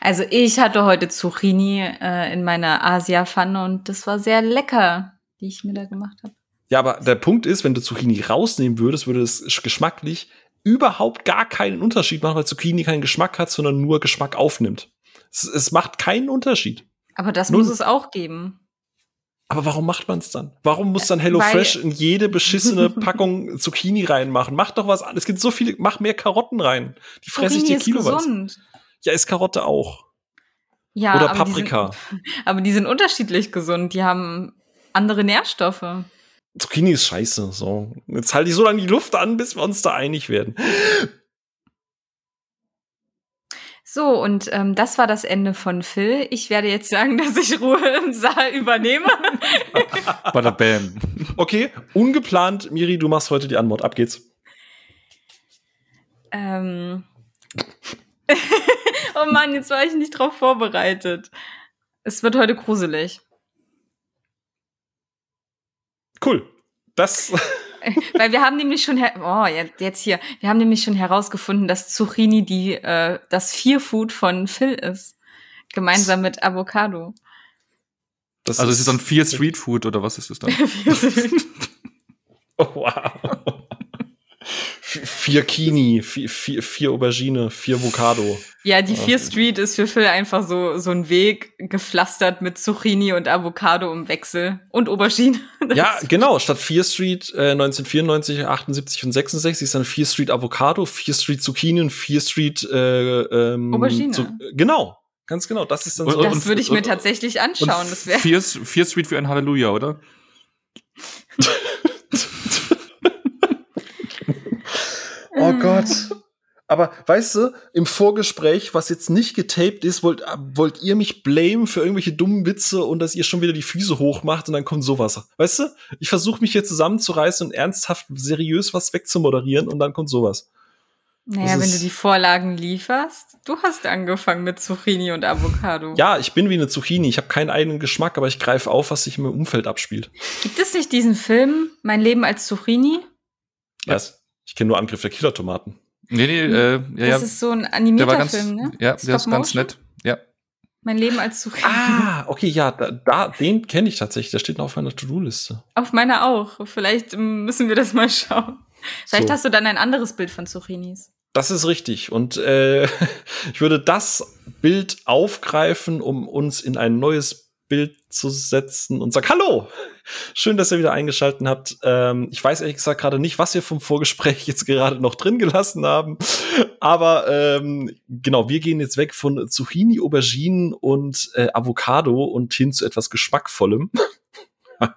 Also ich hatte heute Zucchini äh, in meiner Asia-Pfanne und das war sehr lecker, die ich mir da gemacht habe. Ja, aber der Punkt ist, wenn du Zucchini rausnehmen würdest, würde es geschmacklich überhaupt gar keinen Unterschied machen, weil Zucchini keinen Geschmack hat, sondern nur Geschmack aufnimmt. Es, es macht keinen Unterschied. Aber das Nun, muss es auch geben. Aber warum macht man es dann? Warum muss dann HelloFresh in jede beschissene Packung Zucchini reinmachen? Mach doch was Es gibt so viele, mach mehr Karotten rein. Die fresse ich dir kiloweise. Ja, ist Karotte auch. Ja, Oder Paprika. Die sind, aber die sind unterschiedlich gesund. Die haben andere Nährstoffe. Zucchini ist scheiße. So. Jetzt halte ich so lange die Luft an, bis wir uns da einig werden. So, und ähm, das war das Ende von Phil. Ich werde jetzt sagen, dass ich Ruhe im Saal übernehme. Bada bam. Okay, ungeplant, Miri, du machst heute die Antwort. Ab geht's. Ähm. Oh Mann, jetzt war ich nicht drauf vorbereitet. Es wird heute gruselig. Cool. Das. Weil wir haben nämlich schon, oh, jetzt hier, wir haben nämlich schon herausgefunden, dass Zucchini die, äh, das Fear-Food von Phil ist. Gemeinsam mit Avocado. Das also ist es ist dann Fear Street Food oder was ist das dann? oh, wow vier Kini, vier, vier, vier Aubergine, vier Avocado. Ja, die Vier Street ist für Phil einfach so, so ein Weg gepflastert mit Zucchini und Avocado im Wechsel und Aubergine. ja, genau. Statt Vier Street äh, 1994, 78 und 66 ist dann Vier Street Avocado, Vier Street Zucchini und Vier Street äh, ähm, Aubergine. Zu, genau. Ganz genau, das ist dann und, so. Das würde ich mir tatsächlich anschauen. Das wäre Vier, Vier Street für ein Halleluja, oder? Oh Gott. Aber weißt du, im Vorgespräch, was jetzt nicht getaped ist, wollt, wollt ihr mich blamen für irgendwelche dummen Witze und dass ihr schon wieder die Füße hochmacht und dann kommt sowas. Weißt du? Ich versuche mich hier zusammenzureißen und ernsthaft seriös was wegzumoderieren und dann kommt sowas. Naja, wenn du die Vorlagen lieferst, du hast angefangen mit Zucchini und Avocado. Ja, ich bin wie eine Zucchini. Ich habe keinen eigenen Geschmack, aber ich greife auf, was sich im Umfeld abspielt. Gibt es nicht diesen Film Mein Leben als Zucchini? Was? Ich kenne nur Angriff der Killertomaten. Nee, nee, äh, ja, ja. Das ist so ein animierter ganz, Film, ne? Ja, Stop der ist ganz nett. Ja. Mein Leben als Zucchini. Ah, okay, ja, da, da den kenne ich tatsächlich. Der steht noch auf meiner To-Do-Liste. Auf meiner auch. Vielleicht müssen wir das mal schauen. Vielleicht so. hast du dann ein anderes Bild von Zucchinis. Das ist richtig. Und äh, ich würde das Bild aufgreifen, um uns in ein neues Bild zu setzen und sag Hallo, Schön, dass ihr wieder eingeschaltet habt. Ähm, ich weiß ehrlich gesagt gerade nicht, was wir vom Vorgespräch jetzt gerade noch drin gelassen haben. Aber ähm, genau, wir gehen jetzt weg von Zucchini, Auberginen und äh, Avocado und hin zu etwas Geschmackvollem.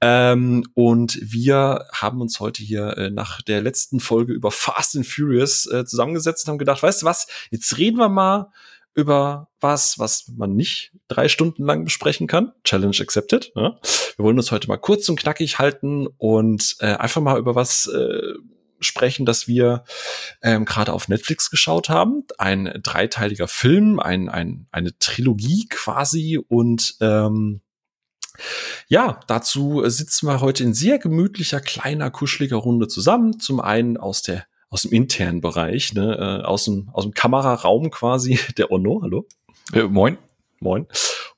ähm, und wir haben uns heute hier äh, nach der letzten Folge über Fast and Furious äh, zusammengesetzt und haben gedacht, weißt du was, jetzt reden wir mal über was, was man nicht drei Stunden lang besprechen kann. Challenge accepted. Ja. Wir wollen uns heute mal kurz und knackig halten und äh, einfach mal über was äh, sprechen, dass wir ähm, gerade auf Netflix geschaut haben. Ein dreiteiliger Film, ein, ein, eine Trilogie quasi und ähm, ja, dazu sitzen wir heute in sehr gemütlicher, kleiner, kuscheliger Runde zusammen. Zum einen aus der aus dem internen Bereich, ne, äh, aus dem, aus dem Kameraraum quasi, der Onno, hallo. Äh, moin. Moin.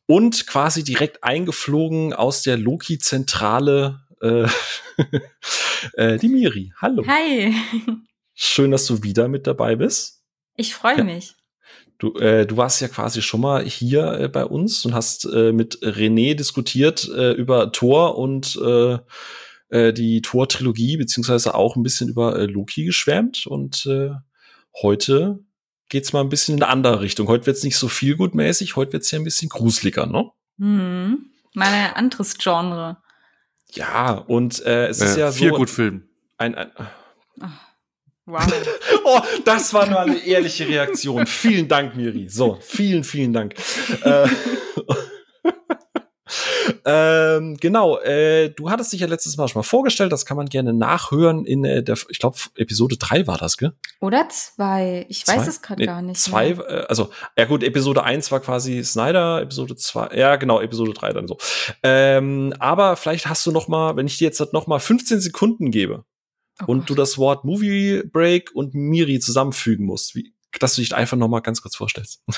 Und quasi direkt eingeflogen aus der Loki-Zentrale äh, äh, die Miri. Hallo. Hi. Schön, dass du wieder mit dabei bist. Ich freue ja. mich. Du, äh, du warst ja quasi schon mal hier äh, bei uns und hast äh, mit René diskutiert äh, über Thor und äh, äh, die Thor-Trilogie, beziehungsweise auch ein bisschen über äh, Loki geschwärmt. Und äh, heute geht's mal ein bisschen in eine andere Richtung. Heute wird's nicht so viel gutmäßig, heute wird's ja ein bisschen gruseliger, ne? Mhm. Mal ein anderes Genre. Ja, und äh, es äh, ist ja viel so. Gut Film. Ein, ein Wow. oh, das war nur eine ehrliche Reaktion. vielen Dank, Miri. So, vielen, vielen Dank. äh, ähm, genau, äh, du hattest dich ja letztes Mal schon mal vorgestellt, das kann man gerne nachhören in äh, der, ich glaube, Episode 3 war das, gell? Oder zwei, ich zwei? weiß es gerade nee, gar nicht. Zwei, äh, also, ja gut, Episode 1 war quasi Snyder, Episode 2, ja genau, Episode 3 dann so. Ähm, aber vielleicht hast du noch mal, wenn ich dir jetzt noch mal 15 Sekunden gebe oh und du das Wort Movie Break und Miri zusammenfügen musst, wie, dass du dich einfach noch mal ganz kurz vorstellst.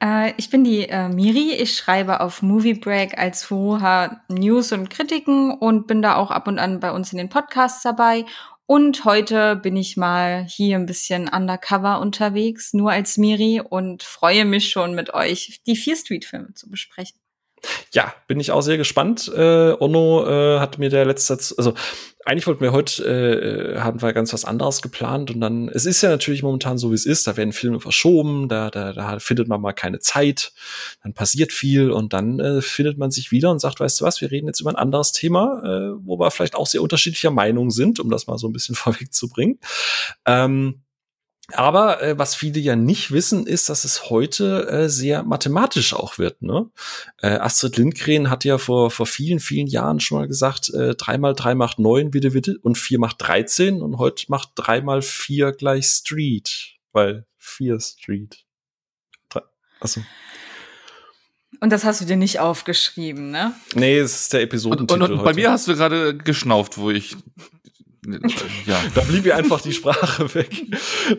Äh, ich bin die äh, Miri. Ich schreibe auf Movie Break als Furuha News und Kritiken und bin da auch ab und an bei uns in den Podcasts dabei. Und heute bin ich mal hier ein bisschen undercover unterwegs, nur als Miri und freue mich schon mit euch, die Fear Street Filme zu besprechen. Ja, bin ich auch sehr gespannt. Äh, Ono äh, hat mir der letzte, also eigentlich wollten wir heute, äh, haben wir ganz was anderes geplant und dann, es ist ja natürlich momentan so, wie es ist, da werden Filme verschoben, da, da, da findet man mal keine Zeit, dann passiert viel und dann äh, findet man sich wieder und sagt, weißt du was, wir reden jetzt über ein anderes Thema, äh, wo wir vielleicht auch sehr unterschiedlicher Meinung sind, um das mal so ein bisschen vorwegzubringen. Ähm, aber äh, was viele ja nicht wissen, ist, dass es heute äh, sehr mathematisch auch wird. Ne? Äh, Astrid Lindgren hat ja vor, vor vielen, vielen Jahren schon mal gesagt, äh, 3 mal 3 macht 9, bitte, bitte, und 4 macht 13 und heute macht 3 mal 4 gleich Street, weil 4 Street. Achso. Und das hast du dir nicht aufgeschrieben, ne? Nee, es ist der Episodentitel. Und, und, und bei mir hast du gerade geschnauft, wo ich ja, da blieb mir einfach die Sprache weg.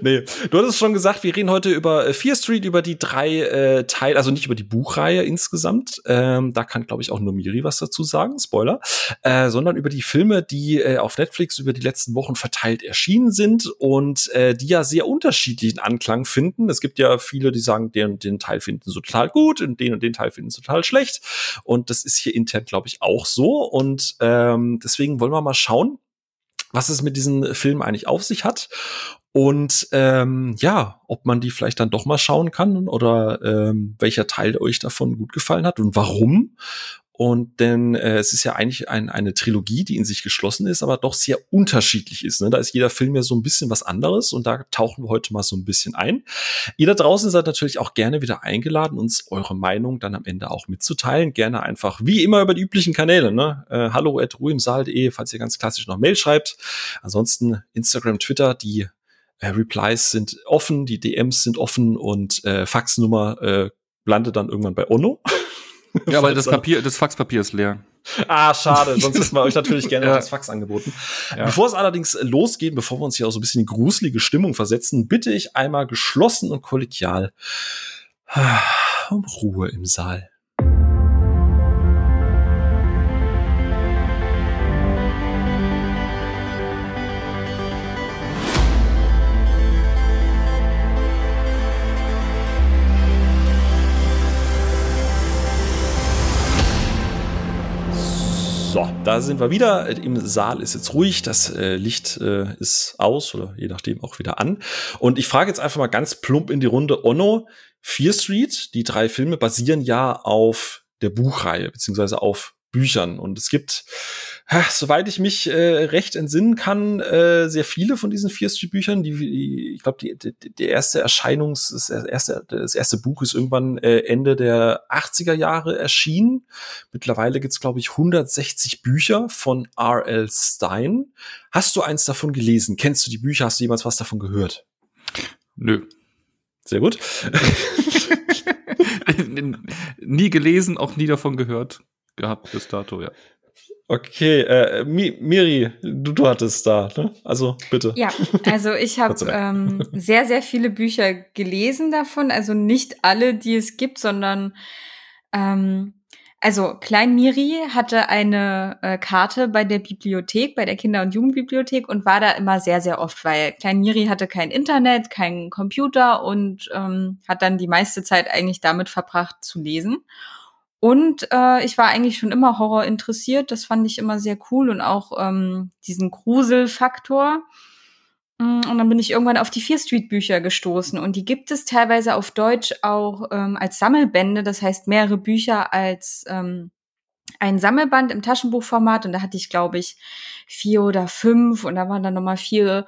Nee, du hattest schon gesagt, wir reden heute über äh, Fear Street, über die drei äh, Teile, also nicht über die Buchreihe insgesamt. Ähm, da kann, glaube ich, auch nur Miri was dazu sagen, Spoiler, äh, sondern über die Filme, die äh, auf Netflix über die letzten Wochen verteilt erschienen sind und äh, die ja sehr unterschiedlichen Anklang finden. Es gibt ja viele, die sagen, den und den Teil finden sie total gut und den und den Teil finden sie total schlecht. Und das ist hier intern, glaube ich, auch so. Und ähm, deswegen wollen wir mal schauen, was es mit diesen Filmen eigentlich auf sich hat und ähm, ja, ob man die vielleicht dann doch mal schauen kann oder ähm, welcher Teil euch davon gut gefallen hat und warum. Und denn äh, es ist ja eigentlich ein, eine Trilogie, die in sich geschlossen ist, aber doch sehr unterschiedlich ist. Ne? Da ist jeder Film ja so ein bisschen was anderes und da tauchen wir heute mal so ein bisschen ein. Ihr da draußen seid natürlich auch gerne wieder eingeladen, uns eure Meinung dann am Ende auch mitzuteilen. Gerne einfach wie immer über die üblichen Kanäle. Ne? Äh, hallo at ruhimsaal.de, falls ihr ganz klassisch noch Mail schreibt. Ansonsten Instagram, Twitter, die äh, Replies sind offen, die DMs sind offen und äh, Faxnummer äh, landet dann irgendwann bei Ono. Ja, aber das Papier, das Faxpapier ist leer. Ah, schade. Sonst hätten wir euch natürlich gerne ja. das Fax angeboten. Ja. Bevor es allerdings losgeht, bevor wir uns hier auch so ein bisschen in gruselige Stimmung versetzen, bitte ich einmal geschlossen und kollegial um Ruhe im Saal. So, da sind wir wieder. Im Saal ist jetzt ruhig. Das äh, Licht äh, ist aus oder je nachdem auch wieder an. Und ich frage jetzt einfach mal ganz plump in die Runde. Onno, Fear Street, die drei Filme basieren ja auf der Buchreihe, beziehungsweise auf Büchern. Und es gibt, soweit ich mich äh, recht entsinnen kann, äh, sehr viele von diesen Street Büchern. Die, die ich glaube, die, die, die erste Erscheinungs, das erste, das erste Buch ist irgendwann äh, Ende der 80er Jahre erschienen. Mittlerweile gibt's glaube ich, 160 Bücher von R.L. Stein. Hast du eins davon gelesen? Kennst du die Bücher? Hast du jemals was davon gehört? Nö. Sehr gut. nie gelesen, auch nie davon gehört gehabt bis dato, ja. Okay, äh, Mi Miri, du, du hattest da, ne? Also bitte. Ja, also ich habe ähm, sehr, sehr viele Bücher gelesen davon. Also nicht alle, die es gibt, sondern ähm, also Klein Miri hatte eine äh, Karte bei der Bibliothek, bei der Kinder- und Jugendbibliothek und war da immer sehr, sehr oft, weil Klein Miri hatte kein Internet, keinen Computer und ähm, hat dann die meiste Zeit eigentlich damit verbracht zu lesen. Und äh, ich war eigentlich schon immer Horror interessiert. Das fand ich immer sehr cool und auch ähm, diesen Gruselfaktor. Mm, und dann bin ich irgendwann auf die Fear Street Bücher gestoßen. Und die gibt es teilweise auf Deutsch auch ähm, als Sammelbände. Das heißt mehrere Bücher als ähm, ein Sammelband im Taschenbuchformat. Und da hatte ich, glaube ich, vier oder fünf. Und da waren dann nochmal vier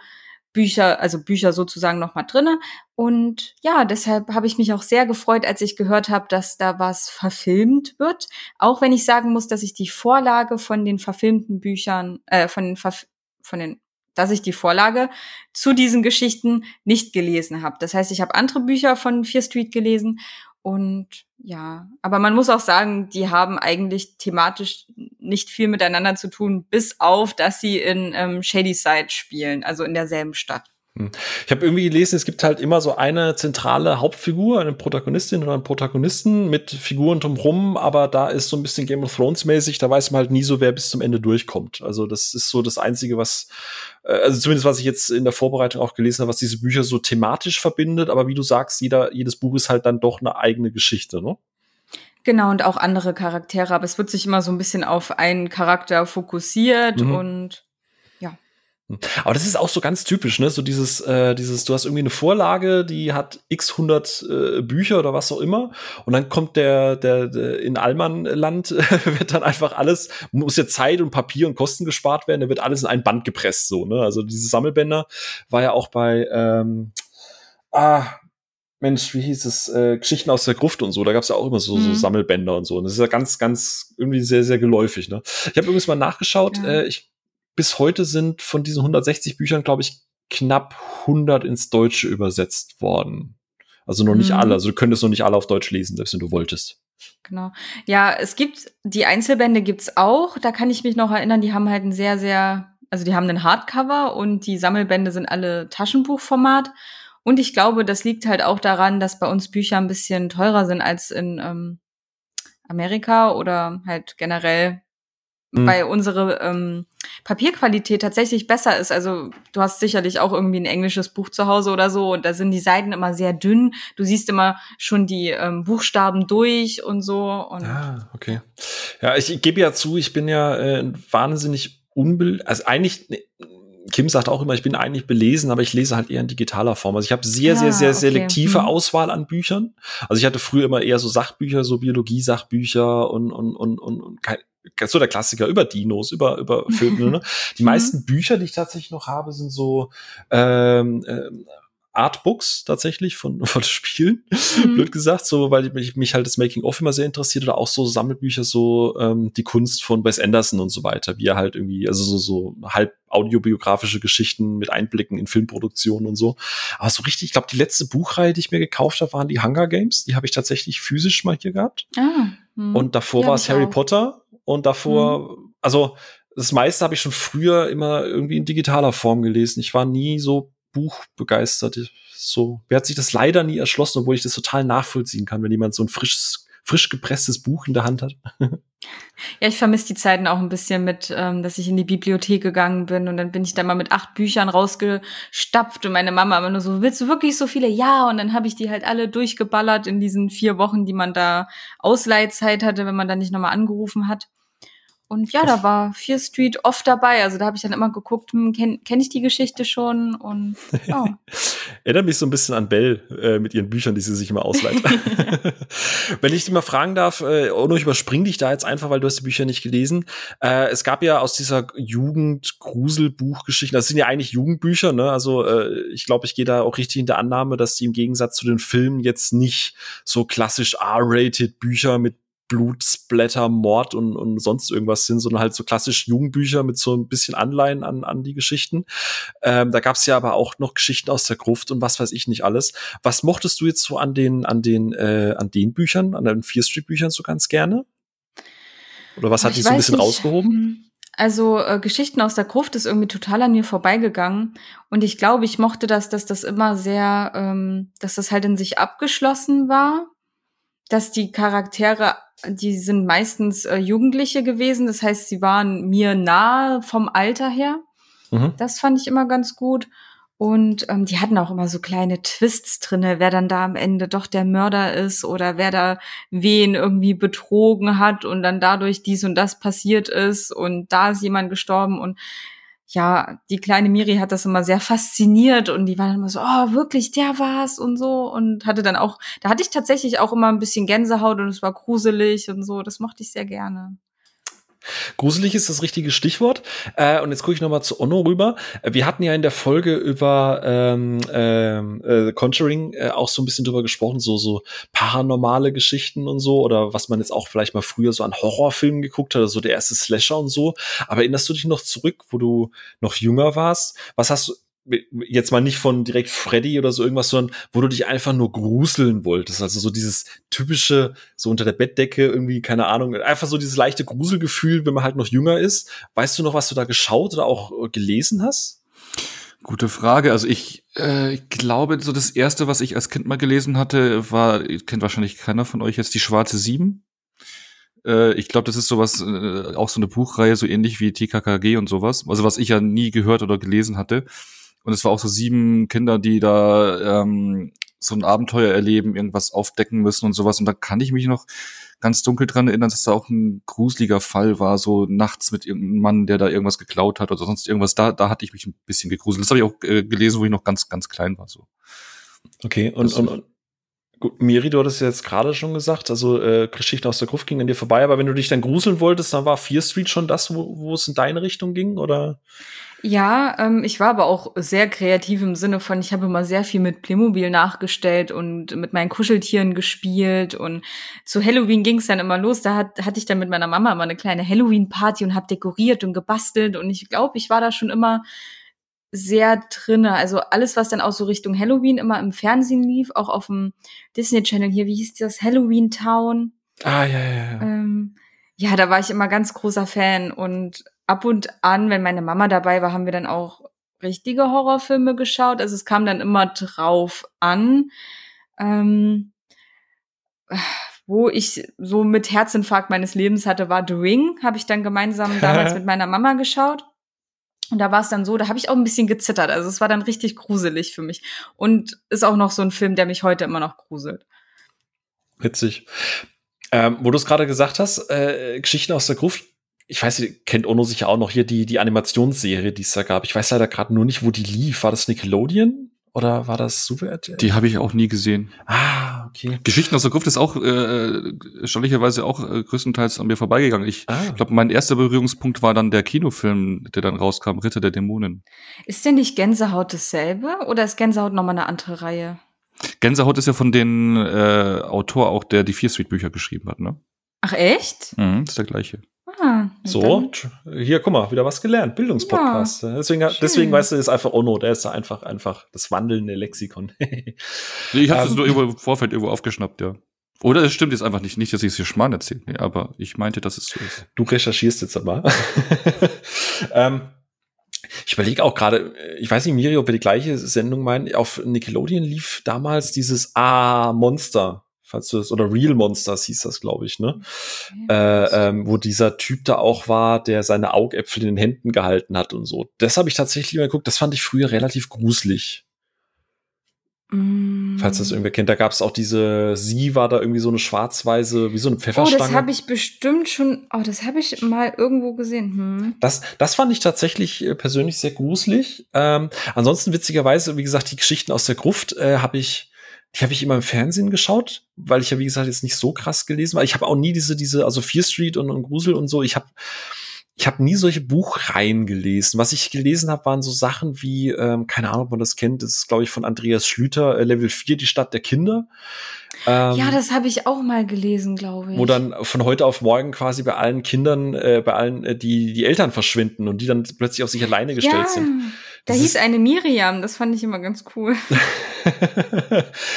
Bücher, also Bücher sozusagen noch mal drinne. Und ja, deshalb habe ich mich auch sehr gefreut, als ich gehört habe, dass da was verfilmt wird. Auch wenn ich sagen muss, dass ich die Vorlage von den verfilmten Büchern, äh, von den, Verf von den dass ich die Vorlage zu diesen Geschichten nicht gelesen habe. Das heißt, ich habe andere Bücher von Fear Street gelesen und ja, aber man muss auch sagen, die haben eigentlich thematisch nicht viel miteinander zu tun, bis auf, dass sie in ähm, Shady Side spielen, also in derselben Stadt. Hm. Ich habe irgendwie gelesen, es gibt halt immer so eine zentrale Hauptfigur, eine Protagonistin oder einen Protagonisten mit Figuren drumherum, aber da ist so ein bisschen Game of Thrones mäßig, da weiß man halt nie so, wer bis zum Ende durchkommt. Also das ist so das Einzige, was, äh, also zumindest was ich jetzt in der Vorbereitung auch gelesen habe, was diese Bücher so thematisch verbindet, aber wie du sagst, jeder, jedes Buch ist halt dann doch eine eigene Geschichte, ne? Genau, und auch andere Charaktere, aber es wird sich immer so ein bisschen auf einen Charakter fokussiert mhm. und aber das ist auch so ganz typisch, ne? So dieses, äh, dieses, du hast irgendwie eine Vorlage, die hat x hundert äh, Bücher oder was auch immer, und dann kommt der, der, der in Allmannland wird dann einfach alles, muss ja Zeit und Papier und Kosten gespart werden, da wird alles in ein Band gepresst, so, ne? Also diese Sammelbänder war ja auch bei, ähm, ah, Mensch, wie hieß es, äh, Geschichten aus der Gruft und so, da gab es ja auch immer so, mhm. so Sammelbänder und so. Und das ist ja ganz, ganz irgendwie sehr, sehr geläufig. Ne? Ich habe übrigens mal nachgeschaut, ja. äh, ich bis heute sind von diesen 160 Büchern, glaube ich, knapp 100 ins Deutsche übersetzt worden. Also noch nicht mhm. alle. Also du könntest noch nicht alle auf Deutsch lesen, selbst wenn du wolltest. Genau. Ja, es gibt, die Einzelbände gibt's auch. Da kann ich mich noch erinnern, die haben halt ein sehr, sehr, also die haben einen Hardcover und die Sammelbände sind alle Taschenbuchformat. Und ich glaube, das liegt halt auch daran, dass bei uns Bücher ein bisschen teurer sind als in ähm, Amerika oder halt generell mhm. weil unsere ähm, Papierqualität tatsächlich besser ist. Also du hast sicherlich auch irgendwie ein englisches Buch zu Hause oder so und da sind die Seiten immer sehr dünn. Du siehst immer schon die ähm, Buchstaben durch und so. Und ah, okay. Ja, ich, ich gebe ja zu, ich bin ja äh, wahnsinnig unbel, also eigentlich. Ne, Kim sagt auch immer, ich bin eigentlich belesen, aber ich lese halt eher in digitaler Form. Also ich habe sehr, sehr, sehr okay. selektive hm. Auswahl an Büchern. Also ich hatte früher immer eher so Sachbücher, so Biologie-Sachbücher und, und, und, und, und so der Klassiker über Dinos, über, über Filme. ne? Die mhm. meisten Bücher, die ich tatsächlich noch habe, sind so ähm, ähm, Artbooks tatsächlich von, von Spielen, mhm. blöd gesagt, so, weil mich, mich halt das Making-of immer sehr interessiert oder auch so Sammelbücher, so ähm, die Kunst von Wes Anderson und so weiter, wie er halt irgendwie, also so, so halb audiobiografische Geschichten mit Einblicken in Filmproduktionen und so. Aber so richtig, ich glaube, die letzte Buchreihe, die ich mir gekauft habe, waren die Hunger Games. Die habe ich tatsächlich physisch mal hier gehabt. Ah, hm. Und davor war es Harry auch. Potter und davor, mhm. also das meiste habe ich schon früher immer irgendwie in digitaler Form gelesen. Ich war nie so buchbegeistert. So, wer hat sich das leider nie erschlossen, obwohl ich das total nachvollziehen kann, wenn jemand so ein frisches, frisch gepresstes Buch in der Hand hat. ja, ich vermisse die Zeiten auch ein bisschen mit, ähm, dass ich in die Bibliothek gegangen bin und dann bin ich da mal mit acht Büchern rausgestapft und meine Mama immer nur so, willst du wirklich so viele? Ja, und dann habe ich die halt alle durchgeballert in diesen vier Wochen, die man da Ausleihzeit hatte, wenn man da nicht nochmal angerufen hat. Und ja, da war Fear Street oft dabei. Also da habe ich dann immer geguckt, hm, kenne kenn ich die Geschichte schon und ja. Erinnert mich so ein bisschen an Bell äh, mit ihren Büchern, die sie sich immer ausleiht. Wenn ich dich mal fragen darf, äh, Ono, ich überspring dich da jetzt einfach, weil du hast die Bücher nicht gelesen. Äh, es gab ja aus dieser Jugend-Grusel-Buchgeschichte, das sind ja eigentlich Jugendbücher, ne? Also äh, ich glaube, ich gehe da auch richtig in der Annahme, dass die im Gegensatz zu den Filmen jetzt nicht so klassisch R-rated Bücher mit Blutsplatter, Mord und, und sonst irgendwas sind, sondern halt so klassisch Jugendbücher mit so ein bisschen Anleihen an, an die Geschichten. Ähm, da gab's ja aber auch noch Geschichten aus der Gruft und was weiß ich nicht alles. Was mochtest du jetzt so an den, an den, äh, an den Büchern, an den Fear Street Büchern so ganz gerne? Oder was hat dich so ein bisschen nicht. rausgehoben? Hm. Also äh, Geschichten aus der Gruft ist irgendwie total an mir vorbeigegangen und ich glaube, ich mochte das, dass das immer sehr, ähm, dass das halt in sich abgeschlossen war, dass die Charaktere die sind meistens äh, Jugendliche gewesen. Das heißt, sie waren mir nahe vom Alter her. Mhm. Das fand ich immer ganz gut. Und ähm, die hatten auch immer so kleine Twists drinne, wer dann da am Ende doch der Mörder ist oder wer da wen irgendwie betrogen hat und dann dadurch dies und das passiert ist und da ist jemand gestorben und ja, die kleine Miri hat das immer sehr fasziniert und die war dann immer so, oh, wirklich, der war's und so und hatte dann auch, da hatte ich tatsächlich auch immer ein bisschen Gänsehaut und es war gruselig und so, das mochte ich sehr gerne. Gruselig ist das richtige Stichwort. Äh, und jetzt gucke ich noch mal zu Onno rüber. Äh, wir hatten ja in der Folge über ähm, ähm, äh, Conjuring äh, auch so ein bisschen drüber gesprochen, so so paranormale Geschichten und so oder was man jetzt auch vielleicht mal früher so an Horrorfilmen geguckt hat, also so der erste Slasher und so. Aber erinnerst du dich noch zurück, wo du noch jünger warst? Was hast du jetzt mal nicht von direkt Freddy oder so irgendwas, sondern wo du dich einfach nur gruseln wolltest. Also so dieses typische, so unter der Bettdecke irgendwie, keine Ahnung, einfach so dieses leichte Gruselgefühl, wenn man halt noch jünger ist. Weißt du noch, was du da geschaut oder auch äh, gelesen hast? Gute Frage. Also ich, äh, ich glaube, so das erste, was ich als Kind mal gelesen hatte, war, kennt wahrscheinlich keiner von euch jetzt die Schwarze Sieben. Äh, ich glaube, das ist sowas, äh, auch so eine Buchreihe, so ähnlich wie TKKG und sowas. Also was ich ja nie gehört oder gelesen hatte. Und es war auch so sieben Kinder, die da ähm, so ein Abenteuer erleben, irgendwas aufdecken müssen und sowas. Und da kann ich mich noch ganz dunkel dran erinnern, dass da auch ein gruseliger Fall war, so nachts mit irgendeinem Mann, der da irgendwas geklaut hat oder sonst irgendwas. Da, da hatte ich mich ein bisschen gegruselt. Das habe ich auch äh, gelesen, wo ich noch ganz, ganz klein war. So. Okay, und, und, und Gut, Miri, du hattest jetzt gerade schon gesagt, also äh, Geschichten aus der Gruft ging an dir vorbei, aber wenn du dich dann gruseln wolltest, dann war Fear Street schon das, wo, wo es in deine Richtung ging, oder? Ja, ähm, ich war aber auch sehr kreativ im Sinne von, ich habe immer sehr viel mit Playmobil nachgestellt und mit meinen Kuscheltieren gespielt und zu Halloween ging es dann immer los. Da hat, hatte ich dann mit meiner Mama immer eine kleine Halloween-Party und habe dekoriert und gebastelt und ich glaube, ich war da schon immer sehr drinne. Also alles, was dann auch so Richtung Halloween immer im Fernsehen lief, auch auf dem Disney Channel hier, wie hieß das? Halloween Town. Ah, ja, ja, ja. Ähm, ja, da war ich immer ganz großer Fan und ab und an, wenn meine Mama dabei war, haben wir dann auch richtige Horrorfilme geschaut. Also es kam dann immer drauf an. Ähm, wo ich so mit Herzinfarkt meines Lebens hatte, war The Ring. Habe ich dann gemeinsam damals mit meiner Mama geschaut. Und da war es dann so, da habe ich auch ein bisschen gezittert. Also es war dann richtig gruselig für mich. Und ist auch noch so ein Film, der mich heute immer noch gruselt. Witzig. Ähm, wo du es gerade gesagt hast, äh, Geschichten aus der Gruft. Ich weiß, ihr kennt Ono sicher auch noch hier die, die Animationsserie, die es da gab. Ich weiß leider gerade nur nicht, wo die lief. War das Nickelodeon? Oder war das Super RTL? Die habe ich auch nie gesehen. Ah, okay. Geschichten aus der Gruft ist auch äh, erstaunlicherweise auch äh, größtenteils an mir vorbeigegangen. Ich ah. glaube, mein erster Berührungspunkt war dann der Kinofilm, der dann rauskam, Ritter der Dämonen. Ist denn nicht Gänsehaut dasselbe oder ist Gänsehaut nochmal eine andere Reihe? Gänsehaut ist ja von den äh, Autor auch, der die Vier Street Bücher geschrieben hat, ne? Ach echt? Mhm, ist der gleiche. Ah, so, hier, guck mal, wieder was gelernt. Bildungspodcast. Ja, deswegen, deswegen weißt du, ist einfach Ono, der ist einfach, einfach das wandelnde Lexikon. ich habe es um, nur irgendwo im Vorfeld irgendwo aufgeschnappt, ja. Oder es stimmt jetzt einfach nicht. Nicht, dass ich es hier Schmarrn erzähle, nee, aber ich meinte, dass es so ist. Du recherchierst jetzt aber. ähm, ich überlege auch gerade, ich weiß nicht, Miri, ob wir die gleiche Sendung meinen. Auf Nickelodeon lief damals dieses Ah Monster falls du das, oder Real Monsters hieß das, glaube ich, ne? Äh, ähm, wo dieser Typ da auch war, der seine Augäpfel in den Händen gehalten hat und so. Das habe ich tatsächlich mal geguckt, das fand ich früher relativ gruselig. Mm. Falls das irgendwer kennt, da gab es auch diese, sie war da irgendwie so eine schwarz-weiße, wie so eine Pfefferstange. Oh, das habe ich bestimmt schon, oh, das habe ich mal irgendwo gesehen. Hm. Das, das fand ich tatsächlich äh, persönlich sehr gruselig. Ähm, ansonsten witzigerweise, wie gesagt, die Geschichten aus der Gruft äh, habe ich die habe ich immer im Fernsehen geschaut, weil ich ja, wie gesagt, jetzt nicht so krass gelesen war. Ich habe auch nie diese, diese, also Fear Street und, und Grusel und so. Ich habe ich habe nie solche Buchreihen gelesen. Was ich gelesen habe, waren so Sachen wie, ähm, keine Ahnung, ob man das kennt, das ist, glaube ich, von Andreas Schlüter, äh, Level 4, die Stadt der Kinder. Ähm, ja, das habe ich auch mal gelesen, glaube ich. Wo dann von heute auf morgen quasi bei allen Kindern, äh, bei allen, äh, die, die Eltern verschwinden und die dann plötzlich auf sich alleine gestellt ja. sind. Da das hieß eine Miriam, das fand ich immer ganz cool.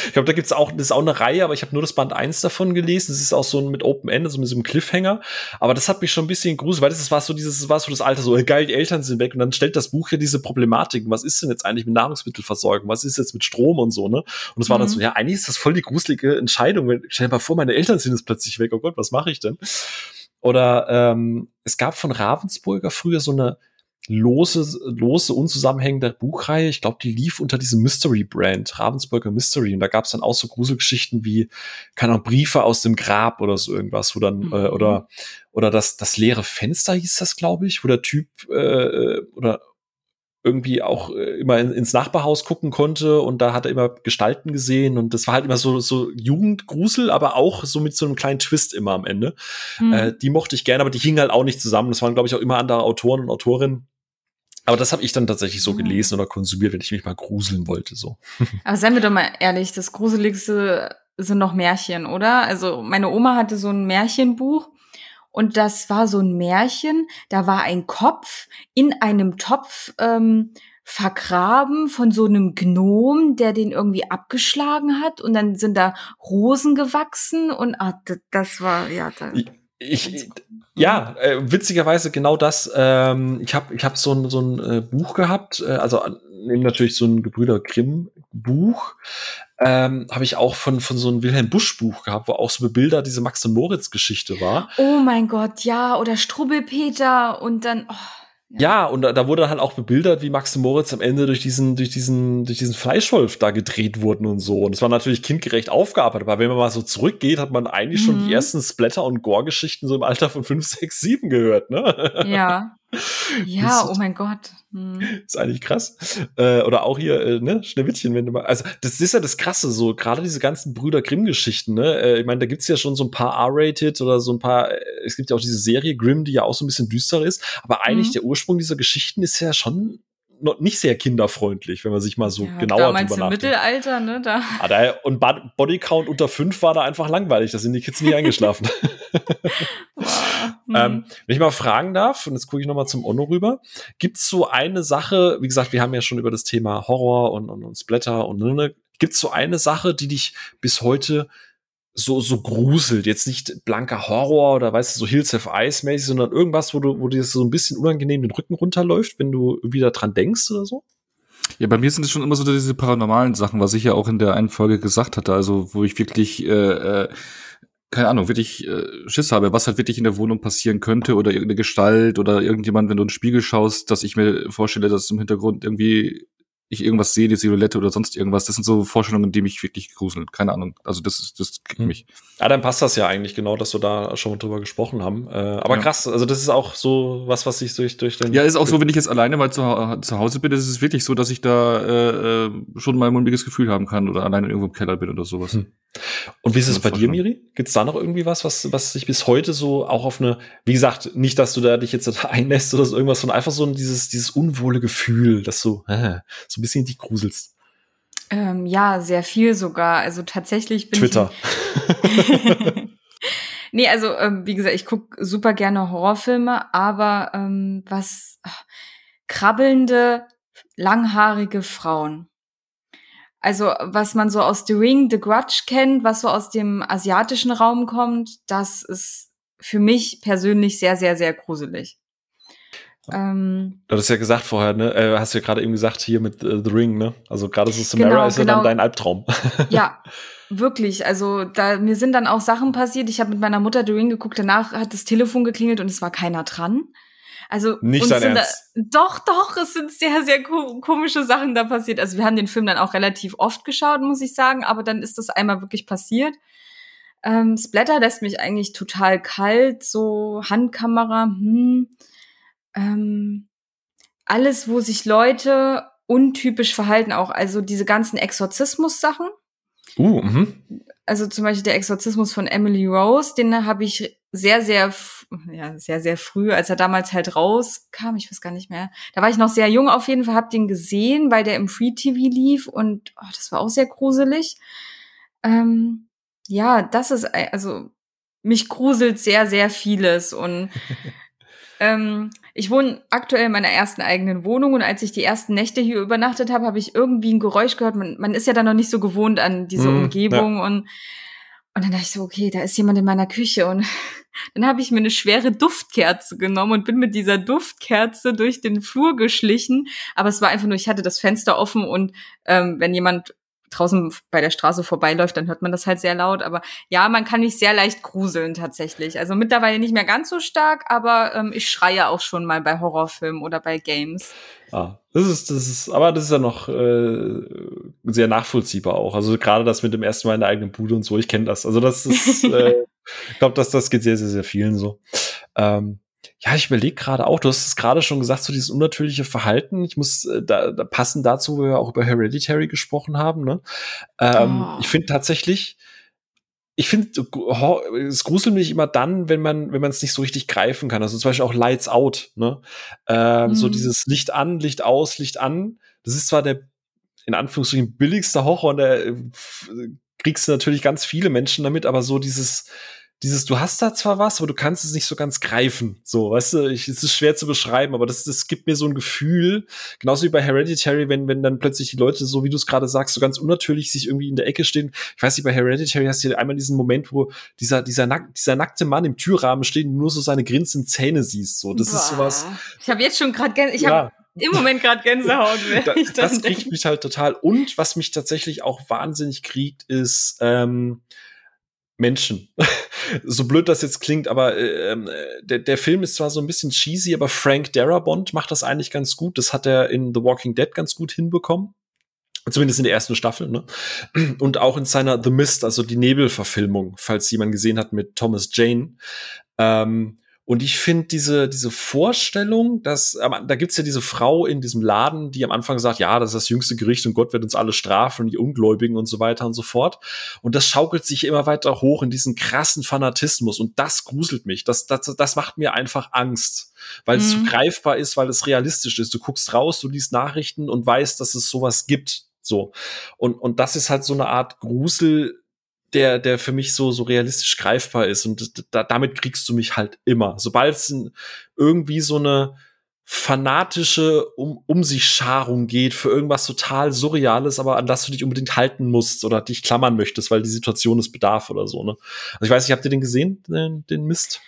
ich glaube, da gibt's auch, das ist auch eine Reihe, aber ich habe nur das Band 1 davon gelesen. Das ist auch so ein mit Open End, so mit so einem Cliffhanger. Aber das hat mich schon ein bisschen gruselig, weil das war so dieses, das war so das Alter, so geil, die Eltern sind weg. Und dann stellt das Buch ja diese Problematiken. Was ist denn jetzt eigentlich mit Nahrungsmittelversorgung? Was ist jetzt mit Strom und so, ne? Und es war mhm. dann so, ja, eigentlich ist das voll die gruselige Entscheidung. Stell dir mal vor, meine Eltern sind jetzt plötzlich weg. Oh Gott, was mache ich denn? Oder ähm, es gab von Ravensburger früher so eine lose, lose, unzusammenhängende Buchreihe. Ich glaube, die lief unter diesem Mystery-Brand, Ravensburger Mystery. Und da gab es dann auch so Gruselgeschichten wie, keine Ahnung, Briefe aus dem Grab oder so irgendwas, wo dann, mhm. äh, oder, oder das, das leere Fenster hieß das, glaube ich, wo der Typ, äh, oder irgendwie auch äh, immer in, ins Nachbarhaus gucken konnte und da hat er immer Gestalten gesehen und das war halt immer so so Jugendgrusel, aber auch so mit so einem kleinen Twist immer am Ende. Mhm. Äh, die mochte ich gerne, aber die hingen halt auch nicht zusammen. Das waren glaube ich auch immer andere Autoren und Autorinnen. Aber das habe ich dann tatsächlich so gelesen oder konsumiert, wenn ich mich mal gruseln wollte. So. Aber seien wir doch mal ehrlich, das Gruseligste sind noch Märchen, oder? Also meine Oma hatte so ein Märchenbuch und das war so ein Märchen, da war ein Kopf in einem Topf ähm, vergraben von so einem Gnom, der den irgendwie abgeschlagen hat und dann sind da Rosen gewachsen und ah, das war ja. Da Ich, ja, äh, witzigerweise genau das. Ähm, ich habe ich hab so ein, so ein äh, Buch gehabt, äh, also neben natürlich so ein Gebrüder Grimm Buch, ähm, habe ich auch von, von so einem Wilhelm Busch Buch gehabt, wo auch so bebildert diese Max und Moritz Geschichte war. Oh mein Gott, ja, oder Strubbelpeter und dann, oh. Ja, und da, da wurde halt auch bebildert, wie Max und Moritz am Ende durch diesen, durch diesen, durch diesen Fleischwolf da gedreht wurden und so. Und es war natürlich kindgerecht aufgearbeitet, aber wenn man mal so zurückgeht, hat man eigentlich mhm. schon die mhm. ersten Splatter- und Gore-Geschichten so im Alter von 5, 6, 7 gehört, ne? Ja. Ja, oh mein Gott. Hm. Ist eigentlich krass. Äh, oder auch hier, äh, ne, Schneewittchen, wenn du mal. Also, das ist ja das Krasse, so, gerade diese ganzen Brüder Grimm-Geschichten, ne? Äh, ich meine, da gibt's ja schon so ein paar R-rated oder so ein paar, äh, es gibt ja auch diese Serie Grimm, die ja auch so ein bisschen düster ist, aber eigentlich mhm. der Ursprung dieser Geschichten ist ja schon noch nicht sehr kinderfreundlich, wenn man sich mal so ja, genauer damals drüber nachdenkt. im Mittelalter, ne? Da. Ah, da und Bodycount unter fünf war da einfach langweilig, da sind die Kids nie eingeschlafen. ähm, mhm. wenn ich mal fragen darf, und jetzt gucke ich noch mal zum Onno rüber, gibt's so eine Sache, wie gesagt, wir haben ja schon über das Thema Horror und, und, und Splatter und ne, ne gibt's so eine Sache, die dich bis heute so, so gruselt. Jetzt nicht blanker Horror oder weißt du, so Hills of Ice mäßig, sondern irgendwas, wo du, wo dir so ein bisschen unangenehm den Rücken runterläuft, wenn du wieder dran denkst oder so? Ja, bei mir sind es schon immer so diese paranormalen Sachen, was ich ja auch in der einen Folge gesagt hatte, also wo ich wirklich, äh, äh, keine Ahnung, wirklich äh, Schiss habe, was halt wirklich in der Wohnung passieren könnte oder irgendeine Gestalt oder irgendjemand, wenn du in den Spiegel schaust, dass ich mir vorstelle, dass im Hintergrund irgendwie ich irgendwas sehe, die Silhouette oder sonst irgendwas. Das sind so Vorstellungen, die mich wirklich gruseln. Keine Ahnung. Also das ist, das kriegt hm. mich. Ja, dann passt das ja eigentlich genau, dass wir da schon mal drüber gesprochen haben. Äh, aber ja. krass, also das ist auch so was, was sich durch, durch den. Ja, ist auch so, wenn ich jetzt alleine mal zu, zu Hause bin, ist es wirklich so, dass ich da äh, äh schon mal ein mulmiges Gefühl haben kann oder alleine irgendwo im Keller bin oder sowas. Hm. Und wie ist es bei dir, Miri? Gibt es da noch irgendwie was, was, was sich bis heute so auch auf eine, wie gesagt, nicht, dass du da dich jetzt da einlässt oder so irgendwas, sondern einfach so dieses, dieses unwohle Gefühl, dass du äh, so ein bisschen dich gruselst? Ähm, ja, sehr viel sogar. Also tatsächlich bin Twitter. ich. nee, also ähm, wie gesagt, ich gucke super gerne Horrorfilme, aber ähm, was ach, krabbelnde, langhaarige Frauen. Also, was man so aus The Ring, The Grudge kennt, was so aus dem asiatischen Raum kommt, das ist für mich persönlich sehr, sehr, sehr gruselig. Ähm, du hast ja gesagt vorher, ne? Äh, hast ja gerade eben gesagt hier mit äh, The Ring, ne? Also gerade so Samara genau, ist ja genau. dann dein Albtraum. Ja, wirklich. Also da mir sind dann auch Sachen passiert. Ich habe mit meiner Mutter The Ring geguckt. Danach hat das Telefon geklingelt und es war keiner dran. Also nicht dein Ernst. Da, doch, doch, es sind sehr, sehr komische Sachen da passiert. Also wir haben den Film dann auch relativ oft geschaut, muss ich sagen, aber dann ist das einmal wirklich passiert. Ähm, Splatter lässt mich eigentlich total kalt, so Handkamera, hm. Ähm, alles, wo sich Leute untypisch verhalten, auch also diese ganzen Exorzismus-Sachen. Uh, mhm. Also zum Beispiel der Exorzismus von Emily Rose, den habe ich sehr, sehr, ja, sehr, sehr früh, als er damals halt rauskam, ich weiß gar nicht mehr. Da war ich noch sehr jung auf jeden Fall, hab den gesehen, weil der im Free TV lief und oh, das war auch sehr gruselig. Ähm, ja, das ist, also mich gruselt sehr, sehr vieles und ähm, ich wohne aktuell in meiner ersten eigenen Wohnung und als ich die ersten Nächte hier übernachtet habe, habe ich irgendwie ein Geräusch gehört. Man, man ist ja dann noch nicht so gewohnt an diese mm, Umgebung ja. und und dann dachte ich so, okay, da ist jemand in meiner Küche und dann habe ich mir eine schwere Duftkerze genommen und bin mit dieser Duftkerze durch den Flur geschlichen. Aber es war einfach nur, ich hatte das Fenster offen und ähm, wenn jemand draußen bei der Straße vorbeiläuft, dann hört man das halt sehr laut. Aber ja, man kann mich sehr leicht gruseln tatsächlich. Also mittlerweile nicht mehr ganz so stark, aber ähm, ich schreie auch schon mal bei Horrorfilmen oder bei Games. Ah, das ist, das ist, aber das ist ja noch äh, sehr nachvollziehbar auch. Also gerade das mit dem ersten Mal in der eigenen Bude und so, ich kenne das. Also das ist, äh, ich glaube, dass das geht sehr, sehr, sehr vielen so. Ähm, ja, ich überlege gerade auch, du hast es gerade schon gesagt, so dieses unnatürliche Verhalten. Ich muss äh, da, da passen dazu, wo wir auch über Hereditary gesprochen haben. Ne? Ähm, oh. Ich finde tatsächlich, ich finde, es gruselt mich immer dann, wenn man, wenn man es nicht so richtig greifen kann. Also zum Beispiel auch Lights Out, ne? Ähm, mhm. So dieses Licht an, Licht aus, Licht an. Das ist zwar der in Anführungsstrichen billigste Horror und da äh, kriegst du natürlich ganz viele Menschen damit, aber so dieses dieses, du hast da zwar was, aber du kannst es nicht so ganz greifen. So, weißt du, ich, es ist schwer zu beschreiben, aber das, das gibt mir so ein Gefühl, genauso wie bei Hereditary, wenn, wenn dann plötzlich die Leute, so wie du es gerade sagst, so ganz unnatürlich sich irgendwie in der Ecke stehen. Ich weiß nicht, bei Hereditary hast du einmal diesen Moment, wo dieser, dieser, nack, dieser nackte Mann im Türrahmen steht und nur so seine grinsenden Zähne siehst. So, das Boah. ist sowas. Ich habe jetzt schon gerade, ich ja. habe im Moment gerade Gänsehaut. da, das kriegt mich halt total. Und was mich tatsächlich auch wahnsinnig kriegt, ist ähm, Menschen. so blöd das jetzt klingt, aber äh, ähm, der, der Film ist zwar so ein bisschen cheesy, aber Frank Darabont macht das eigentlich ganz gut. Das hat er in The Walking Dead ganz gut hinbekommen. Zumindest in der ersten Staffel, ne? Und auch in seiner The Mist, also die Nebelverfilmung, falls jemand gesehen hat mit Thomas Jane. Ähm, und ich finde diese, diese Vorstellung, dass, da gibt's ja diese Frau in diesem Laden, die am Anfang sagt, ja, das ist das jüngste Gericht und Gott wird uns alle strafen und die Ungläubigen und so weiter und so fort. Und das schaukelt sich immer weiter hoch in diesen krassen Fanatismus und das gruselt mich. Das, das, das macht mir einfach Angst, weil mhm. es so greifbar ist, weil es realistisch ist. Du guckst raus, du liest Nachrichten und weißt, dass es sowas gibt. So. Und, und das ist halt so eine Art Grusel, der, der für mich so, so realistisch greifbar ist. Und da, damit kriegst du mich halt immer. Sobald es irgendwie so eine fanatische um, um sich Scharung geht für irgendwas total Surreales, aber an das du dich unbedingt halten musst oder dich klammern möchtest, weil die Situation es bedarf oder so. Ne? Also ich weiß nicht, habt ihr den gesehen, den, den Mist?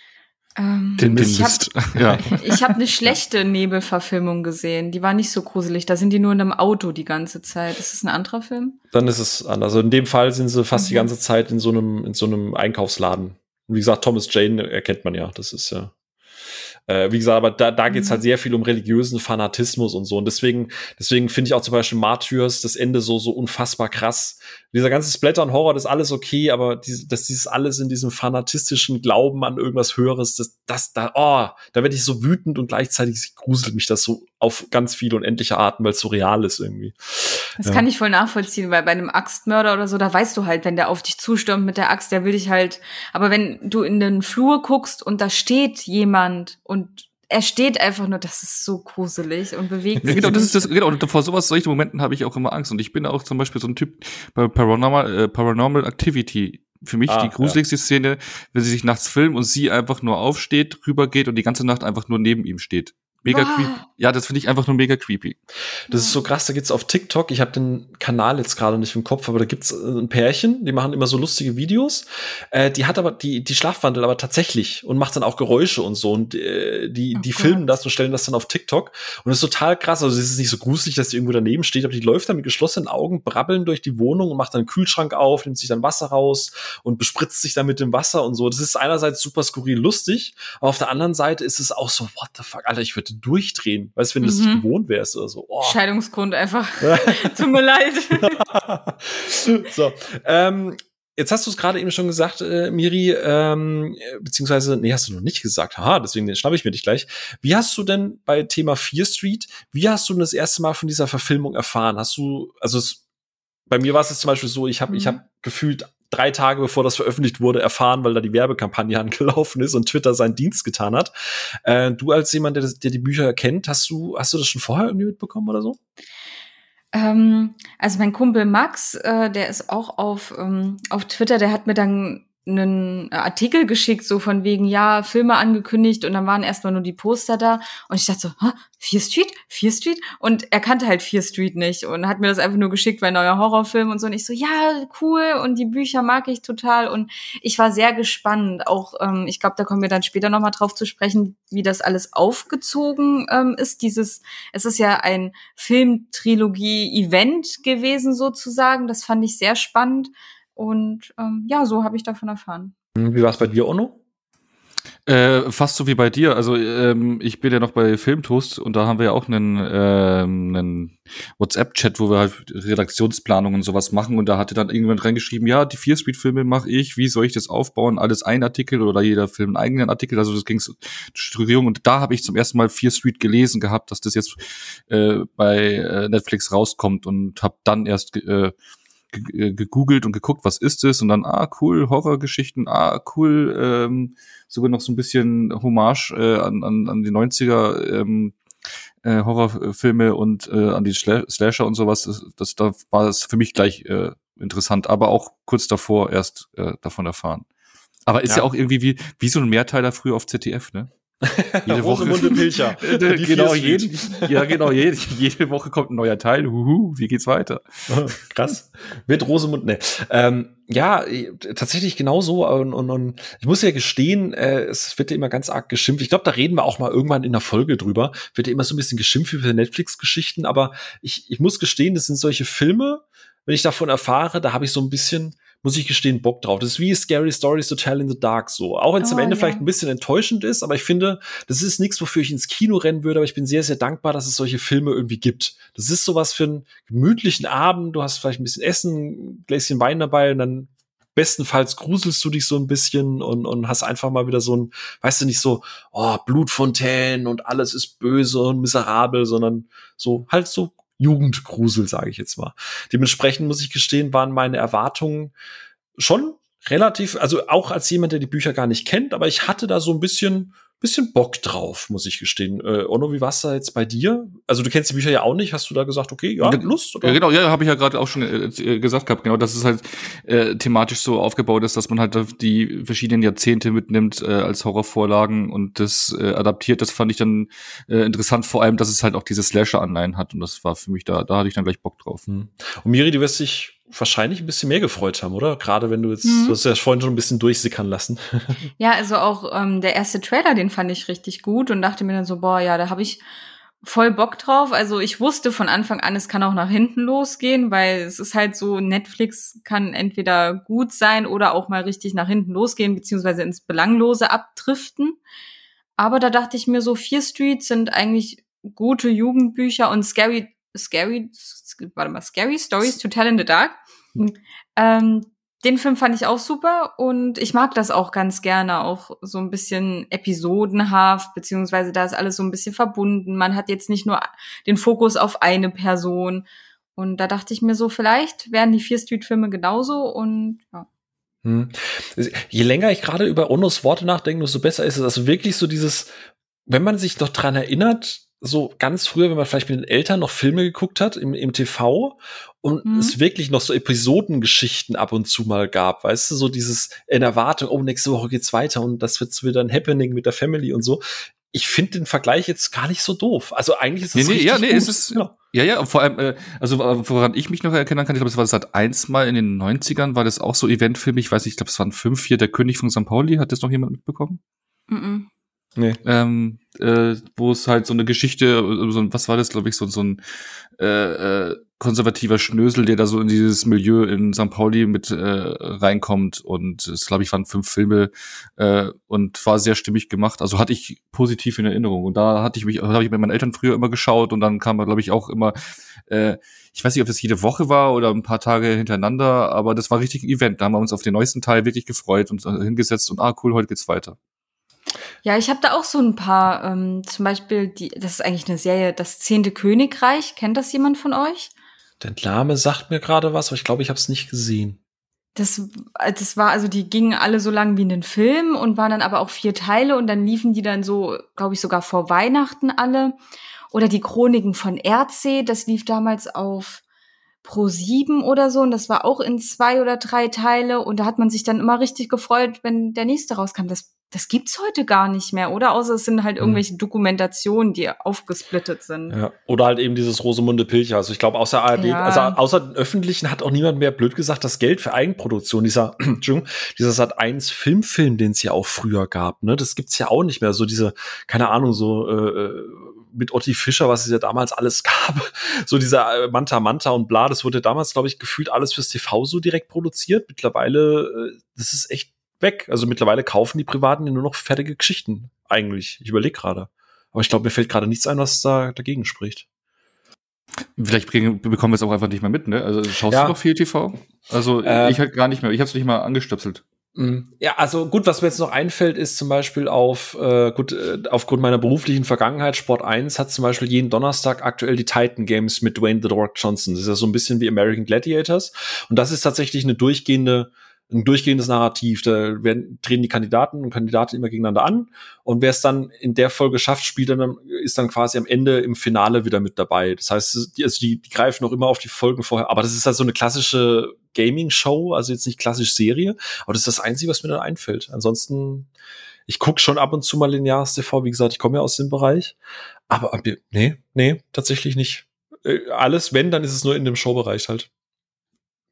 Ähm, den, den ich habe ja. Ich hab eine schlechte Nebelverfilmung gesehen. Die war nicht so gruselig. Da sind die nur in einem Auto die ganze Zeit. Ist das ein anderer Film? Dann ist es anders. Also in dem Fall sind sie fast mhm. die ganze Zeit in so einem, in so einem Einkaufsladen. Und wie gesagt, Thomas Jane erkennt man ja. Das ist ja äh, wie gesagt, aber da, da geht es halt mhm. sehr viel um religiösen Fanatismus und so. Und deswegen, deswegen finde ich auch zum Beispiel Martyrs das Ende so, so unfassbar krass. Dieser ganze Splatter und Horror, das ist alles okay, aber die, dass dieses alles in diesem fanatistischen Glauben an irgendwas Höheres, das, das, da, oh, da werde ich so wütend und gleichzeitig gruselt mich das so auf ganz viele unendliche Arten, weil es so real ist irgendwie. Das ja. kann ich voll nachvollziehen, weil bei einem Axtmörder oder so, da weißt du halt, wenn der auf dich zustürmt mit der Axt, der will dich halt, aber wenn du in den Flur guckst und da steht jemand und er steht einfach nur, das ist so gruselig und bewegt sich. genau, das ist das, genau, und vor sowas, solchen Momenten habe ich auch immer Angst. Und ich bin auch zum Beispiel so ein Typ bei Paranormal, äh, Paranormal Activity. Für mich ah, die gruseligste ja. Szene, wenn sie sich nachts filmen und sie einfach nur aufsteht, rübergeht und die ganze Nacht einfach nur neben ihm steht. Mega wow. creepy. Ja, das finde ich einfach nur mega creepy. Das ist so krass, da gibt's auf TikTok, ich habe den Kanal jetzt gerade nicht im Kopf, aber da gibt's äh, ein Pärchen, die machen immer so lustige Videos. Äh, die hat aber die die Schlafwandel aber tatsächlich und macht dann auch Geräusche und so und äh, die oh die filmen das und stellen das dann auf TikTok und das ist total krass, also es ist nicht so gruselig, dass die irgendwo daneben steht, aber die läuft dann mit geschlossenen Augen brabbeln durch die Wohnung und macht dann einen Kühlschrank auf, nimmt sich dann Wasser raus und bespritzt sich dann mit dem Wasser und so. Das ist einerseits super skurril lustig, aber auf der anderen Seite ist es auch so what the fuck, Alter, ich würde durchdrehen. Weißt du, wenn du mhm. das nicht gewohnt wärst oder so. Oh. Scheidungsgrund einfach. Tut mir leid. so. Ähm, Jetzt hast du es gerade eben schon gesagt, äh, Miri, ähm, beziehungsweise, nee, hast du noch nicht gesagt. Haha, deswegen schnappe ich mir dich gleich. Wie hast du denn bei Thema Fear Street, wie hast du denn das erste Mal von dieser Verfilmung erfahren? Hast du, also es, bei mir war es jetzt zum Beispiel so, ich habe mhm. ich hab gefühlt drei Tage bevor das veröffentlicht wurde, erfahren, weil da die Werbekampagne angelaufen ist und Twitter seinen Dienst getan hat. Äh, du als jemand, der, der die Bücher kennt, hast du, hast du das schon vorher irgendwie mitbekommen oder so? Ähm, also mein Kumpel Max, äh, der ist auch auf, ähm, auf Twitter, der hat mir dann einen Artikel geschickt, so von wegen, ja, Filme angekündigt und dann waren erstmal nur die Poster da. Und ich dachte so, Fear Street? Fear Street? Und er kannte halt Fear Street nicht und hat mir das einfach nur geschickt, weil neuer Horrorfilm und so. Und ich so, ja, cool und die Bücher mag ich total. Und ich war sehr gespannt, auch, ähm, ich glaube, da kommen wir dann später nochmal drauf zu sprechen, wie das alles aufgezogen ähm, ist, dieses, es ist ja ein Filmtrilogie-Event gewesen sozusagen, das fand ich sehr spannend, und ähm, ja, so habe ich davon erfahren. Hm, wie war es bei dir, Ono? Äh, fast so wie bei dir. Also ähm, ich bin ja noch bei Filmtoast und da haben wir ja auch einen, ähm, einen WhatsApp-Chat, wo wir halt Redaktionsplanung und sowas machen und da hatte dann irgendjemand reingeschrieben, ja, die Vier Speed-Filme mache ich, wie soll ich das aufbauen? Alles ein Artikel oder jeder Film einen eigenen Artikel, also das ging so Strukturierung und da habe ich zum ersten Mal Vier Street gelesen gehabt, dass das jetzt äh, bei äh, Netflix rauskommt und habe dann erst äh, äh, gegoogelt und geguckt, was ist es und dann, ah, cool, Horrorgeschichten, ah, cool, ähm, sogar noch so ein bisschen Hommage äh, an, an, an die 90er ähm, äh, Horrorfilme und äh, an die Slasher und sowas. Das, das da war es für mich gleich äh, interessant, aber auch kurz davor erst äh, davon erfahren. Aber ist ja. ja, auch irgendwie wie, wie so ein Mehrteiler früher auf ZDF, ne? Jede Woche. Pilcher. genau, jeden, ja, genau, jede, jede Woche kommt ein neuer Teil. Huhu, wie geht's weiter? Krass. Mit Rosemund, ne. Ähm, ja, tatsächlich genauso. Und, und, und ich muss ja gestehen, äh, es wird ja immer ganz arg geschimpft. Ich glaube, da reden wir auch mal irgendwann in der Folge drüber. Wird ja immer so ein bisschen geschimpft für Netflix-Geschichten. Aber ich, ich muss gestehen, das sind solche Filme, wenn ich davon erfahre, da habe ich so ein bisschen muss ich gestehen, Bock drauf. Das ist wie Scary Stories to Tell in the Dark so. Auch wenn es oh, am Ende ja. vielleicht ein bisschen enttäuschend ist, aber ich finde, das ist nichts, wofür ich ins Kino rennen würde, aber ich bin sehr, sehr dankbar, dass es solche Filme irgendwie gibt. Das ist sowas für einen gemütlichen Abend, du hast vielleicht ein bisschen Essen, ein Gläschen Wein dabei und dann bestenfalls gruselst du dich so ein bisschen und, und hast einfach mal wieder so ein, weißt du, nicht so, oh, Blutfontänen und alles ist böse und miserabel, sondern so halt so Jugendgrusel, sage ich jetzt mal. Dementsprechend muss ich gestehen, waren meine Erwartungen schon relativ, also auch als jemand, der die Bücher gar nicht kennt, aber ich hatte da so ein bisschen bisschen Bock drauf, muss ich gestehen. Äh, Ono, wie war's da jetzt bei dir? Also du kennst die Bücher ja auch nicht. Hast du da gesagt, okay, ja, Lust? Oder? Ja, genau, ja, habe ich ja gerade auch schon äh, äh, gesagt gehabt. Genau, dass es halt äh, thematisch so aufgebaut ist, dass man halt die verschiedenen Jahrzehnte mitnimmt äh, als Horrorvorlagen und das äh, adaptiert. Das fand ich dann äh, interessant, vor allem, dass es halt auch diese Slasher-Anleihen hat. Und das war für mich da, da hatte ich dann gleich Bock drauf. Hm. Und Miri, du wirst dich wahrscheinlich ein bisschen mehr gefreut haben, oder? Gerade wenn du jetzt, mhm. du hast ja vorhin schon ein bisschen durchsickern lassen. ja, also auch ähm, der erste Trailer, den fand ich richtig gut und dachte mir dann so, boah, ja, da habe ich voll Bock drauf. Also ich wusste von Anfang an, es kann auch nach hinten losgehen, weil es ist halt so, Netflix kann entweder gut sein oder auch mal richtig nach hinten losgehen, beziehungsweise ins Belanglose abdriften. Aber da dachte ich mir so, Fear Street sind eigentlich gute Jugendbücher und Scary Scary, warte mal, Scary Stories to Tell in the Dark. Hm. Ähm, den Film fand ich auch super und ich mag das auch ganz gerne, auch so ein bisschen episodenhaft, beziehungsweise da ist alles so ein bisschen verbunden. Man hat jetzt nicht nur den Fokus auf eine Person. Und da dachte ich mir so, vielleicht wären die Fear Street-Filme genauso und ja. Hm. Je länger ich gerade über Onos Worte nachdenke, desto besser ist es. Also wirklich so dieses, wenn man sich doch dran erinnert, so ganz früher, wenn man vielleicht mit den Eltern noch Filme geguckt hat im, im TV und mhm. es wirklich noch so Episodengeschichten ab und zu mal gab, weißt du, so dieses in Erwartung, oh, nächste Woche geht's weiter und das wird wieder ein Happening mit der Family und so. Ich finde den Vergleich jetzt gar nicht so doof. Also eigentlich ist es nee, nee, ja, nee, gut. ist es ja. ja, ja, vor allem, äh, also woran ich mich noch erinnern kann, ich glaube, es war seit eins Mal in den 90ern, war das auch so Eventfilm, ich weiß nicht, ich glaube, es waren fünf, hier, der König von St. Pauli, hat das noch jemand mitbekommen? Mhm. Nee. Ähm, äh, wo es halt so eine Geschichte, so, was war das, glaube ich, so, so ein äh, äh, konservativer Schnösel, der da so in dieses Milieu in St. Pauli mit äh, reinkommt und es, glaube ich, waren fünf Filme äh, und war sehr stimmig gemacht. Also hatte ich positiv in Erinnerung. Und da hatte ich mich, habe ich mit meinen Eltern früher immer geschaut und dann kam er, glaube ich, auch immer, äh, ich weiß nicht, ob das jede Woche war oder ein paar Tage hintereinander, aber das war richtig ein Event. Da haben wir uns auf den neuesten Teil wirklich gefreut und äh, hingesetzt und ah, cool, heute geht's weiter. Ja, ich habe da auch so ein paar, ähm, zum Beispiel, die, das ist eigentlich eine Serie, das Zehnte Königreich. Kennt das jemand von euch? Der Name sagt mir gerade was, aber ich glaube, ich habe es nicht gesehen. Das, das war, also die gingen alle so lang wie in den Film und waren dann aber auch vier Teile und dann liefen die dann so, glaube ich, sogar vor Weihnachten alle. Oder die Chroniken von Erdsee, das lief damals auf Pro 7 oder so und das war auch in zwei oder drei Teile und da hat man sich dann immer richtig gefreut, wenn der nächste rauskam. Das das gibt's heute gar nicht mehr, oder? Außer es sind halt mhm. irgendwelche Dokumentationen, die aufgesplittet sind. Ja. Oder halt eben dieses Rosemunde Pilcher. Also ich glaube, außer ARD, ja. also außer den öffentlichen hat auch niemand mehr blöd gesagt, das Geld für Eigenproduktion, dieser, Entschuldigung, dieser Sat 1 Filmfilm, den es ja auch früher gab, ne? Das gibt's ja auch nicht mehr. So diese, keine Ahnung, so äh, äh mit Otti Fischer, was es ja damals alles gab. So dieser äh, Manta Manta und bla, das wurde damals, glaube ich, gefühlt alles fürs TV so direkt produziert. Mittlerweile, äh, das ist echt weg. Also mittlerweile kaufen die Privaten nur noch fertige Geschichten eigentlich. Ich überlege gerade. Aber ich glaube, mir fällt gerade nichts ein, was da dagegen spricht. Vielleicht bekommen wir es auch einfach nicht mehr mit, ne? Also schaust ja. du noch viel TV? Also äh, ich halt gar nicht mehr. Ich habe es nicht mal angestöpselt. Mm, ja, also gut, was mir jetzt noch einfällt, ist zum Beispiel auf, äh, gut, äh, aufgrund meiner beruflichen Vergangenheit, Sport 1 hat zum Beispiel jeden Donnerstag aktuell die Titan Games mit Dwayne The Rock Johnson. Das ist ja so ein bisschen wie American Gladiators. Und das ist tatsächlich eine durchgehende ein durchgehendes Narrativ. Da werden, treten die Kandidaten und Kandidaten immer gegeneinander an. Und wer es dann in der Folge schafft, spielt dann, ist dann quasi am Ende im Finale wieder mit dabei. Das heißt, die, also die, die greifen auch immer auf die Folgen vorher. Aber das ist halt so eine klassische Gaming-Show, also jetzt nicht klassisch Serie. Aber das ist das Einzige, was mir dann einfällt. Ansonsten, ich gucke schon ab und zu mal lineares TV. Wie gesagt, ich komme ja aus dem Bereich. Aber nee, nee, tatsächlich nicht. Äh, alles, wenn, dann ist es nur in dem Showbereich halt.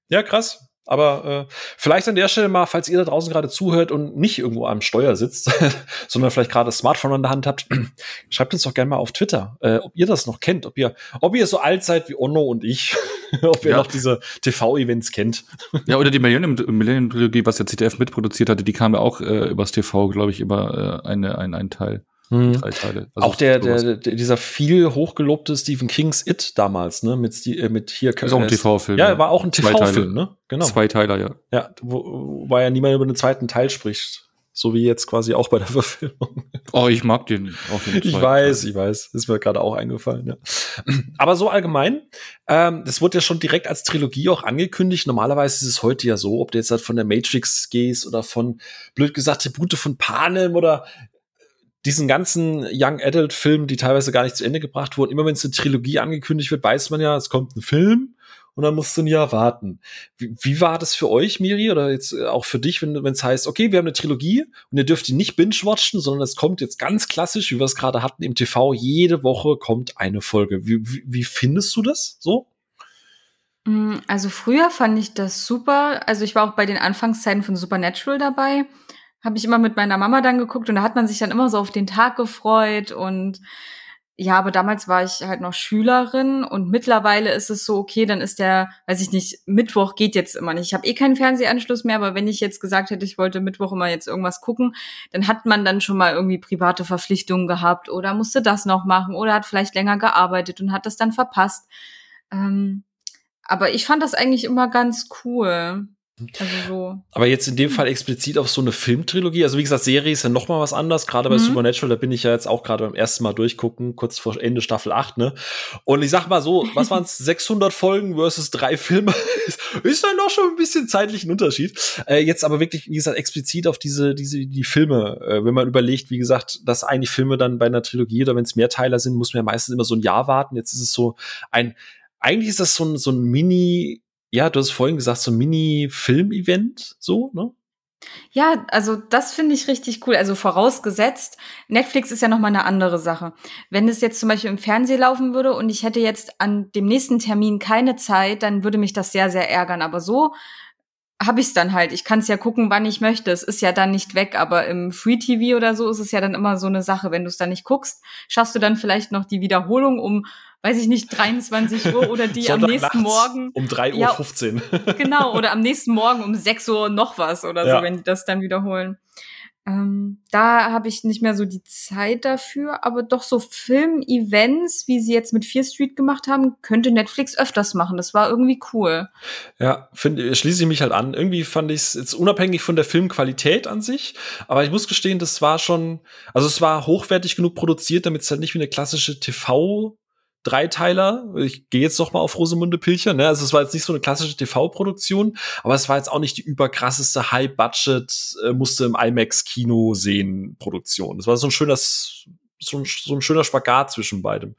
Ja, krass. Aber äh, vielleicht an der Stelle mal, falls ihr da draußen gerade zuhört und nicht irgendwo am Steuer sitzt, sondern vielleicht gerade das Smartphone in der Hand habt, schreibt uns doch gerne mal auf Twitter, äh, ob ihr das noch kennt, ob ihr, ob ihr so alt seid wie Onno und ich, ob ihr ja. noch diese TV-Events kennt. ja, oder die Millennium-Trilogie, was der ZDF mitproduziert hatte, die kam ja auch äh, übers TV, glaube ich, über äh, eine, ein, ein Teil. Hm. Drei Teile. Also auch der, der, dieser viel hochgelobte Stephen Kings It damals, ne, mit, äh, mit hier. Ist auch ein TV-Film. Ja, war auch ein TV-Film, ne? Genau. Zwei Teiler, ja. Ja, wo, wo ja niemand über den zweiten Teil spricht. So wie jetzt quasi auch bei der Verfilmung. Oh, ich mag den auch den Ich weiß, ich weiß. Ist mir gerade auch eingefallen, ja. Aber so allgemein, ähm, das wurde ja schon direkt als Trilogie auch angekündigt. Normalerweise ist es heute ja so, ob du jetzt halt von der Matrix gehst oder von, blöd gesagt, Tribute von Panem oder diesen ganzen Young Adult Filmen, die teilweise gar nicht zu Ende gebracht wurden, immer wenn es eine Trilogie angekündigt wird, weiß man ja, es kommt ein Film und dann musst du ein Jahr warten. Wie, wie war das für euch, Miri, oder jetzt äh, auch für dich, wenn es heißt, okay, wir haben eine Trilogie und ihr dürft die nicht binge-watchen, sondern es kommt jetzt ganz klassisch, wie wir es gerade hatten im TV, jede Woche kommt eine Folge. Wie, wie, wie findest du das so? Mm, also früher fand ich das super. Also ich war auch bei den Anfangszeiten von Supernatural dabei habe ich immer mit meiner Mama dann geguckt und da hat man sich dann immer so auf den Tag gefreut und ja, aber damals war ich halt noch Schülerin und mittlerweile ist es so, okay, dann ist der, weiß ich nicht, Mittwoch geht jetzt immer nicht. Ich habe eh keinen Fernsehanschluss mehr, aber wenn ich jetzt gesagt hätte, ich wollte Mittwoch immer jetzt irgendwas gucken, dann hat man dann schon mal irgendwie private Verpflichtungen gehabt oder musste das noch machen oder hat vielleicht länger gearbeitet und hat das dann verpasst. Ähm, aber ich fand das eigentlich immer ganz cool. Also so. Aber jetzt in dem Fall explizit auf so eine Filmtrilogie. Also wie gesagt, Serie ist ja noch mal was anderes. Gerade bei mhm. Supernatural, da bin ich ja jetzt auch gerade beim ersten Mal durchgucken, kurz vor Ende Staffel 8, ne? Und ich sag mal so, was waren es? 600 Folgen versus drei Filme? ist ja noch schon ein bisschen zeitlichen Unterschied. Äh, jetzt aber wirklich, wie gesagt, explizit auf diese, diese, die Filme. Äh, wenn man überlegt, wie gesagt, dass eigentlich Filme dann bei einer Trilogie oder wenn es Mehrteiler sind, muss man ja meistens immer so ein Jahr warten. Jetzt ist es so ein, eigentlich ist das so ein, so ein Mini- ja, du hast vorhin gesagt, so Mini-Film-Event, so, ne? Ja, also das finde ich richtig cool. Also vorausgesetzt, Netflix ist ja noch mal eine andere Sache. Wenn es jetzt zum Beispiel im Fernsehen laufen würde und ich hätte jetzt an dem nächsten Termin keine Zeit, dann würde mich das sehr, sehr ärgern. Aber so habe ich es dann halt. Ich kann es ja gucken, wann ich möchte. Es ist ja dann nicht weg, aber im Free TV oder so ist es ja dann immer so eine Sache. Wenn du es dann nicht guckst, schaffst du dann vielleicht noch die Wiederholung um weiß ich nicht, 23 Uhr oder die am nächsten Morgen. Um 3.15 Uhr. Ja, genau, oder am nächsten Morgen um 6 Uhr noch was oder ja. so, wenn die das dann wiederholen. Ähm, da habe ich nicht mehr so die Zeit dafür, aber doch so Film-Events, wie sie jetzt mit Fear Street gemacht haben, könnte Netflix öfters machen. Das war irgendwie cool. Ja, finde schließe ich mich halt an. Irgendwie fand ich es jetzt unabhängig von der Filmqualität an sich, aber ich muss gestehen, das war schon, also es war hochwertig genug produziert, damit es halt nicht wie eine klassische TV Dreiteiler. Ich gehe jetzt doch mal auf Rosemunde Pilcher. Ne? Also es war jetzt nicht so eine klassische TV-Produktion, aber es war jetzt auch nicht die überkrasseste High-Budget, äh, musste im IMAX-Kino sehen Produktion. Es war so ein schönes, so ein, so ein schöner Spagat zwischen beidem.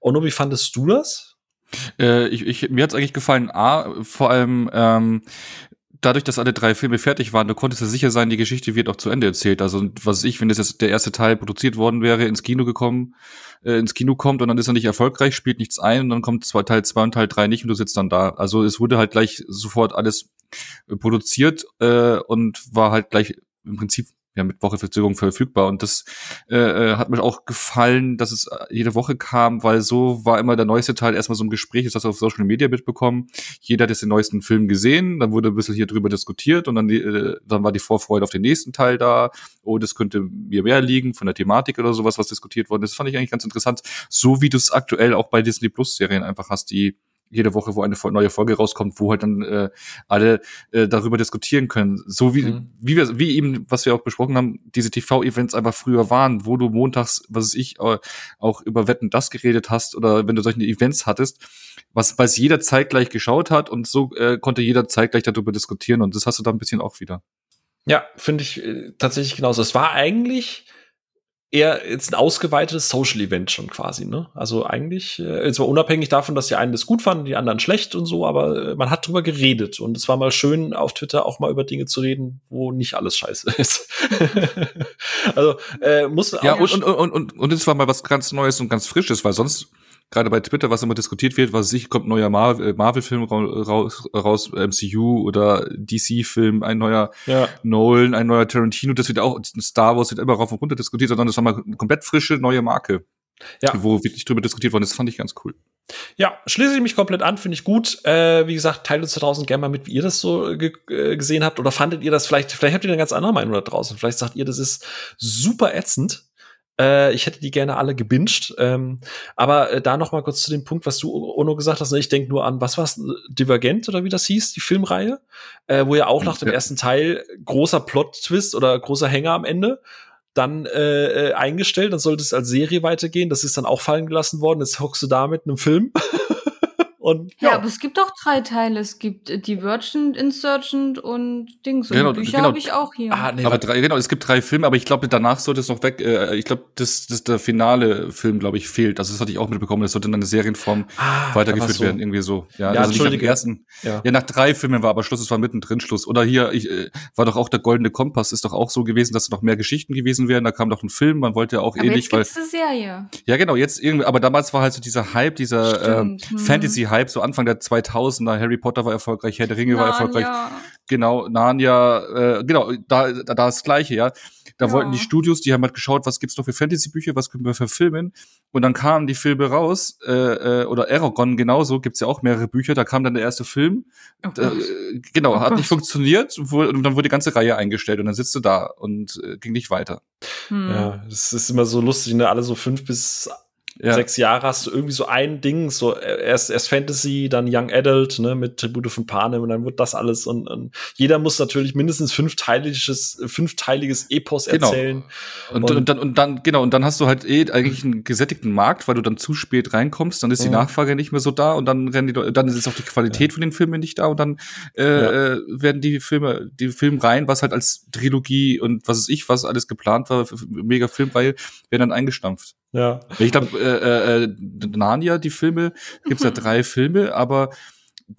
Ono, wie fandest du das? Äh, ich, ich, mir hat's eigentlich gefallen, A, vor allem ähm, dadurch, dass alle drei Filme fertig waren, du konntest dir sicher sein, die Geschichte wird auch zu Ende erzählt. Also, was ich, wenn das jetzt der erste Teil produziert worden wäre, ins Kino gekommen, äh, ins Kino kommt und dann ist er nicht erfolgreich, spielt nichts ein und dann kommt zwei, Teil zwei und Teil drei nicht und du sitzt dann da. Also es wurde halt gleich sofort alles äh, produziert äh, und war halt gleich im Prinzip ja, mit Wocheverzögerung verfügbar. Und das äh, äh, hat mir auch gefallen, dass es jede Woche kam, weil so war immer der neueste Teil erstmal so ein Gespräch, das hast du auf Social Media mitbekommen. Jeder hat jetzt den neuesten Film gesehen, dann wurde ein bisschen hier drüber diskutiert und dann, äh, dann war die Vorfreude auf den nächsten Teil da. Oh, das könnte mir mehr liegen von der Thematik oder sowas, was diskutiert worden ist. Das fand ich eigentlich ganz interessant. So wie du es aktuell auch bei Disney Plus Serien einfach hast, die jede Woche, wo eine neue Folge rauskommt, wo halt dann äh, alle äh, darüber diskutieren können. So wie, mhm. wie wir, wie eben, was wir auch besprochen haben, diese TV-Events einfach früher waren, wo du montags, was weiß ich, äh, auch über Wetten das geredet hast oder wenn du solche Events hattest, was, was jeder zeitgleich geschaut hat und so äh, konnte jeder zeitgleich darüber diskutieren und das hast du da ein bisschen auch wieder. Ja, finde ich äh, tatsächlich genauso. Es war eigentlich eher jetzt ein ausgeweitetes Social Event schon quasi, ne? Also eigentlich, äh, zwar unabhängig davon, dass die einen das gut fanden, die anderen schlecht und so, aber äh, man hat drüber geredet und es war mal schön, auf Twitter auch mal über Dinge zu reden, wo nicht alles scheiße ist. also äh, muss ja und, und, und, und, und es war mal was ganz Neues und ganz Frisches, weil sonst gerade bei Twitter, was immer diskutiert wird, was sich kommt neuer äh, Marvel-Film raus, raus, MCU oder DC-Film, ein neuer ja. Nolan, ein neuer Tarantino, das wird auch, Star Wars wird immer rauf und runter diskutiert, sondern das war mal eine komplett frische neue Marke. Ja. Wo wirklich drüber diskutiert worden ist, fand ich ganz cool. Ja, schließe ich mich komplett an, finde ich gut. Äh, wie gesagt, teilt uns da draußen gerne mal mit, wie ihr das so ge äh, gesehen habt. Oder fandet ihr das vielleicht, vielleicht habt ihr eine ganz andere Meinung da draußen. Vielleicht sagt ihr, das ist super ätzend. Äh, ich hätte die gerne alle gebinged. Ähm, aber äh, da noch mal kurz zu dem Punkt, was du, Ono, gesagt hast. Ne? Ich denke nur an, was war's, Divergent oder wie das hieß, die Filmreihe, äh, wo ja auch nach dem ja. ersten Teil großer Plot-Twist oder großer Hänger am Ende dann äh, äh eingestellt, dann sollte es als Serie weitergehen. Das ist dann auch fallen gelassen worden. Jetzt hockst du da mit einem Film. Und, ja. ja. aber es gibt auch drei Teile. Es gibt äh, Divergent, Insurgent und Dings. Und genau, Bücher genau. habe ich auch hier. Ah, nee, aber drei, genau, es gibt drei Filme, aber ich glaube, danach sollte es noch weg. Äh, ich glaube, das, das der finale Film, glaube ich, fehlt. Also das hatte ich auch mitbekommen. Das sollte in einer Serienform ah, weitergeführt so. werden, irgendwie so. Ja, ja also nicht nach dem ersten. Ja. ja, nach drei Filmen war aber Schluss. Es war mittendrin Schluss. Oder hier ich, äh, war doch auch der Goldene Kompass. Ist doch auch so gewesen, dass noch mehr Geschichten gewesen wären. Da kam doch ein Film. Man wollte ja auch aber ähnlich, jetzt weil. Eine Serie. Ja, genau. Jetzt irgendwie. Aber damals war halt so dieser Hype, dieser ähm, hm. Fantasy-Hype, so Anfang der 2000er. Harry Potter war erfolgreich, Herr der Ringe Narnia. war erfolgreich. Genau, Narnia, äh, genau, da, da, da das Gleiche, ja. Da ja. wollten die Studios, die haben halt geschaut, was gibt's noch für Fantasy-Bücher, was können wir verfilmen. Und dann kamen die Filme raus, äh, äh, oder Aragon genauso, gibt's ja auch mehrere Bücher, da kam dann der erste Film. Oh äh, genau, oh hat Gott. nicht funktioniert und dann wurde die ganze Reihe eingestellt und dann sitzt du da und äh, ging nicht weiter. Hm. Ja, das ist immer so lustig, ne? Alle so fünf bis ja. sechs Jahre hast du irgendwie so ein Ding, so erst, erst Fantasy, dann Young Adult, ne, mit Tribute von Panem und dann wird das alles und, und jeder muss natürlich mindestens fünfteiliges, fünfteiliges Epos genau. erzählen. Und, und, und, dann, und dann, genau, und dann hast du halt eh eigentlich einen gesättigten Markt, weil du dann zu spät reinkommst, dann ist die Nachfrage nicht mehr so da und dann rennen die, dann ist auch die Qualität ja. von den Filmen nicht da und dann äh, ja. Äh, werden die Filme, die Filmreihen, was halt als Trilogie und was ist ich, was alles geplant war, mega Filmreihe, werden dann eingestampft. Ja. Ich glaube, äh, äh, Narnia, die Filme, gibt's ja drei Filme, aber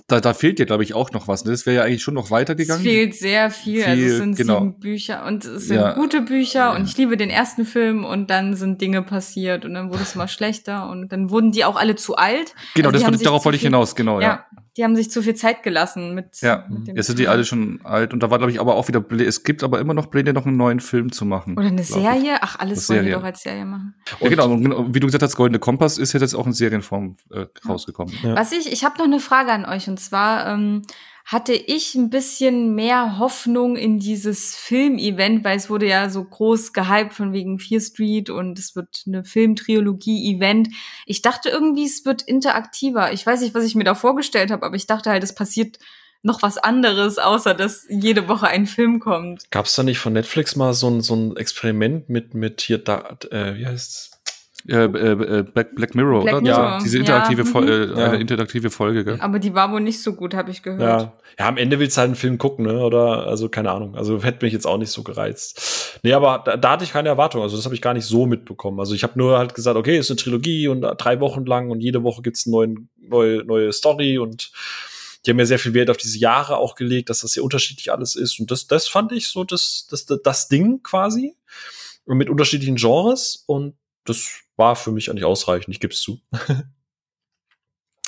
da, da fehlt dir, glaube ich, auch noch was. Ne? Das wäre ja eigentlich schon noch weitergegangen. Es fehlt sehr viel. viel also es sind genau. sieben Bücher und es sind ja. gute Bücher ja. und ich liebe den ersten Film und dann sind Dinge passiert und dann wurde es mal schlechter und dann wurden die auch alle zu alt. Genau, also das, darauf wollte ich hinaus, genau, ja. ja die haben sich zu viel Zeit gelassen mit. Ja, mit jetzt sind die alle schon alt und da war, glaube ich, aber auch wieder, es gibt aber immer noch Pläne, noch einen neuen Film zu machen. Oder eine Serie? Ich. Ach, alles wollen die doch als Serie machen. Ja, genau, und wie du gesagt hast, Goldene Kompass ist jetzt auch in Serienform äh, rausgekommen. Ja. Was ich, ich habe noch eine Frage an euch und zwar, ähm, hatte ich ein bisschen mehr Hoffnung in dieses Filmevent, weil es wurde ja so groß gehypt von wegen Fear Street und es wird eine Filmtrilogie-Event. Ich dachte irgendwie, es wird interaktiver. Ich weiß nicht, was ich mir da vorgestellt habe, aber ich dachte halt, es passiert noch was anderes, außer dass jede Woche ein Film kommt. Gab es da nicht von Netflix mal so ein, so ein Experiment mit, mit hier da, äh, wie heißt's? Äh, äh, Black, Black Mirror, Black oder? Mirror. Ja, diese interaktive, ja. Folge, äh, ja. eine interaktive Folge, gell? Aber die war wohl nicht so gut, habe ich gehört. Ja. ja, am Ende willst du halt einen Film gucken, ne? Oder, also keine Ahnung. Also hätte mich jetzt auch nicht so gereizt. Nee, aber da, da hatte ich keine Erwartung. Also das habe ich gar nicht so mitbekommen. Also ich habe nur halt gesagt, okay, ist eine Trilogie und drei Wochen lang und jede Woche gibt's eine neue, neue, neue Story und die haben ja sehr viel Wert auf diese Jahre auch gelegt, dass das sehr unterschiedlich alles ist. Und das, das fand ich so das, das, das Ding quasi. Mit unterschiedlichen Genres. Und das war für mich eigentlich ausreichend, ich gebe es zu.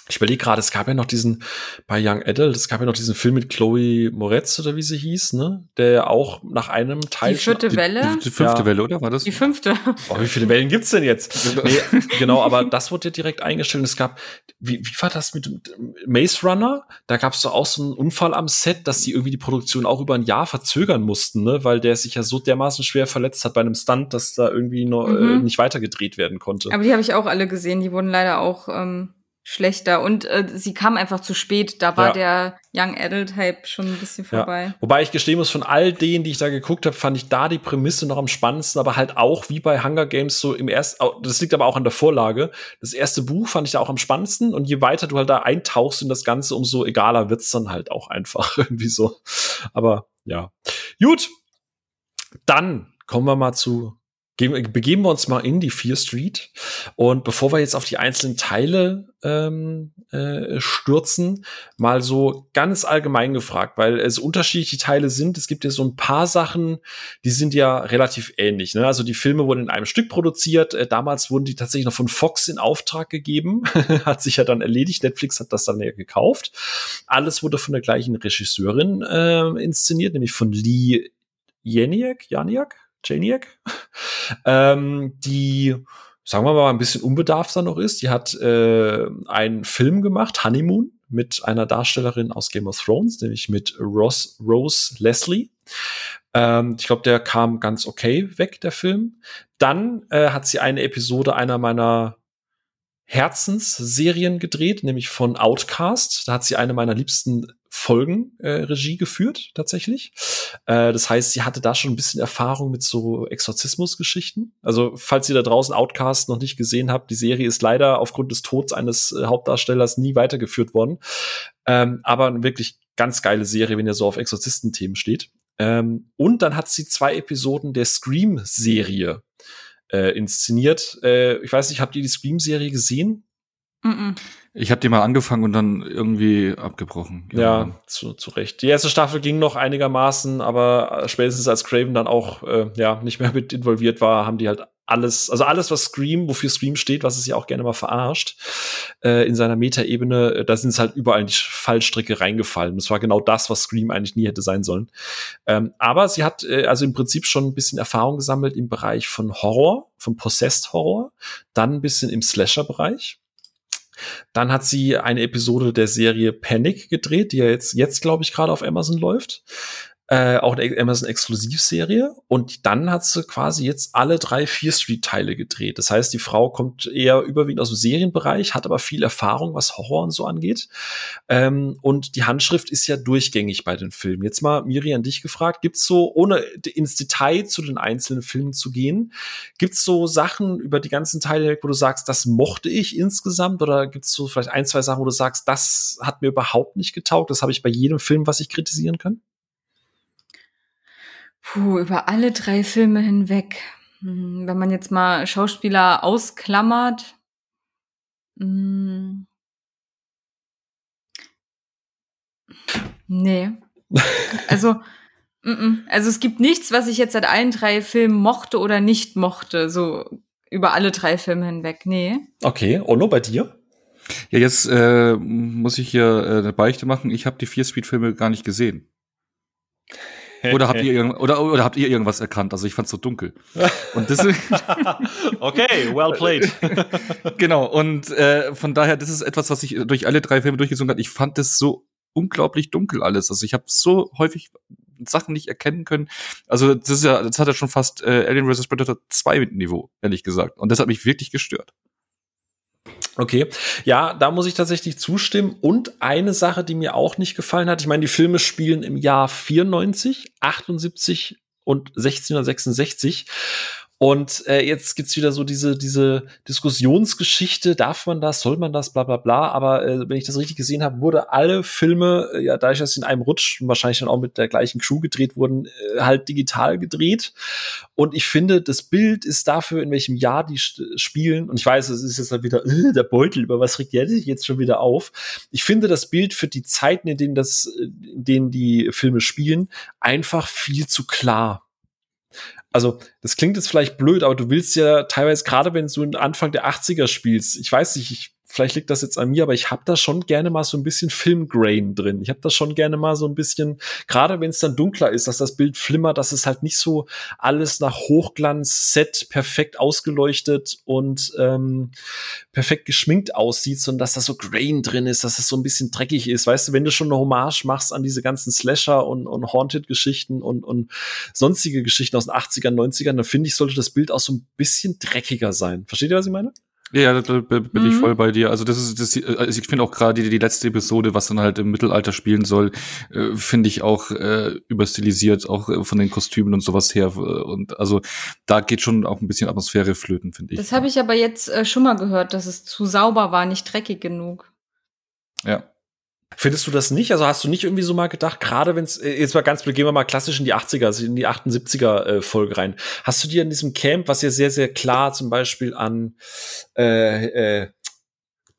Ich überlege gerade, es gab ja noch diesen, bei Young Adult, es gab ja noch diesen Film mit Chloe Moretz oder wie sie hieß, ne? Der ja auch nach einem Teil. Die vierte Welle? Die, die fünfte ja. Welle, oder? War das? Die fünfte. Oh, wie viele Wellen gibt's denn jetzt? nee, genau, aber das wurde ja direkt eingestellt. Es gab, wie, wie war das mit, Maze Runner? Da gab es doch auch so einen Unfall am Set, dass die irgendwie die Produktion auch über ein Jahr verzögern mussten, ne? Weil der sich ja so dermaßen schwer verletzt hat bei einem Stunt, dass da irgendwie noch äh, mhm. äh, nicht weitergedreht werden konnte. Aber die habe ich auch alle gesehen, die wurden leider auch. Ähm schlechter. Und äh, sie kam einfach zu spät. Da war ja. der Young Adult Hype schon ein bisschen vorbei. Ja. Wobei ich gestehen muss, von all denen, die ich da geguckt habe, fand ich da die Prämisse noch am spannendsten, aber halt auch wie bei Hunger Games so im ersten, das liegt aber auch an der Vorlage. Das erste Buch fand ich da auch am spannendsten und je weiter du halt da eintauchst in das Ganze, umso egaler wird's dann halt auch einfach irgendwie so. Aber ja. Gut. Dann kommen wir mal zu begeben wir uns mal in die Fear Street. Und bevor wir jetzt auf die einzelnen Teile ähm, äh, stürzen, mal so ganz allgemein gefragt, weil es unterschiedliche Teile sind. Es gibt ja so ein paar Sachen, die sind ja relativ ähnlich. Ne? Also die Filme wurden in einem Stück produziert. Äh, damals wurden die tatsächlich noch von Fox in Auftrag gegeben. hat sich ja dann erledigt. Netflix hat das dann ja gekauft. Alles wurde von der gleichen Regisseurin äh, inszeniert, nämlich von Lee Janiak, Janiak, Janiak, ähm, die, sagen wir mal, ein bisschen unbedarfter noch ist. Die hat äh, einen Film gemacht, Honeymoon, mit einer Darstellerin aus Game of Thrones, nämlich mit Ross, Rose Leslie. Ähm, ich glaube, der kam ganz okay weg, der Film. Dann äh, hat sie eine Episode einer meiner Herzensserien gedreht, nämlich von Outcast. Da hat sie eine meiner liebsten Folgen äh, Regie geführt, tatsächlich. Äh, das heißt, sie hatte da schon ein bisschen Erfahrung mit so Exorzismusgeschichten. Also, falls ihr da draußen Outcast noch nicht gesehen habt, die Serie ist leider aufgrund des Todes eines äh, Hauptdarstellers nie weitergeführt worden. Ähm, aber eine wirklich ganz geile Serie, wenn ihr so auf Exorzistenthemen steht. Ähm, und dann hat sie zwei Episoden der Scream-Serie äh, inszeniert. Äh, ich weiß nicht, habt ihr die Scream-Serie gesehen? Mm -mm. Ich habe die mal angefangen und dann irgendwie abgebrochen. Ja, ja zu, zu Recht. Die erste Staffel ging noch einigermaßen, aber spätestens als Craven dann auch äh, ja nicht mehr mit involviert war, haben die halt alles, also alles, was Scream, wofür Scream steht, was es ja auch gerne mal verarscht, äh, in seiner Metaebene, äh, da sind es halt überall in die Fallstricke reingefallen. Das war genau das, was Scream eigentlich nie hätte sein sollen. Ähm, aber sie hat äh, also im Prinzip schon ein bisschen Erfahrung gesammelt im Bereich von Horror, von Possessed Horror, dann ein bisschen im Slasher-Bereich. Dann hat sie eine Episode der Serie Panic gedreht, die ja jetzt, jetzt glaube ich, gerade auf Amazon läuft äh, auch eine Amazon-Exklusivserie. Und dann hat sie quasi jetzt alle drei Fear Street-Teile gedreht. Das heißt, die Frau kommt eher überwiegend aus dem Serienbereich, hat aber viel Erfahrung, was Horror und so angeht. Ähm, und die Handschrift ist ja durchgängig bei den Filmen. Jetzt mal, Miri, an dich gefragt, gibt's so, ohne ins Detail zu den einzelnen Filmen zu gehen, gibt's so Sachen über die ganzen Teile, wo du sagst, das mochte ich insgesamt? Oder gibt's so vielleicht ein, zwei Sachen, wo du sagst, das hat mir überhaupt nicht getaugt, das habe ich bei jedem Film, was ich kritisieren kann? Puh, über alle drei Filme hinweg. Hm, wenn man jetzt mal Schauspieler ausklammert. Hm. Nee. Also, also es gibt nichts, was ich jetzt seit allen drei Filmen mochte oder nicht mochte, so über alle drei Filme hinweg. Nee. Okay, Onno, bei dir? Ja, jetzt äh, muss ich hier äh, eine Beichte machen. Ich habe die vier Speed-Filme gar nicht gesehen. Oder habt ihr irgend, oder, oder habt ihr irgendwas erkannt? Also ich fand's so dunkel. Und das okay, well played. genau. Und äh, von daher, das ist etwas, was ich durch alle drei Filme durchgezogen hat. Ich fand das so unglaublich dunkel alles. Also ich habe so häufig Sachen nicht erkennen können. Also das ist ja, das hat ja schon fast äh, Alien vs Predator 2 mit Niveau, ehrlich gesagt. Und das hat mich wirklich gestört. Okay, ja, da muss ich tatsächlich zustimmen. Und eine Sache, die mir auch nicht gefallen hat, ich meine, die Filme spielen im Jahr 94, 78 und 1666. Und äh, jetzt gibt's wieder so diese, diese Diskussionsgeschichte, darf man das, soll man das, bla bla bla. Aber äh, wenn ich das richtig gesehen habe, wurde alle Filme, äh, ja, dadurch, dass sie in einem Rutsch wahrscheinlich dann auch mit der gleichen Crew gedreht wurden, äh, halt digital gedreht. Und ich finde, das Bild ist dafür, in welchem Jahr die spielen. Und ich weiß, es ist jetzt halt wieder, äh, der Beutel, über was regt der sich jetzt schon wieder auf? Ich finde das Bild für die Zeiten, in denen das, in denen die Filme spielen, einfach viel zu klar also das klingt jetzt vielleicht blöd, aber du willst ja teilweise, gerade wenn du Anfang der 80er spielst, ich weiß nicht, ich vielleicht liegt das jetzt an mir, aber ich habe da schon gerne mal so ein bisschen Filmgrain drin. Ich habe da schon gerne mal so ein bisschen, gerade wenn es dann dunkler ist, dass das Bild flimmert, dass es halt nicht so alles nach Hochglanz, Set perfekt ausgeleuchtet und ähm, perfekt geschminkt aussieht, sondern dass da so Grain drin ist, dass es so ein bisschen dreckig ist. Weißt du, wenn du schon eine Hommage machst an diese ganzen Slasher und, und Haunted-Geschichten und, und sonstige Geschichten aus den 80ern, 90ern, dann finde ich, sollte das Bild auch so ein bisschen dreckiger sein. Versteht ihr, was ich meine? Ja, da, bin mhm. ich voll bei dir. Also das ist, das, also ich finde auch gerade die, die letzte Episode, was dann halt im Mittelalter spielen soll, äh, finde ich auch äh, überstilisiert, auch äh, von den Kostümen und sowas her. Und also da geht schon auch ein bisschen Atmosphäre flöten, finde ich. Das habe ich aber jetzt äh, schon mal gehört, dass es zu sauber war, nicht dreckig genug. Ja. Findest du das nicht? Also hast du nicht irgendwie so mal gedacht, gerade wenn es, äh, jetzt mal ganz, gehen wir mal klassisch in die 80er, also in die 78er äh, Folge rein. Hast du dir in diesem Camp, was ja sehr, sehr klar zum Beispiel an, äh, äh,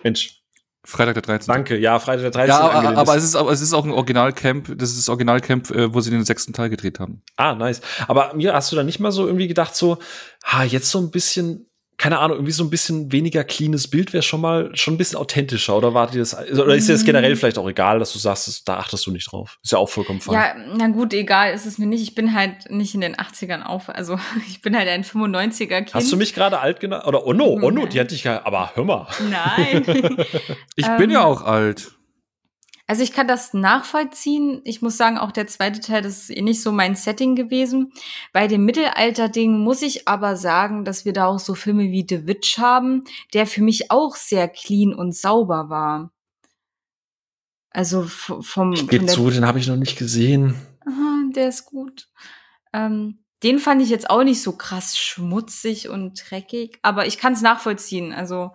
Mensch, Freitag der 13. Danke, ja, Freitag der 13. Ja, aber, aber es ist, aber es ist auch ein Originalcamp, das ist das Originalcamp, äh, wo sie den sechsten Teil gedreht haben. Ah, nice. Aber mir hast du da nicht mal so irgendwie gedacht, so, ha, jetzt so ein bisschen keine Ahnung, irgendwie so ein bisschen weniger cleanes Bild wäre schon mal schon ein bisschen authentischer. Oder war dir das, oder ist dir das generell mm. vielleicht auch egal, dass du sagst, da achtest du nicht drauf? Ist ja auch vollkommen fein. Ja, na gut, egal ist es mir nicht. Ich bin halt nicht in den 80ern auf. Also ich bin halt ein 95er Kind. Hast du mich gerade alt genannt? Oder Onno, Onno, die hatte ich ja, aber hör mal. Nein. ich bin ja ähm, auch alt. Also ich kann das nachvollziehen. Ich muss sagen, auch der zweite Teil, das ist eh nicht so mein Setting gewesen. Bei dem Mittelalter-Ding muss ich aber sagen, dass wir da auch so Filme wie The Witch haben, der für mich auch sehr clean und sauber war. Also vom. Ich gebe zu, den habe ich noch nicht gesehen. Aha, der ist gut. Ähm, den fand ich jetzt auch nicht so krass schmutzig und dreckig, aber ich kann es nachvollziehen. Also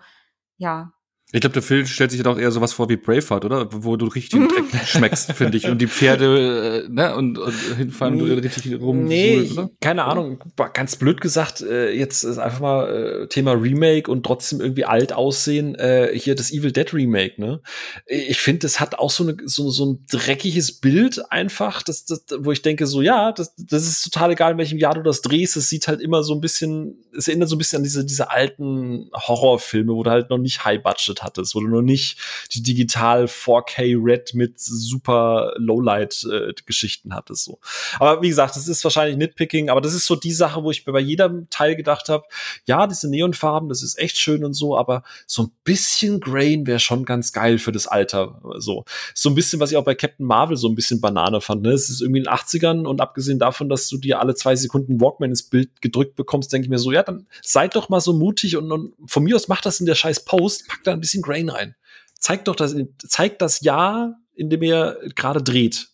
ja, ich glaube, der Film stellt sich ja auch eher sowas vor wie Braveheart, oder? Wo du richtig den Dreck schmeckst, finde ich. Und die Pferde, äh, ne, und, und hinfahren nee, richtig rum. Nee, oder? keine Ahnung. Ganz blöd gesagt, äh, jetzt ist einfach mal äh, Thema Remake und trotzdem irgendwie alt aussehen. Äh, hier das Evil Dead Remake, ne? Ich finde, das hat auch so, eine, so, so ein dreckiges Bild einfach, das, das, wo ich denke, so, ja, das, das ist total egal, in welchem Jahr du das drehst. Es sieht halt immer so ein bisschen, es erinnert so ein bisschen an diese, diese alten Horrorfilme, wo du halt noch nicht High Budget hattest, wo du noch nicht die digital 4K Red mit super Lowlight-Geschichten äh, hattest. So. Aber wie gesagt, das ist wahrscheinlich Nitpicking, aber das ist so die Sache, wo ich mir bei jedem Teil gedacht habe, ja, diese Neonfarben, das ist echt schön und so, aber so ein bisschen Grain wäre schon ganz geil für das Alter. So. so ein bisschen, was ich auch bei Captain Marvel so ein bisschen Banane fand. Ne? Es ist irgendwie in den 80ern und abgesehen davon, dass du dir alle zwei Sekunden Walkman ins Bild gedrückt bekommst, denke ich mir so, ja, dann seid doch mal so mutig und, und von mir aus macht das in der scheiß Post, pack da ein bisschen Grain rein. Zeigt doch das, zeigt das Jahr, in dem er gerade dreht.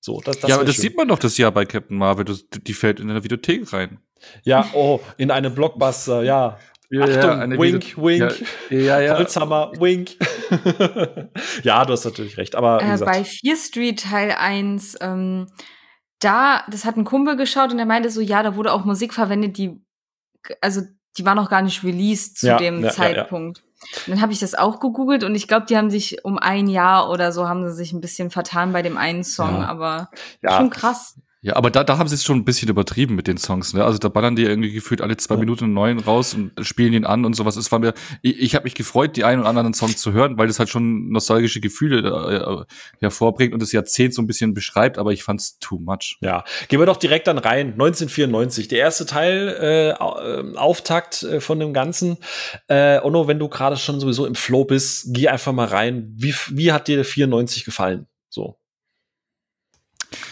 So, das, das ja, aber das schön. sieht man doch das Jahr bei Captain Marvel. Das, die fällt in eine Videothek rein. Ja, oh, in eine Blockbuster, ja. Ja, Achtung, ja, Wink, Video Wink. Ja, ja, ja. Holzhammer, Wink. ja, du hast natürlich recht. Aber äh, bei Fear Street Teil 1, ähm, da, das hat ein Kumpel geschaut und er meinte so, ja, da wurde auch Musik verwendet, die, also die war noch gar nicht released zu ja, dem ja, Zeitpunkt. Und dann habe ich das auch gegoogelt und ich glaube, die haben sich um ein Jahr oder so haben sie sich ein bisschen vertan bei dem einen Song, aber schon krass. Ja, aber da, da haben sie es schon ein bisschen übertrieben mit den Songs. Ne? Also da ballern die irgendwie gefühlt alle zwei Minuten einen neuen raus und spielen ihn an und sowas. Es war mir, ich, ich habe mich gefreut, die einen oder anderen Song zu hören, weil das halt schon nostalgische Gefühle äh, hervorbringt und das Jahrzehnt so ein bisschen beschreibt, aber ich fand's too much. Ja, gehen wir doch direkt dann rein. 1994, der erste Teil, äh, äh, Auftakt äh, von dem Ganzen. Äh, Ono, wenn du gerade schon sowieso im Flow bist, geh einfach mal rein. Wie, wie hat dir 94 gefallen? So.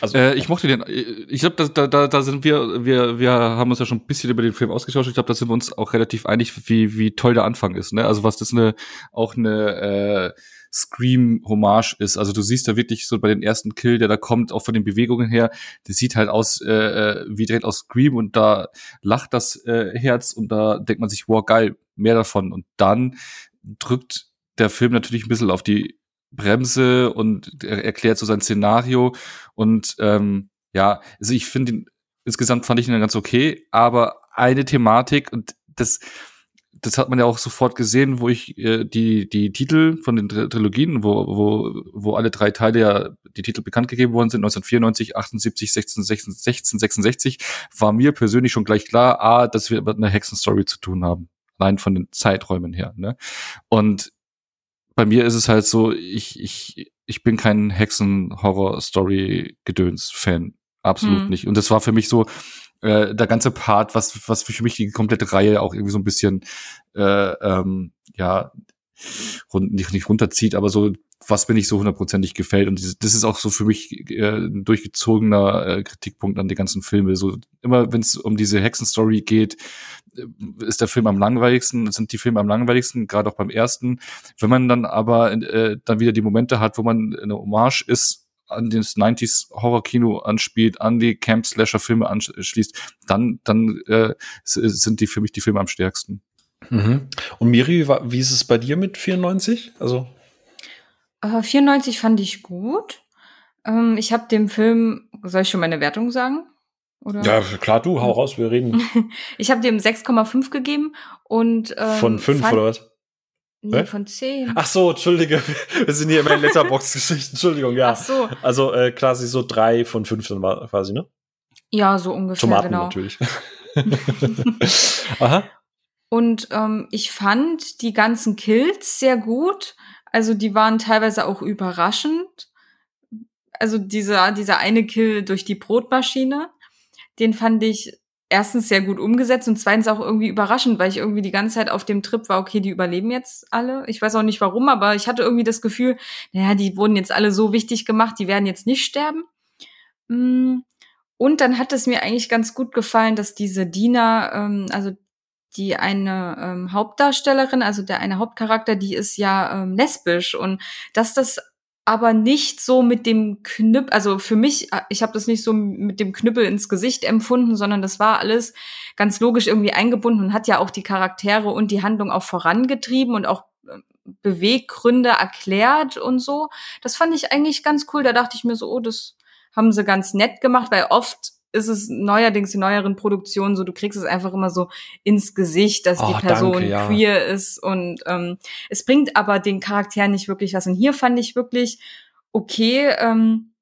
Also, äh, ich mochte den, äh, ich glaube, da, da, da sind wir, wir, wir haben uns ja schon ein bisschen über den Film ausgetauscht. Ich glaube, da sind wir uns auch relativ einig, wie, wie toll der Anfang ist. Ne? Also was das eine, auch eine äh, Scream-Hommage ist. Also du siehst da wirklich so bei den ersten Kill, der da kommt, auch von den Bewegungen her, das sieht halt aus äh, äh, wie direkt aus Scream und da lacht das äh, Herz und da denkt man sich, wow, geil, mehr davon. Und dann drückt der Film natürlich ein bisschen auf die Bremse und er erklärt so sein Szenario. Und ähm, ja, also ich finde ihn, insgesamt fand ich ihn ganz okay, aber eine Thematik, und das, das hat man ja auch sofort gesehen, wo ich äh, die, die Titel von den Trilogien, wo, wo, wo alle drei Teile ja die Titel bekannt gegeben worden sind, 1994, 78, 16, 16, 16 66, war mir persönlich schon gleich klar, ah, dass wir mit einer Hexenstory zu tun haben. Allein von den Zeiträumen her. Ne? Und bei mir ist es halt so, ich, ich, ich bin kein Hexen-Horror-Story-Gedöns-Fan. Absolut mhm. nicht. Und das war für mich so äh, der ganze Part, was, was für mich die komplette Reihe auch irgendwie so ein bisschen, äh, ähm, ja, rund, nicht, nicht runterzieht, aber so, was mir nicht so hundertprozentig gefällt. Und das ist auch so für mich äh, ein durchgezogener äh, Kritikpunkt an die ganzen Filme. So immer, wenn es um diese Hexenstory geht, ist der Film am langweiligsten, sind die Filme am langweiligsten, gerade auch beim ersten. Wenn man dann aber äh, dann wieder die Momente hat, wo man eine Hommage ist an das 90s Horror-Kino anspielt, an die Camp-Slasher-Filme anschließt, dann, dann äh, sind die für mich die Filme am stärksten. Mhm. Und Miri, wie ist es bei dir mit 94? Also äh, 94 fand ich gut. Ähm, ich habe dem Film, soll ich schon meine Wertung sagen? Oder? Ja, klar, du, hau raus, wir reden. ich habe dem 6,5 gegeben und ähm, von 5 oder was? Nee, Hä? von 10. Ach so, entschuldige. Wir sind hier immer in Letterbox-Geschichten. Entschuldigung, ja. Ach so. Also äh, quasi so 3 von 5 dann war quasi, ne? Ja, so ungefähr, Tomaten genau. natürlich. Aha. Und ähm, ich fand die ganzen Kills sehr gut. Also die waren teilweise auch überraschend. Also dieser, dieser eine Kill durch die Brotmaschine, den fand ich erstens sehr gut umgesetzt und zweitens auch irgendwie überraschend, weil ich irgendwie die ganze Zeit auf dem Trip war, okay, die überleben jetzt alle. Ich weiß auch nicht warum, aber ich hatte irgendwie das Gefühl, naja, die wurden jetzt alle so wichtig gemacht, die werden jetzt nicht sterben. Mm. Und dann hat es mir eigentlich ganz gut gefallen, dass diese Diener, ähm, also die eine ähm, Hauptdarstellerin, also der eine Hauptcharakter, die ist ja ähm, lesbisch und dass das aber nicht so mit dem Knüppel, also für mich, äh, ich habe das nicht so mit dem Knüppel ins Gesicht empfunden, sondern das war alles ganz logisch irgendwie eingebunden und hat ja auch die Charaktere und die Handlung auch vorangetrieben und auch äh, Beweggründe erklärt und so. Das fand ich eigentlich ganz cool. Da dachte ich mir so, oh, das haben sie ganz nett gemacht, weil oft ist es neuerdings in neueren Produktionen so, du kriegst es einfach immer so ins Gesicht, dass oh, die Person danke, ja. queer ist und ähm, es bringt aber den Charakter nicht wirklich was. Und hier fand ich wirklich okay, ähm,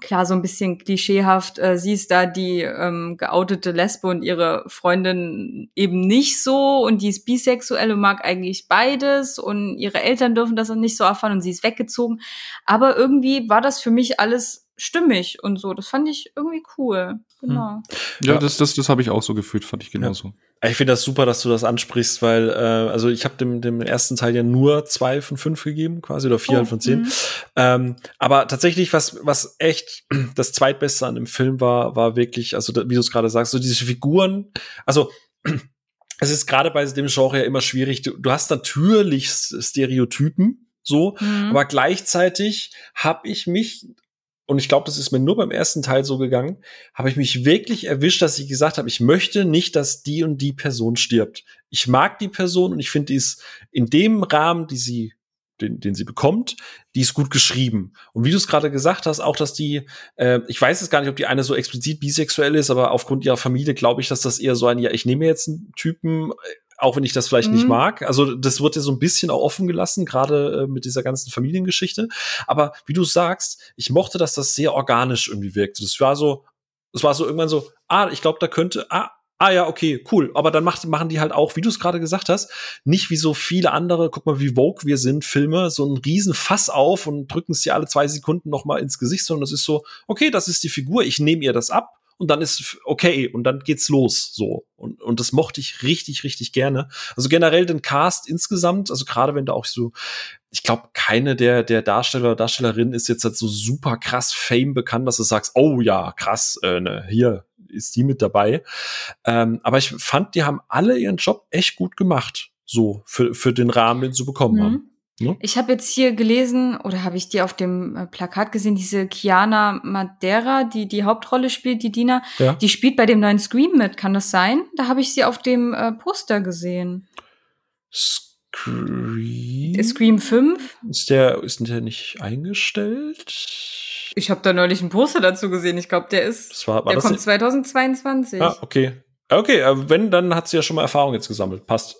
klar, so ein bisschen klischeehaft, äh, sie ist da die ähm, geoutete Lesbe und ihre Freundin eben nicht so und die ist bisexuell und mag eigentlich beides und ihre Eltern dürfen das nicht so erfahren und sie ist weggezogen. Aber irgendwie war das für mich alles stimmig und so. Das fand ich irgendwie cool. Genau. Hm. Ja, ja, das, das, das habe ich auch so gefühlt, fand ich genauso. Ja. Ich finde das super, dass du das ansprichst, weil, äh, also ich habe dem, dem ersten Teil ja nur zwei von fünf gegeben, quasi, oder vier oh, von zehn. Mhm. Ähm, aber tatsächlich, was, was echt das zweitbeste an dem Film war, war wirklich, also wie du es gerade sagst, so diese Figuren, also es ist gerade bei dem Genre ja immer schwierig. Du, du hast natürlich Stereotypen, so, mhm. aber gleichzeitig habe ich mich und ich glaube, das ist mir nur beim ersten Teil so gegangen, habe ich mich wirklich erwischt, dass ich gesagt habe, ich möchte nicht, dass die und die Person stirbt. Ich mag die Person und ich finde, die ist in dem Rahmen, die sie, den, den sie bekommt, die ist gut geschrieben. Und wie du es gerade gesagt hast, auch, dass die, äh, ich weiß jetzt gar nicht, ob die eine so explizit bisexuell ist, aber aufgrund ihrer Familie glaube ich, dass das eher so ein, ja, ich nehme jetzt einen Typen, auch wenn ich das vielleicht mhm. nicht mag. Also das wird ja so ein bisschen auch offen gelassen, gerade äh, mit dieser ganzen Familiengeschichte. Aber wie du sagst, ich mochte, dass das sehr organisch irgendwie wirkte. Das war so, es war so irgendwann so, ah, ich glaube, da könnte, ah, Ah ja, okay, cool. Aber dann macht, machen die halt auch, wie du es gerade gesagt hast, nicht wie so viele andere, guck mal, wie Vogue wir sind, Filme, so einen riesen Fass auf und drücken es dir alle zwei Sekunden noch mal ins Gesicht, sondern es ist so, okay, das ist die Figur, ich nehme ihr das ab und dann ist okay und dann geht's los so und und das mochte ich richtig richtig gerne. Also generell den Cast insgesamt, also gerade wenn da auch so ich glaube, keine der, der Darsteller oder Darstellerinnen ist jetzt halt so super krass Fame bekannt, dass du sagst, oh ja, krass, äh, ne, hier ist die mit dabei. Ähm, aber ich fand, die haben alle ihren Job echt gut gemacht, so für, für den Rahmen, den sie bekommen mhm. haben. Ne? Ich habe jetzt hier gelesen, oder habe ich die auf dem äh, Plakat gesehen, diese Kiana Madeira, die die Hauptrolle spielt, die Dina, ja. die spielt bei dem neuen Scream mit, kann das sein? Da habe ich sie auf dem äh, Poster gesehen. Scream? Scream 5? Ist der, ist der nicht eingestellt? Ich habe da neulich ein Poster dazu gesehen. Ich glaube, der ist. Das war, war der kommt 2022. Ah, okay. Okay, äh, wenn, dann hat sie ja schon mal Erfahrung jetzt gesammelt. Passt.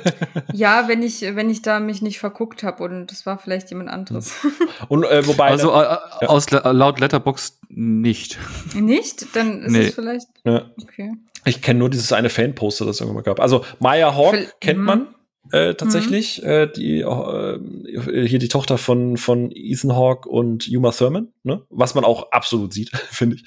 ja, wenn ich, wenn ich da mich nicht verguckt habe und das war vielleicht jemand anderes. Und äh, wobei. Also äh, ja. aus laut Letterbox nicht. Nicht? Dann ist nee. es vielleicht. Ja. Okay. Ich kenne nur dieses eine Fanposter, das es irgendwann mal gab. Also Maya Hawk Für, kennt man. Mhm äh, tatsächlich, mhm. äh, die äh, hier die Tochter von von Ethan Hawke und Uma Thurman, ne? Was man auch absolut sieht, finde ich.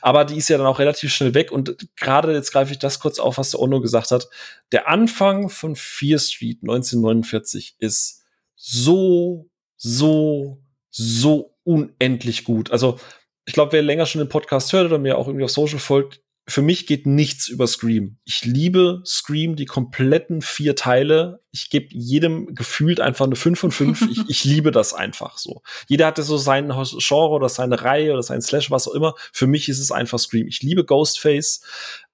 Aber die ist ja dann auch relativ schnell weg und gerade jetzt greife ich das kurz auf, was der Ono gesagt hat. Der Anfang von Fear Street 1949 ist so so so unendlich gut. Also ich glaube, wer länger schon den Podcast hört oder mir auch irgendwie auf Social folgt, für mich geht nichts über Scream. Ich liebe Scream, die kompletten vier Teile. Ich gebe jedem gefühlt einfach eine 5 von 5. ich, ich liebe das einfach so. Jeder hatte so sein Genre oder seine Reihe oder sein Slash, was auch immer. Für mich ist es einfach Scream. Ich liebe Ghostface.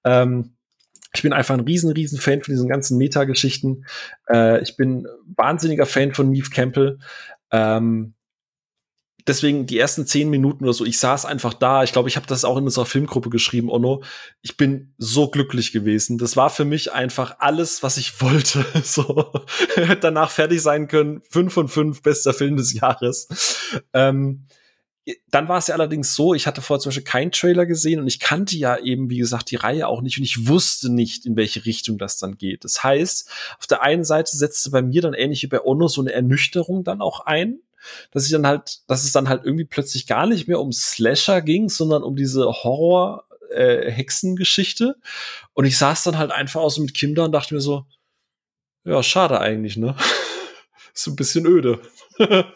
Ähm, ich bin einfach ein riesen, riesen Fan von diesen ganzen Meta-Geschichten. Äh, ich bin wahnsinniger Fan von Neve Campbell. Ähm, deswegen die ersten zehn Minuten oder so, ich saß einfach da. Ich glaube, ich habe das auch in unserer Filmgruppe geschrieben, Onno. Ich bin so glücklich gewesen. Das war für mich einfach alles, was ich wollte. So danach fertig sein können. Fünf von fünf, bester Film des Jahres. Ähm, dann war es ja allerdings so, ich hatte vorher zum Beispiel keinen Trailer gesehen und ich kannte ja eben, wie gesagt, die Reihe auch nicht und ich wusste nicht, in welche Richtung das dann geht. Das heißt, auf der einen Seite setzte bei mir dann ähnlich wie bei Ono so eine Ernüchterung dann auch ein, dass ich dann halt, dass es dann halt irgendwie plötzlich gar nicht mehr um Slasher ging, sondern um diese Horror äh, Hexengeschichte und ich saß dann halt einfach aus mit Kim da und dachte mir so, ja, schade eigentlich, ne? Ist ein bisschen öde.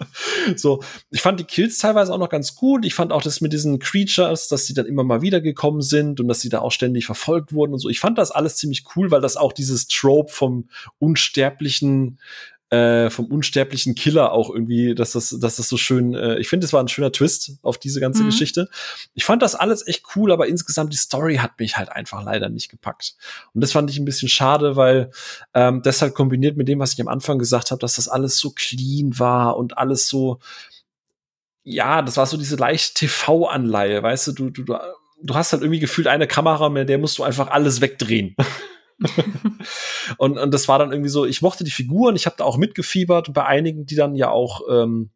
so, ich fand die Kills teilweise auch noch ganz gut. Ich fand auch das mit diesen Creatures, dass die dann immer mal wieder gekommen sind und dass sie da auch ständig verfolgt wurden und so. Ich fand das alles ziemlich cool, weil das auch dieses Trope vom unsterblichen äh, vom unsterblichen Killer auch irgendwie, dass das, dass das so schön, äh, ich finde, es war ein schöner Twist auf diese ganze mhm. Geschichte. Ich fand das alles echt cool, aber insgesamt die Story hat mich halt einfach leider nicht gepackt. Und das fand ich ein bisschen schade, weil ähm, deshalb kombiniert mit dem, was ich am Anfang gesagt habe, dass das alles so clean war und alles so, ja, das war so diese leicht TV-Anleihe, weißt du, du, du, du hast halt irgendwie gefühlt eine Kamera, mit der musst du einfach alles wegdrehen. und, und das war dann irgendwie so, ich mochte die Figuren, ich habe da auch mitgefiebert bei einigen, die dann ja auch, ähm,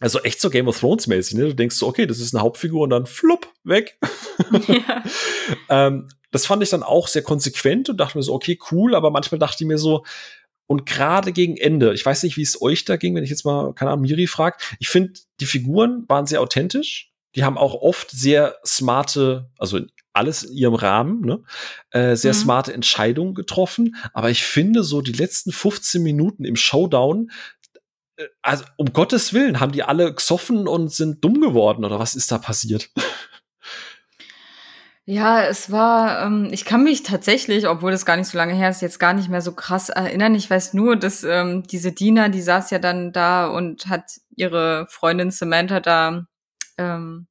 also echt so Game of Thrones mäßig, ne? Du denkst so, okay, das ist eine Hauptfigur und dann flupp, weg. Ja. ähm, das fand ich dann auch sehr konsequent und dachte mir so, okay, cool, aber manchmal dachte ich mir so, und gerade gegen Ende, ich weiß nicht, wie es euch da ging, wenn ich jetzt mal, keine Ahnung, Miri fragt, ich finde, die Figuren waren sehr authentisch. Die haben auch oft sehr smarte, also alles in ihrem Rahmen, ne? äh, sehr mhm. smarte Entscheidungen getroffen. Aber ich finde so die letzten 15 Minuten im Showdown, äh, also um Gottes Willen, haben die alle gesoffen und sind dumm geworden oder was ist da passiert? Ja, es war, ähm, ich kann mich tatsächlich, obwohl das gar nicht so lange her ist, jetzt gar nicht mehr so krass erinnern. Ich weiß nur, dass ähm, diese Dina, die saß ja dann da und hat ihre Freundin Samantha da ähm,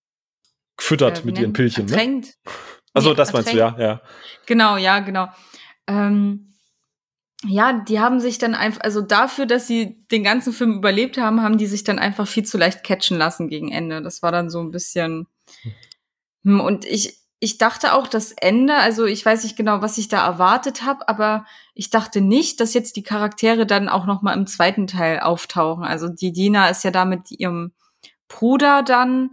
gefüttert äh, mit ihren Pilchen. Ne? Ertränkt. Ne? Also nee, das meinst du, ja, ja. Genau, ja, genau. Ähm, ja, die haben sich dann einfach, also dafür, dass sie den ganzen Film überlebt haben, haben die sich dann einfach viel zu leicht catchen lassen gegen Ende. Das war dann so ein bisschen. Hm, und ich, ich dachte auch, das Ende, also ich weiß nicht genau, was ich da erwartet habe, aber ich dachte nicht, dass jetzt die Charaktere dann auch noch mal im zweiten Teil auftauchen. Also die Dina ist ja da mit ihrem Bruder dann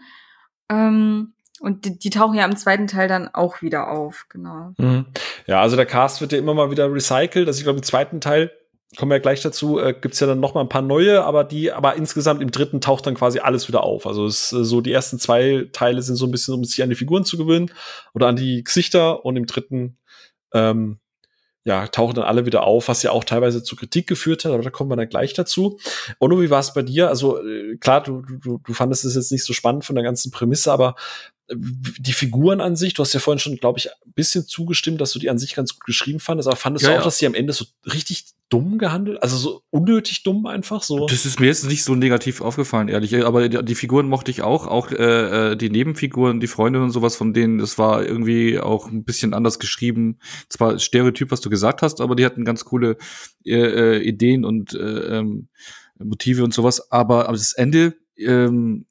ähm, und die, die, tauchen ja im zweiten Teil dann auch wieder auf, genau. Mhm. Ja, also der Cast wird ja immer mal wieder recycelt. Also ich glaube, im zweiten Teil kommen wir ja gleich dazu, äh, gibt's ja dann noch mal ein paar neue, aber die, aber insgesamt im dritten taucht dann quasi alles wieder auf. Also es ist so, die ersten zwei Teile sind so ein bisschen, um sich an die Figuren zu gewöhnen oder an die Gesichter und im dritten ähm, ja, tauchen dann alle wieder auf, was ja auch teilweise zu Kritik geführt hat, aber da kommen wir dann gleich dazu. Ono, wie war es bei dir? Also äh, klar, du, du, du fandest es jetzt nicht so spannend von der ganzen Prämisse, aber die Figuren an sich, du hast ja vorhin schon, glaube ich, ein bisschen zugestimmt, dass du die an sich ganz gut geschrieben fandest, aber fandest ja, du auch, ja. dass sie am Ende so richtig dumm gehandelt, also so unnötig dumm einfach so? Das ist mir jetzt nicht so negativ aufgefallen, ehrlich, aber die, die Figuren mochte ich auch, auch äh, äh die Nebenfiguren, die Freunde und sowas von denen, das war irgendwie auch ein bisschen anders geschrieben. Zwar Stereotyp, was du gesagt hast, aber die hatten ganz coole äh, äh, Ideen und äh, ähm, Motive und sowas, aber, aber das Ende, ähm,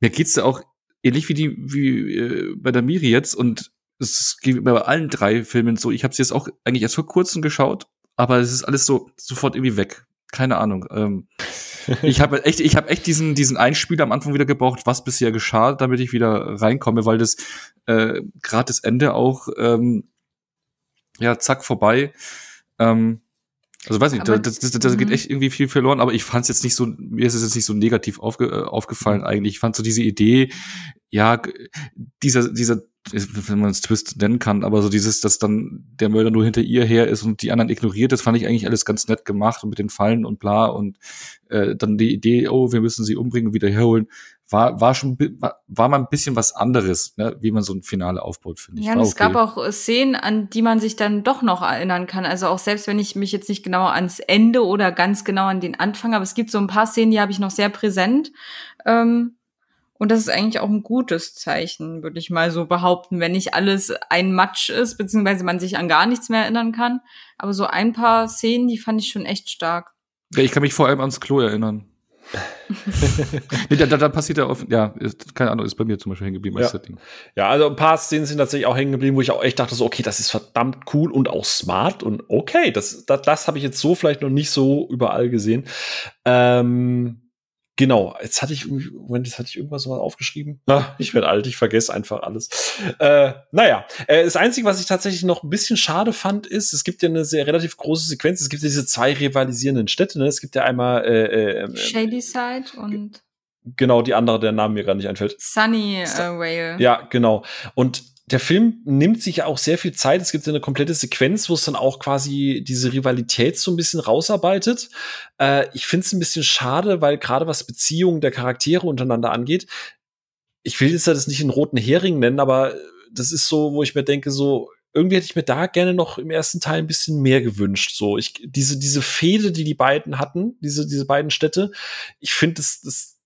mir geht's da auch ähnlich wie die wie äh, bei der Miri jetzt und es geht bei allen drei Filmen so. Ich habe sie jetzt auch eigentlich erst vor kurzem geschaut, aber es ist alles so sofort irgendwie weg. Keine Ahnung. Ähm, ich habe echt, ich habe echt diesen diesen Einspieler am Anfang wieder gebraucht, was bisher geschah, damit ich wieder reinkomme, weil das äh, gerade das Ende auch ähm, ja zack vorbei. Ähm, also weiß nicht, aber, das, das, das geht mhm. echt irgendwie viel verloren, aber ich fand es jetzt nicht so, mir ist es jetzt nicht so negativ aufge, äh, aufgefallen eigentlich. Ich fand so diese Idee, ja, dieser, dieser, wenn man es Twist nennen kann, aber so dieses, dass dann der Mörder nur hinter ihr her ist und die anderen ignoriert, das fand ich eigentlich alles ganz nett gemacht und mit den Fallen und bla und äh, dann die Idee, oh, wir müssen sie umbringen und wieder herholen, war, war schon, war, mal ein bisschen was anderes, ne, wie man so ein Finale aufbaut, finde ich. Ja, und es gab auch äh, Szenen, an die man sich dann doch noch erinnern kann. Also auch selbst wenn ich mich jetzt nicht genau ans Ende oder ganz genau an den Anfang, aber es gibt so ein paar Szenen, die habe ich noch sehr präsent. Ähm, und das ist eigentlich auch ein gutes Zeichen, würde ich mal so behaupten, wenn nicht alles ein Matsch ist, beziehungsweise man sich an gar nichts mehr erinnern kann. Aber so ein paar Szenen, die fand ich schon echt stark. Ja, ich kann mich vor allem ans Klo erinnern. nee, da, da, passiert ja oft, ja, ist, keine Ahnung, ist bei mir zum Beispiel hängen geblieben ja. Setting. Ja, also ein paar Szenen sind tatsächlich auch hängen geblieben, wo ich auch echt dachte, so, okay, das ist verdammt cool und auch smart und okay, das, das, das habe ich jetzt so vielleicht noch nicht so überall gesehen. Ähm, Genau, jetzt hatte ich, Moment, jetzt hatte ich irgendwas mal aufgeschrieben. Na, ich werde alt, ich vergesse einfach alles. Äh, naja, äh, das Einzige, was ich tatsächlich noch ein bisschen schade fand, ist, es gibt ja eine sehr relativ große Sequenz. Es gibt ja diese zwei rivalisierenden Städte. Ne? Es gibt ja einmal äh, äh, ähm, Shady Side und genau die andere, der Name mir gerade nicht einfällt. Sunny äh, Whale. Ja, genau. Und der Film nimmt sich ja auch sehr viel Zeit. Es gibt eine komplette Sequenz, wo es dann auch quasi diese Rivalität so ein bisschen rausarbeitet. Äh, ich finde es ein bisschen schade, weil gerade was Beziehungen der Charaktere untereinander angeht, ich will jetzt das nicht einen roten Hering nennen, aber das ist so, wo ich mir denke, so, irgendwie hätte ich mir da gerne noch im ersten Teil ein bisschen mehr gewünscht. So, ich, diese, diese Fehde, die die beiden hatten, diese, diese beiden Städte, ich finde, das, das,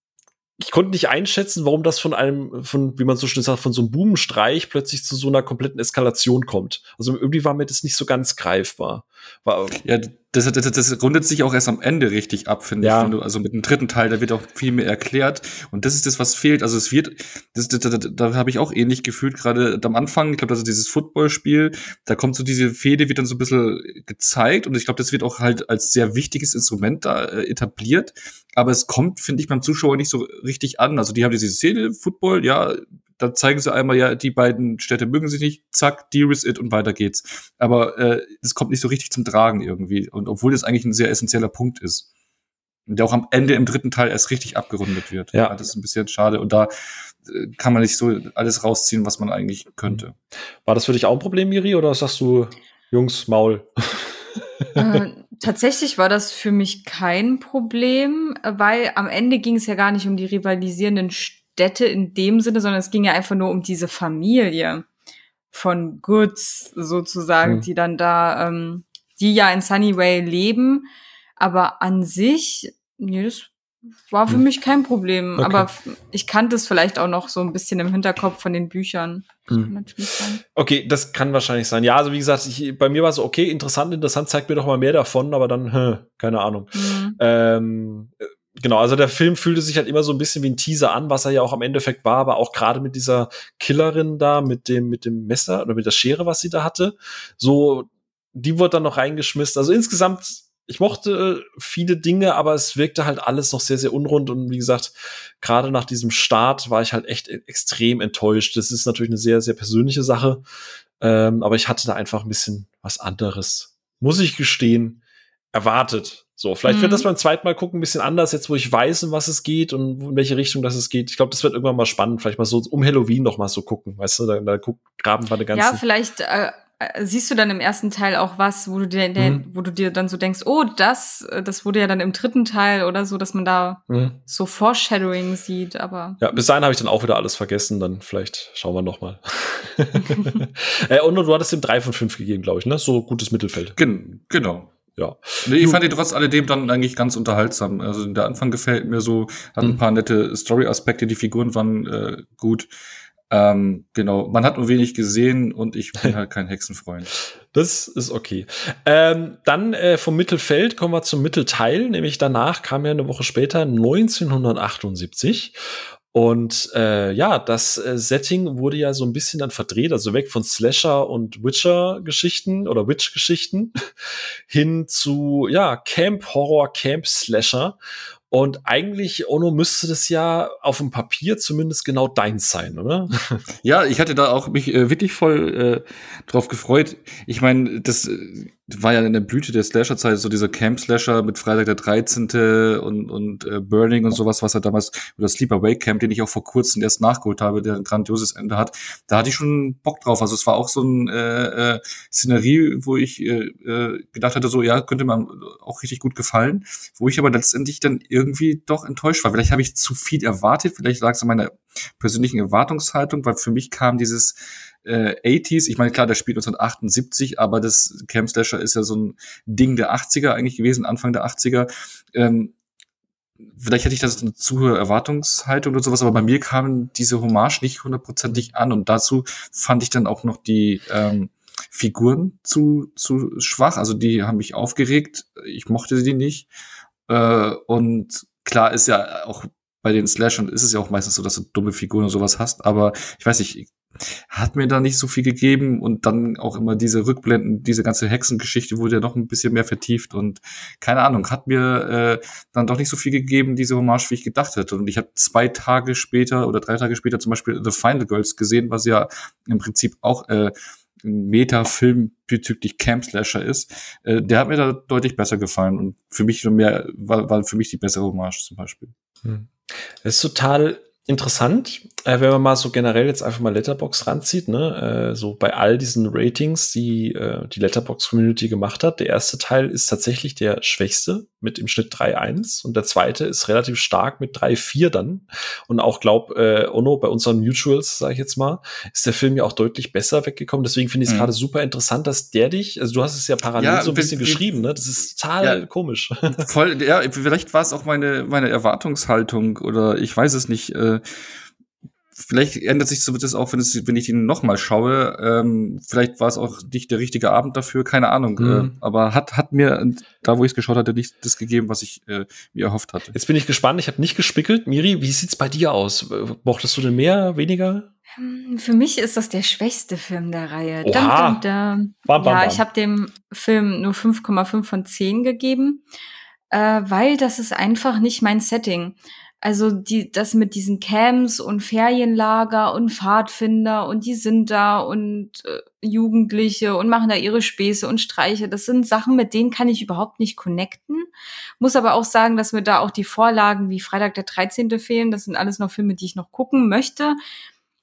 ich konnte nicht einschätzen, warum das von einem, von, wie man so schön sagt, von so einem Bubenstreich plötzlich zu so einer kompletten Eskalation kommt. Also irgendwie war mir das nicht so ganz greifbar. War, ja, das, das, das rundet sich auch erst am Ende richtig ab, finde ja. ich. Du, also mit dem dritten Teil, da wird auch viel mehr erklärt. Und das ist das, was fehlt. Also es wird, das, das, da, da habe ich auch ähnlich gefühlt, gerade am Anfang, ich glaube, das ist dieses Footballspiel, da kommt so diese Fehde, wird dann so ein bisschen gezeigt und ich glaube, das wird auch halt als sehr wichtiges Instrument da äh, etabliert. Aber es kommt, finde ich, beim Zuschauer nicht so richtig an. Also die haben diese Szene, Football, ja, da zeigen sie einmal, ja, die beiden Städte mögen sich nicht, zack, deal with it und weiter geht's. Aber äh, es kommt nicht so richtig zum Tragen irgendwie. Und obwohl das eigentlich ein sehr essentieller Punkt ist. Und der auch am Ende im dritten Teil erst richtig abgerundet wird. Ja. ja das ist ein bisschen schade. Und da äh, kann man nicht so alles rausziehen, was man eigentlich könnte. War das für dich auch ein Problem, Miri, oder sagst du, Jungs, Maul? äh, tatsächlich war das für mich kein Problem, weil am Ende ging es ja gar nicht um die rivalisierenden Städte Städte in dem Sinne, sondern es ging ja einfach nur um diese Familie von Goods sozusagen, mhm. die dann da, ähm, die ja in Sunnyway leben. Aber an sich, nee, das war für mhm. mich kein Problem. Okay. Aber ich kannte es vielleicht auch noch so ein bisschen im Hinterkopf von den Büchern. Das mhm. Okay, das kann wahrscheinlich sein. Ja, also wie gesagt, ich, bei mir war es so, okay, interessant, interessant, zeigt mir doch mal mehr davon, aber dann, hä, keine Ahnung. Mhm. Ähm, genau, also der Film fühlte sich halt immer so ein bisschen wie ein Teaser an, was er ja auch am Endeffekt war, aber auch gerade mit dieser Killerin da, mit dem, mit dem Messer oder mit der Schere, was sie da hatte, so, die wurde dann noch reingeschmissen. Also insgesamt, ich mochte äh, viele Dinge, aber es wirkte halt alles noch sehr, sehr unrund und wie gesagt, gerade nach diesem Start war ich halt echt e-, extrem enttäuscht. Das ist natürlich eine sehr, sehr persönliche Sache, ähm, aber ich hatte da einfach ein bisschen was anderes, muss ich gestehen, erwartet. So, vielleicht mhm. wird das mhm. beim zweiten Mal gucken ein bisschen anders, jetzt wo ich weiß, um was es geht und in welche Richtung das es geht. Ich glaube, das wird irgendwann mal spannend, vielleicht mal so um Halloween noch mal so gucken, weißt du, da, da guck, graben wir eine ganze. Ja, vielleicht äh, äh, siehst du dann im ersten Teil auch was, wo du dir, der, mhm. wo du dir dann so denkst, oh, das, äh, das wurde ja dann im dritten Teil oder so, dass man da mhm. so Foreshadowing sieht, aber. Ja, bis dahin habe ich dann auch wieder alles vergessen, dann vielleicht schauen wir noch mal. äh, und du hattest ihm drei von fünf gegeben, glaube ich, ne? So gutes Mittelfeld. Gen genau ja. Nee, ich fand ihn trotz alledem dann eigentlich ganz unterhaltsam. Also der Anfang gefällt mir so, hat ein mhm. paar nette Story-Aspekte, die Figuren waren äh, gut. Ähm, genau, man hat nur wenig gesehen und ich bin halt kein Hexenfreund. Das ist okay. Ähm, dann äh, vom Mittelfeld kommen wir zum Mittelteil, nämlich danach kam ja eine Woche später 1978 und äh, ja, das äh, Setting wurde ja so ein bisschen dann verdreht, also weg von Slasher und Witcher-Geschichten oder Witch-Geschichten hin zu ja Camp Horror, Camp Slasher. Und eigentlich, Ono, müsste das ja auf dem Papier zumindest genau deins sein, oder? Ja, ich hatte da auch mich äh, wirklich voll äh, drauf gefreut. Ich meine, das äh, war ja in der Blüte der Slasher-Zeit so dieser Camp-Slasher mit Freitag der 13. und, und äh, Burning und sowas, was er damals, oder Sleeper Wake Camp, den ich auch vor kurzem erst nachgeholt habe, der ein grandioses Ende hat. Da hatte ich schon Bock drauf. Also es war auch so ein äh, äh, Szenerie, wo ich äh, äh, gedacht hatte, so ja, könnte man auch richtig gut gefallen, wo ich aber letztendlich dann irgendwie doch enttäuscht war. Vielleicht habe ich zu viel erwartet, vielleicht lag es an meiner persönlichen Erwartungshaltung, weil für mich kam dieses äh, 80s. Ich meine, klar, der spielt 1978, aber das Camp Slasher ist ja so ein Ding der 80er eigentlich gewesen, Anfang der 80er. Ähm, vielleicht hätte ich das eine zu hohe Erwartungshaltung oder sowas, aber bei mir kam diese Hommage nicht hundertprozentig an und dazu fand ich dann auch noch die ähm, Figuren zu, zu schwach. Also die haben mich aufgeregt. Ich mochte sie nicht. Äh, und klar ist ja auch bei den Slashern ist es ja auch meistens so, dass du dumme Figuren und sowas hast, aber ich weiß nicht, hat mir da nicht so viel gegeben und dann auch immer diese Rückblenden, diese ganze Hexengeschichte wurde ja noch ein bisschen mehr vertieft und keine Ahnung, hat mir äh, dann doch nicht so viel gegeben, diese Hommage, wie ich gedacht hätte. Und ich habe zwei Tage später oder drei Tage später zum Beispiel The Final Girls gesehen, was ja im Prinzip auch äh, ein Meta-Film bezüglich Camp Slasher ist. Äh, der hat mir da deutlich besser gefallen und für mich mehr, war, war für mich die bessere Hommage zum Beispiel. Hm. Es ist total interessant, äh, wenn man mal so generell jetzt einfach mal Letterbox ranzieht, ne, äh, so bei all diesen Ratings, die äh, die Letterbox Community gemacht hat. Der erste Teil ist tatsächlich der schwächste mit im Schnitt 3,1 und der zweite ist relativ stark mit 3,4 dann. Und auch glaub äh, Ono bei unseren Mutuals, sage ich jetzt mal, ist der Film ja auch deutlich besser weggekommen. Deswegen finde ich es mhm. gerade super interessant, dass der dich, also du hast es ja parallel ja, so ein bisschen geschrieben, ne? Das ist total ja, komisch. Voll, ja, vielleicht war es auch meine meine Erwartungshaltung oder ich weiß es nicht. Äh, vielleicht ändert sich so das auch, wenn, es, wenn ich ihn nochmal schaue. Ähm, vielleicht war es auch nicht der richtige Abend dafür, keine Ahnung. Mhm. Äh, aber hat, hat mir da, wo ich es geschaut hatte, nicht das gegeben, was ich äh, mir erhofft hatte. Jetzt bin ich gespannt, ich habe nicht gespickelt. Miri, wie sieht's bei dir aus? Mochtest du denn mehr, weniger? Hm, für mich ist das der schwächste Film der Reihe. Oha. Dum, dum, dum. Bam, bam, ja, ich habe dem Film nur 5,5 von 10 gegeben, äh, weil das ist einfach nicht mein Setting. Also die, das mit diesen Camps und Ferienlager und Pfadfinder und die sind da und äh, Jugendliche und machen da ihre Späße und Streiche. Das sind Sachen, mit denen kann ich überhaupt nicht connecten. Muss aber auch sagen, dass mir da auch die Vorlagen wie Freitag der 13. fehlen. Das sind alles noch Filme, die ich noch gucken möchte.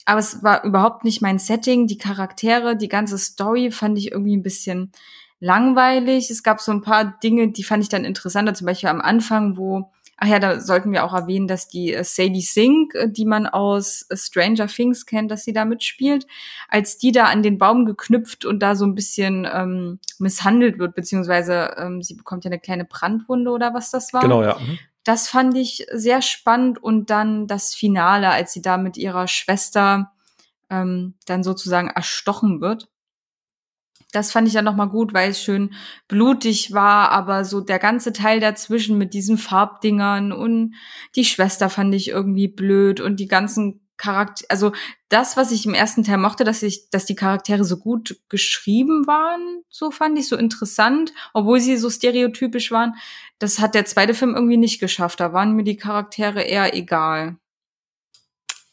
Aber es war überhaupt nicht mein Setting. Die Charaktere, die ganze Story fand ich irgendwie ein bisschen langweilig. Es gab so ein paar Dinge, die fand ich dann interessanter. Zum Beispiel am Anfang, wo Ach ja, da sollten wir auch erwähnen, dass die äh, Sadie Sink, äh, die man aus äh, Stranger Things kennt, dass sie da mitspielt, als die da an den Baum geknüpft und da so ein bisschen ähm, misshandelt wird, beziehungsweise ähm, sie bekommt ja eine kleine Brandwunde oder was das war. Genau, ja. Mhm. Das fand ich sehr spannend und dann das Finale, als sie da mit ihrer Schwester ähm, dann sozusagen erstochen wird das fand ich dann nochmal gut, weil es schön blutig war, aber so der ganze Teil dazwischen mit diesen Farbdingern und die Schwester fand ich irgendwie blöd und die ganzen Charakter, also das, was ich im ersten Teil mochte, dass ich, dass die Charaktere so gut geschrieben waren, so fand ich so interessant, obwohl sie so stereotypisch waren. Das hat der zweite Film irgendwie nicht geschafft. Da waren mir die Charaktere eher egal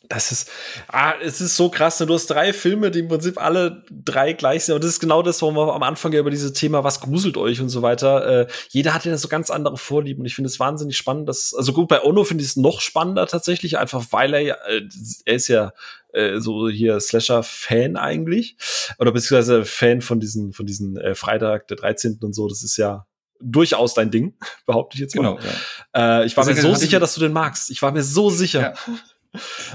das ist, ah, es ist so krass. Ne? Du hast drei Filme, die im Prinzip alle drei gleich sind. Und das ist genau das, warum wir am Anfang ja über dieses Thema, was gruselt euch und so weiter. Äh, jeder hat ja so ganz andere Vorlieben. Und ich finde es wahnsinnig spannend, dass, also gut, bei Ono finde ich es noch spannender tatsächlich, einfach weil er ja, äh, er ist ja äh, so hier Slasher-Fan eigentlich. Oder beziehungsweise Fan von diesen, von diesen äh, Freitag, der 13. und so. Das ist ja durchaus dein Ding, behaupte ich jetzt mal. Genau, ja. äh, ich war das mir so sicher, dass du den magst. Ich war mir so sicher. Ja.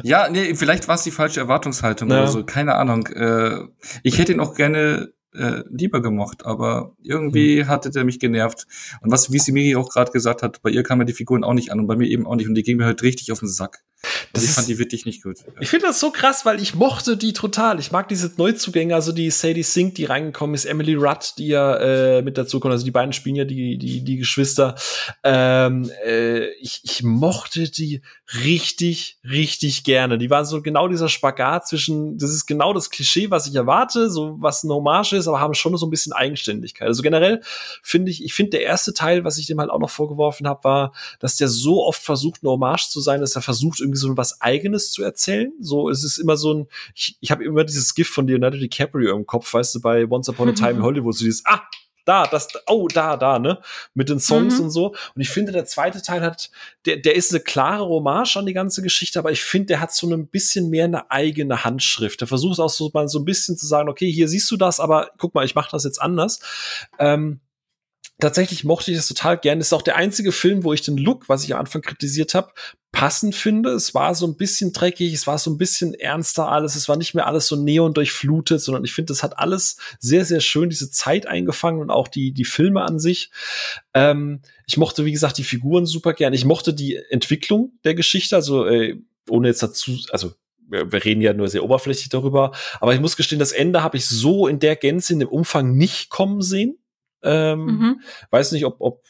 Ja, nee, vielleicht war es die falsche Erwartungshaltung ja. oder so, keine Ahnung. Äh, ich hätte ihn auch gerne äh, lieber gemocht, aber irgendwie mhm. hatte der mich genervt. Und was, wie Simiri auch gerade gesagt hat, bei ihr kamen die Figuren auch nicht an und bei mir eben auch nicht und die gingen mir halt richtig auf den Sack. Also ich fand die wirklich nicht gut. Ich finde das so krass, weil ich mochte die total. Ich mag diese Neuzugänge, also die Sadie Sink, die reingekommen ist, Emily Rudd, die ja äh, mit dazu kommt. Also die beiden spielen ja die die die Geschwister. Ähm, äh, ich, ich mochte die richtig richtig gerne. Die waren so genau dieser Spagat zwischen. Das ist genau das Klischee, was ich erwarte, so was eine Hommage ist, aber haben schon so ein bisschen Eigenständigkeit. Also generell finde ich, ich finde der erste Teil, was ich dem halt auch noch vorgeworfen habe, war, dass der so oft versucht, eine Hommage zu sein, dass er versucht irgendwie so was Eigenes zu erzählen. So, es ist immer so ein, ich, ich habe immer dieses Gift von Leonardo DiCaprio im Kopf, weißt du, bei Once Upon a Time in Hollywood, so dieses, ah, da, das, oh, da, da, ne? Mit den Songs Mhm. und so. Und ich finde, der zweite Teil hat, der, der ist eine klare Hommage an die ganze Geschichte, aber ich finde, der hat so ein bisschen mehr eine eigene Handschrift. Der versucht auch so mal so ein bisschen zu sagen, okay, hier siehst du das, aber guck mal, ich mache das jetzt anders. Ähm, tatsächlich mochte ich das total gern. Das ist auch der einzige Film, wo ich den Look, was ich am Anfang kritisiert habe, passend finde. Es war so ein bisschen dreckig, es war so ein bisschen ernster alles, es war nicht mehr alles so neon durchflutet, sondern ich finde, es hat alles sehr, sehr schön diese Zeit eingefangen und auch die, die Filme an sich. Ähm, ich mochte, wie gesagt, die Figuren super gern. Ich mochte die Entwicklung der Geschichte, also äh, ohne jetzt dazu, also wir reden ja nur sehr oberflächlich darüber, aber ich muss gestehen, das Ende habe ich so in der Gänze, in dem Umfang nicht kommen sehen. Ähm, Mhm. Weiß nicht, ob, ob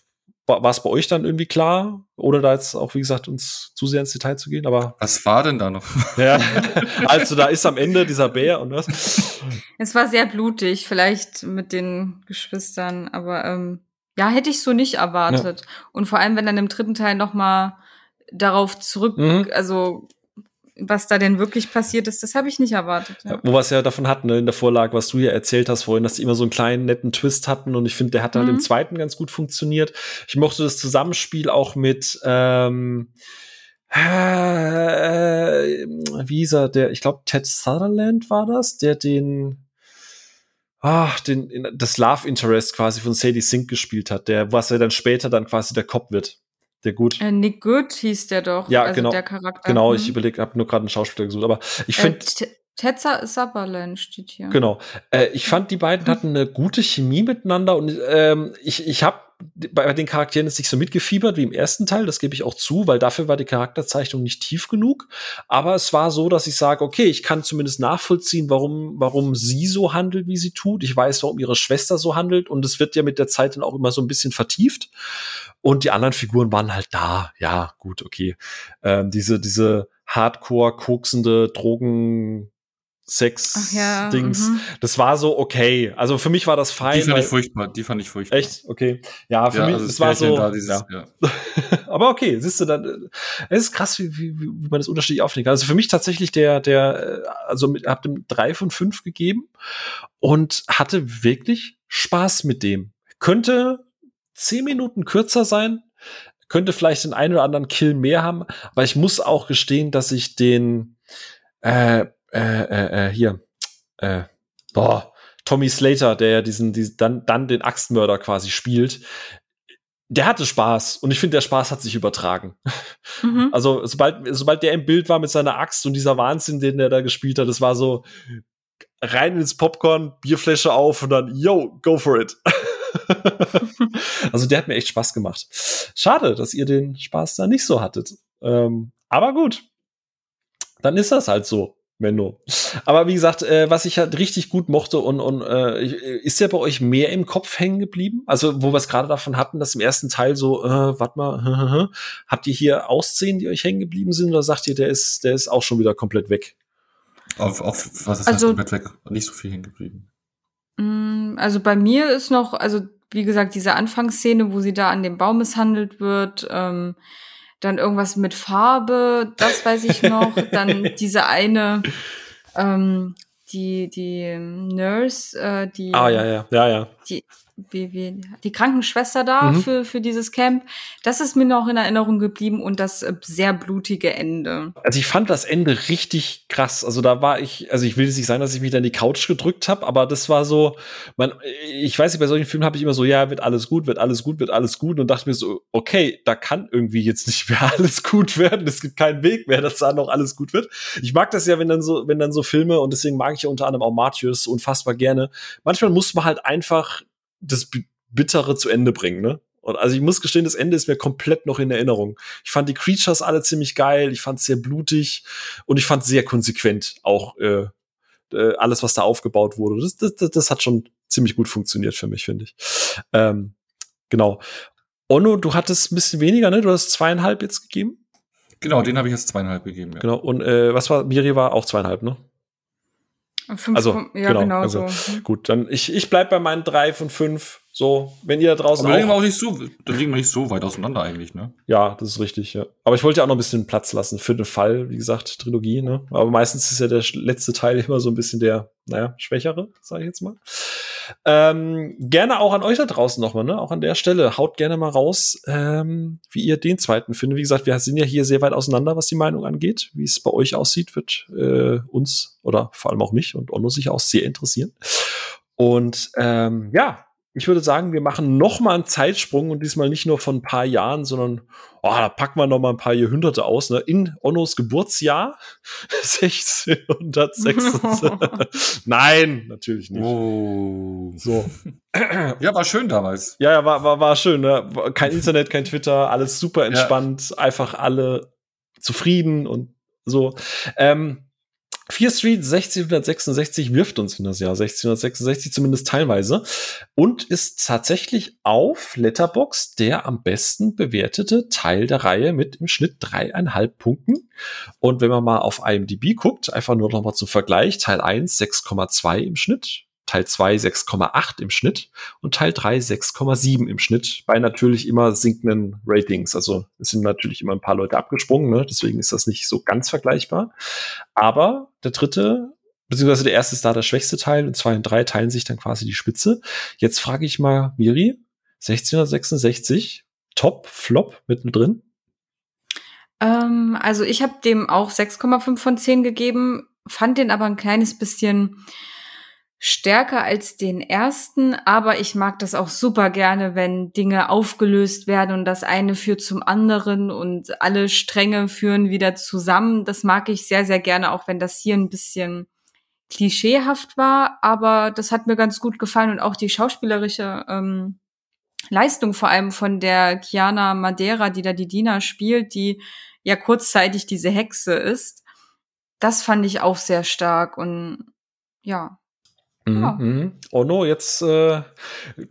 war es bei euch dann irgendwie klar, ohne da jetzt auch, wie gesagt, uns zu sehr ins Detail zu gehen, aber Was war denn da noch? ja, also da ist am Ende dieser Bär und was? Es war sehr blutig, vielleicht mit den Geschwistern, aber ähm, ja, hätte ich so nicht erwartet. Und vor allem, wenn dann im dritten Teil noch mal darauf zurück, Mhm. also was da denn wirklich passiert ist, das habe ich nicht erwartet. Ja. Wo wir es ja davon hatten, ne, in der Vorlage, was du ja erzählt hast vorhin, dass die immer so einen kleinen netten Twist hatten und ich finde, der hat halt Mhm. im zweiten ganz gut funktioniert. Ich mochte das Zusammenspiel auch mit ähm, äh, wie hieß er, der, ich glaube, Ted Sutherland war das, der den ach, den, das Love Interest quasi von Sadie Sink gespielt hat, der, was er dann später dann quasi der Cop wird. Der gut. Äh, Nick Good hieß der doch, Ja, also genau. der Charakter. Genau, Mhm. ich überlege, habe nur gerade einen Schauspieler gesucht, aber ich Äh, finde, T- Su- Sutherland steht hier. Genau. Äh, ich fand, die beiden hatten eine gute Chemie miteinander und ähm, ich, ich habe bei den Charakteren jetzt nicht so mitgefiebert wie im ersten Teil, das gebe ich auch zu, weil dafür war die Charakterzeichnung nicht tief genug. Aber es war so, dass ich sage, okay, ich kann zumindest nachvollziehen, warum, warum sie so handelt, wie sie tut. Ich weiß, warum ihre Schwester so handelt und es wird ja mit der Zeit dann auch immer so ein bisschen vertieft. Und die anderen Figuren waren halt da. Ja, gut, okay. Ähm, diese, diese Hardcore, koksende Drogen, Sex ja. Dings. mhm. Das war so okay. Also für mich war das fein. Die fand ich furchtbar. Die fand ich furchtbar. Echt? Okay. Ja, für Ja, mich, also das war so. Da, dieses, ja. Aber okay, siehst du dann, äh, es ist krass, wie, wie, wie man das unterschiedlich aufnehmen kann. Also für mich tatsächlich der, der, äh, also mit, hab dem drei von fünf gegeben und hatte wirklich Spaß mit dem. Könnte zehn Minuten kürzer sein, könnte vielleicht den einen oder anderen Kill mehr haben, aber ich muss auch gestehen, dass ich den, äh, äh, äh, äh, hier, äh, boah, Tommy Slater, der ja diesen, diesen dann, dann den Axtmörder quasi spielt, der hatte Spaß und ich finde, der Spaß hat sich übertragen. Mhm. Also, sobald, sobald der im Bild war mit seiner Axt und dieser Wahnsinn, den der da gespielt hat, das war so rein ins Popcorn, Bierflasche auf und dann, yo, go for it. also, der hat mir echt Spaß gemacht. Schade, dass ihr den Spaß da nicht so hattet. Ähm, aber gut. Dann ist das halt so. Menno. Aber wie gesagt, äh, was ich halt richtig gut mochte und, und äh, ist ja bei euch mehr im Kopf hängen geblieben? Also, wo wir es gerade davon hatten, dass im ersten Teil so, äh, warte mal, habt ihr hier Ausszenen, die euch hängen geblieben sind, oder sagt ihr, der ist, der ist auch schon wieder komplett weg? Auf, auf was ist Also- also, komplett weg? Nicht so viel hängen geblieben. Mm, Also bei mir ist noch, also wie gesagt, diese Anfangsszene, wo sie da an dem Baum misshandelt wird, ähm, dann irgendwas mit Farbe, das weiß ich noch. dann diese eine, ähm, die, die Nurse, äh, die, Ah, ja, ja, ja, ja. die, wie, wie, die Krankenschwester da Mhm. für, für dieses Camp, das ist mir noch in Erinnerung geblieben und das äh, sehr blutige Ende. Also ich fand das Ende richtig krass. Also da war ich, also ich will jetzt nicht sagen, dass ich mich da in die Couch gedrückt habe, aber das war so, man, ich weiß nicht, bei solchen Filmen habe ich immer so, ja, wird alles gut, wird alles gut, wird alles gut und dachte mir so, okay, da kann irgendwie jetzt nicht mehr alles gut werden. Es gibt keinen Weg mehr, dass da noch alles gut wird. Ich mag das ja, wenn dann so, wenn dann so Filme und deswegen mag ich ja unter anderem auch Martyrs unfassbar gerne. Manchmal muss man halt einfach das Bittere zu Ende bringen, ne? Und also ich muss gestehen, das Ende ist mir komplett noch in Erinnerung. Ich fand die Creatures alle ziemlich geil, ich fand es sehr blutig und ich fand es sehr konsequent auch äh, äh, alles, was da aufgebaut wurde. Das, das, das, das hat schon ziemlich gut funktioniert für mich, finde ich. Ähm, genau. Onno, du hattest ein bisschen weniger, ne? Du hast zweieinhalb jetzt gegeben. Genau, den habe ich jetzt zweieinhalb gegeben. Ja. Genau. Und äh, was war, Miri war auch zweieinhalb, ne? Fünf, Also, ja, genau, genau, also- so. Gut, dann ich, ich bleib bei meinen drei von fünf. So, wenn ihr da draußen. Aber auch, auch nicht so, dann liegen wir nicht so weit auseinander eigentlich, ne? Ja, das ist richtig, ja. Aber ich wollte ja auch noch ein bisschen Platz lassen für den Fall, wie gesagt, Trilogie, ne? Aber meistens ist ja der letzte Teil immer so ein bisschen der, naja, schwächere, sage ich jetzt mal. Ähm, gerne auch an euch da draußen nochmal, ne? Auch an der Stelle. Haut gerne mal raus, ähm, wie ihr den zweiten findet. Wie gesagt, wir sind ja hier sehr weit auseinander, was die Meinung angeht. Wie es bei euch aussieht, wird äh, uns oder vor allem auch mich und Onno sich auch sehr interessieren. Und ähm, ja, ich würde sagen, wir machen noch mal einen Zeitsprung und diesmal nicht nur von ein paar Jahren, sondern oh, da packen wir noch mal ein paar Jahrhunderte aus. Ne? In Onnos Geburtsjahr 1606. Nein, natürlich nicht. Oh. So. Ja, war schön damals. Ja, ja, war, war, war schön. Ne? Kein Internet, kein Twitter, alles super entspannt, ja. einfach alle zufrieden und so. Ähm, 4 Street 1666 wirft uns in das Jahr 1666, zumindest teilweise, und ist tatsächlich auf Letterbox der am besten bewertete Teil der Reihe mit im Schnitt dreieinhalb Punkten. Und wenn man mal auf IMDb guckt, einfach nur noch mal zum Vergleich, Teil 1 6,2 im Schnitt, Teil 2 6,8 im Schnitt und Teil 3 6,7 im Schnitt bei natürlich immer sinkenden Ratings. Also es sind natürlich immer ein paar Leute abgesprungen, ne? deswegen ist das nicht so ganz vergleichbar. Aber der dritte, beziehungsweise der erste ist da der schwächste Teil und zwei und drei teilen sich dann quasi die Spitze. Jetzt frage ich mal Miri, 1666, Top, Flop mittendrin? Ähm, also ich habe dem auch 6,5 von 10 gegeben, fand den aber ein kleines bisschen stärker als den ersten, aber ich mag das auch super gerne, wenn Dinge aufgelöst werden und das eine führt zum anderen und alle Stränge führen wieder zusammen. Das mag ich sehr, sehr gerne, auch wenn das hier ein bisschen klischeehaft war, aber das hat mir ganz gut gefallen und auch die schauspielerische ähm, Leistung vor allem von der Kiana Madeira, die da die Dina spielt, die ja kurzzeitig diese Hexe ist. Das fand ich auch sehr stark und ja, ja. Mhm. Oh no, jetzt äh,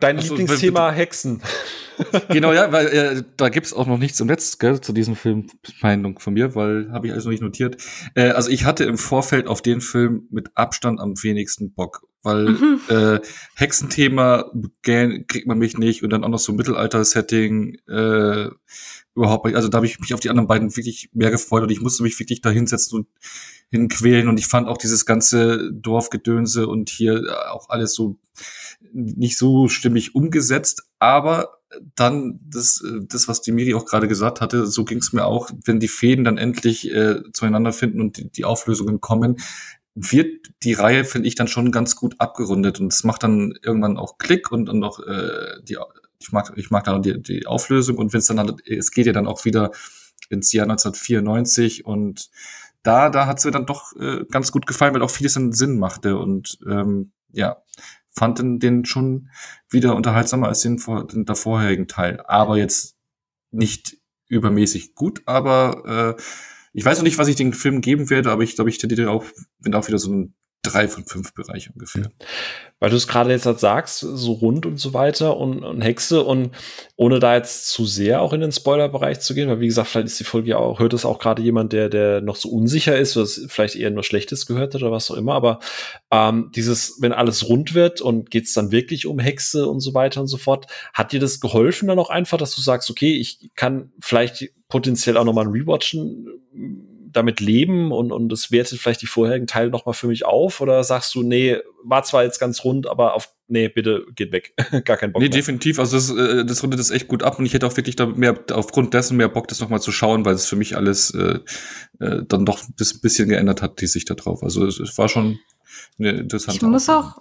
dein also, Lieblingsthema Hexen. genau, ja, weil äh, da gibt's auch noch nichts im Netz gell, zu diesem Film, Meinung von mir, weil habe ich alles noch nicht notiert. Äh, also ich hatte im Vorfeld auf den Film mit Abstand am wenigsten Bock, weil mhm. äh, Hexenthema kriegt man mich nicht und dann auch noch so Mittelalter-Setting äh, überhaupt. Also da habe ich mich auf die anderen beiden wirklich mehr gefreut und ich musste mich wirklich da hinsetzen und hinquälen und ich fand auch dieses ganze Dorfgedönse und hier auch alles so nicht so stimmig umgesetzt, aber dann das, das was die Miri auch gerade gesagt hatte, so ging es mir auch, wenn die Fäden dann endlich äh, zueinander finden und die, die Auflösungen kommen, wird die Reihe, finde ich, dann schon ganz gut abgerundet. Und es macht dann irgendwann auch Klick und, und auch äh, die ich mag, ich mag dann die, die Auflösung und wenn es dann halt, es geht ja dann auch wieder ins Jahr 1994 und da, da hat es mir dann doch äh, ganz gut gefallen, weil auch vieles dann Sinn machte und ähm, ja, fand den, den schon wieder unterhaltsamer als den, den davorherigen Teil. Aber jetzt nicht übermäßig gut, aber äh, ich weiß noch nicht, was ich den Film geben werde, aber ich glaube, ich tendiere auch, wenn auch wieder so ein drei von fünf Bereich ungefähr. Weil du es gerade jetzt halt sagst, so rund und so weiter und, und Hexe und ohne da jetzt zu sehr auch in den Spoiler-Bereich zu gehen, weil wie gesagt, vielleicht ist die Folge ja auch, hört es auch gerade jemand, der, der noch so unsicher ist oder vielleicht eher nur Schlechtes gehört hat oder was auch immer, aber ähm, dieses, wenn alles rund wird und geht es dann wirklich um Hexe und so weiter und so fort, hat dir das geholfen dann auch einfach, dass du sagst, okay, ich kann vielleicht potenziell auch nochmal ein Rewatchen damit leben und, und das wertet vielleicht die vorherigen Teile noch mal für mich auf? Oder sagst du, nee, war zwar jetzt ganz rund, aber auf, nee, bitte geht weg. Gar kein Bock Nee, mehr. definitiv. Also das, äh, das rundet das echt gut ab und ich hätte auch wirklich da mehr, aufgrund dessen mehr Bock, das noch mal zu schauen, weil es für mich alles äh, äh, dann doch ein bisschen geändert hat, die Sicht da drauf. Also es, es war schon eine interessante Ich muss auch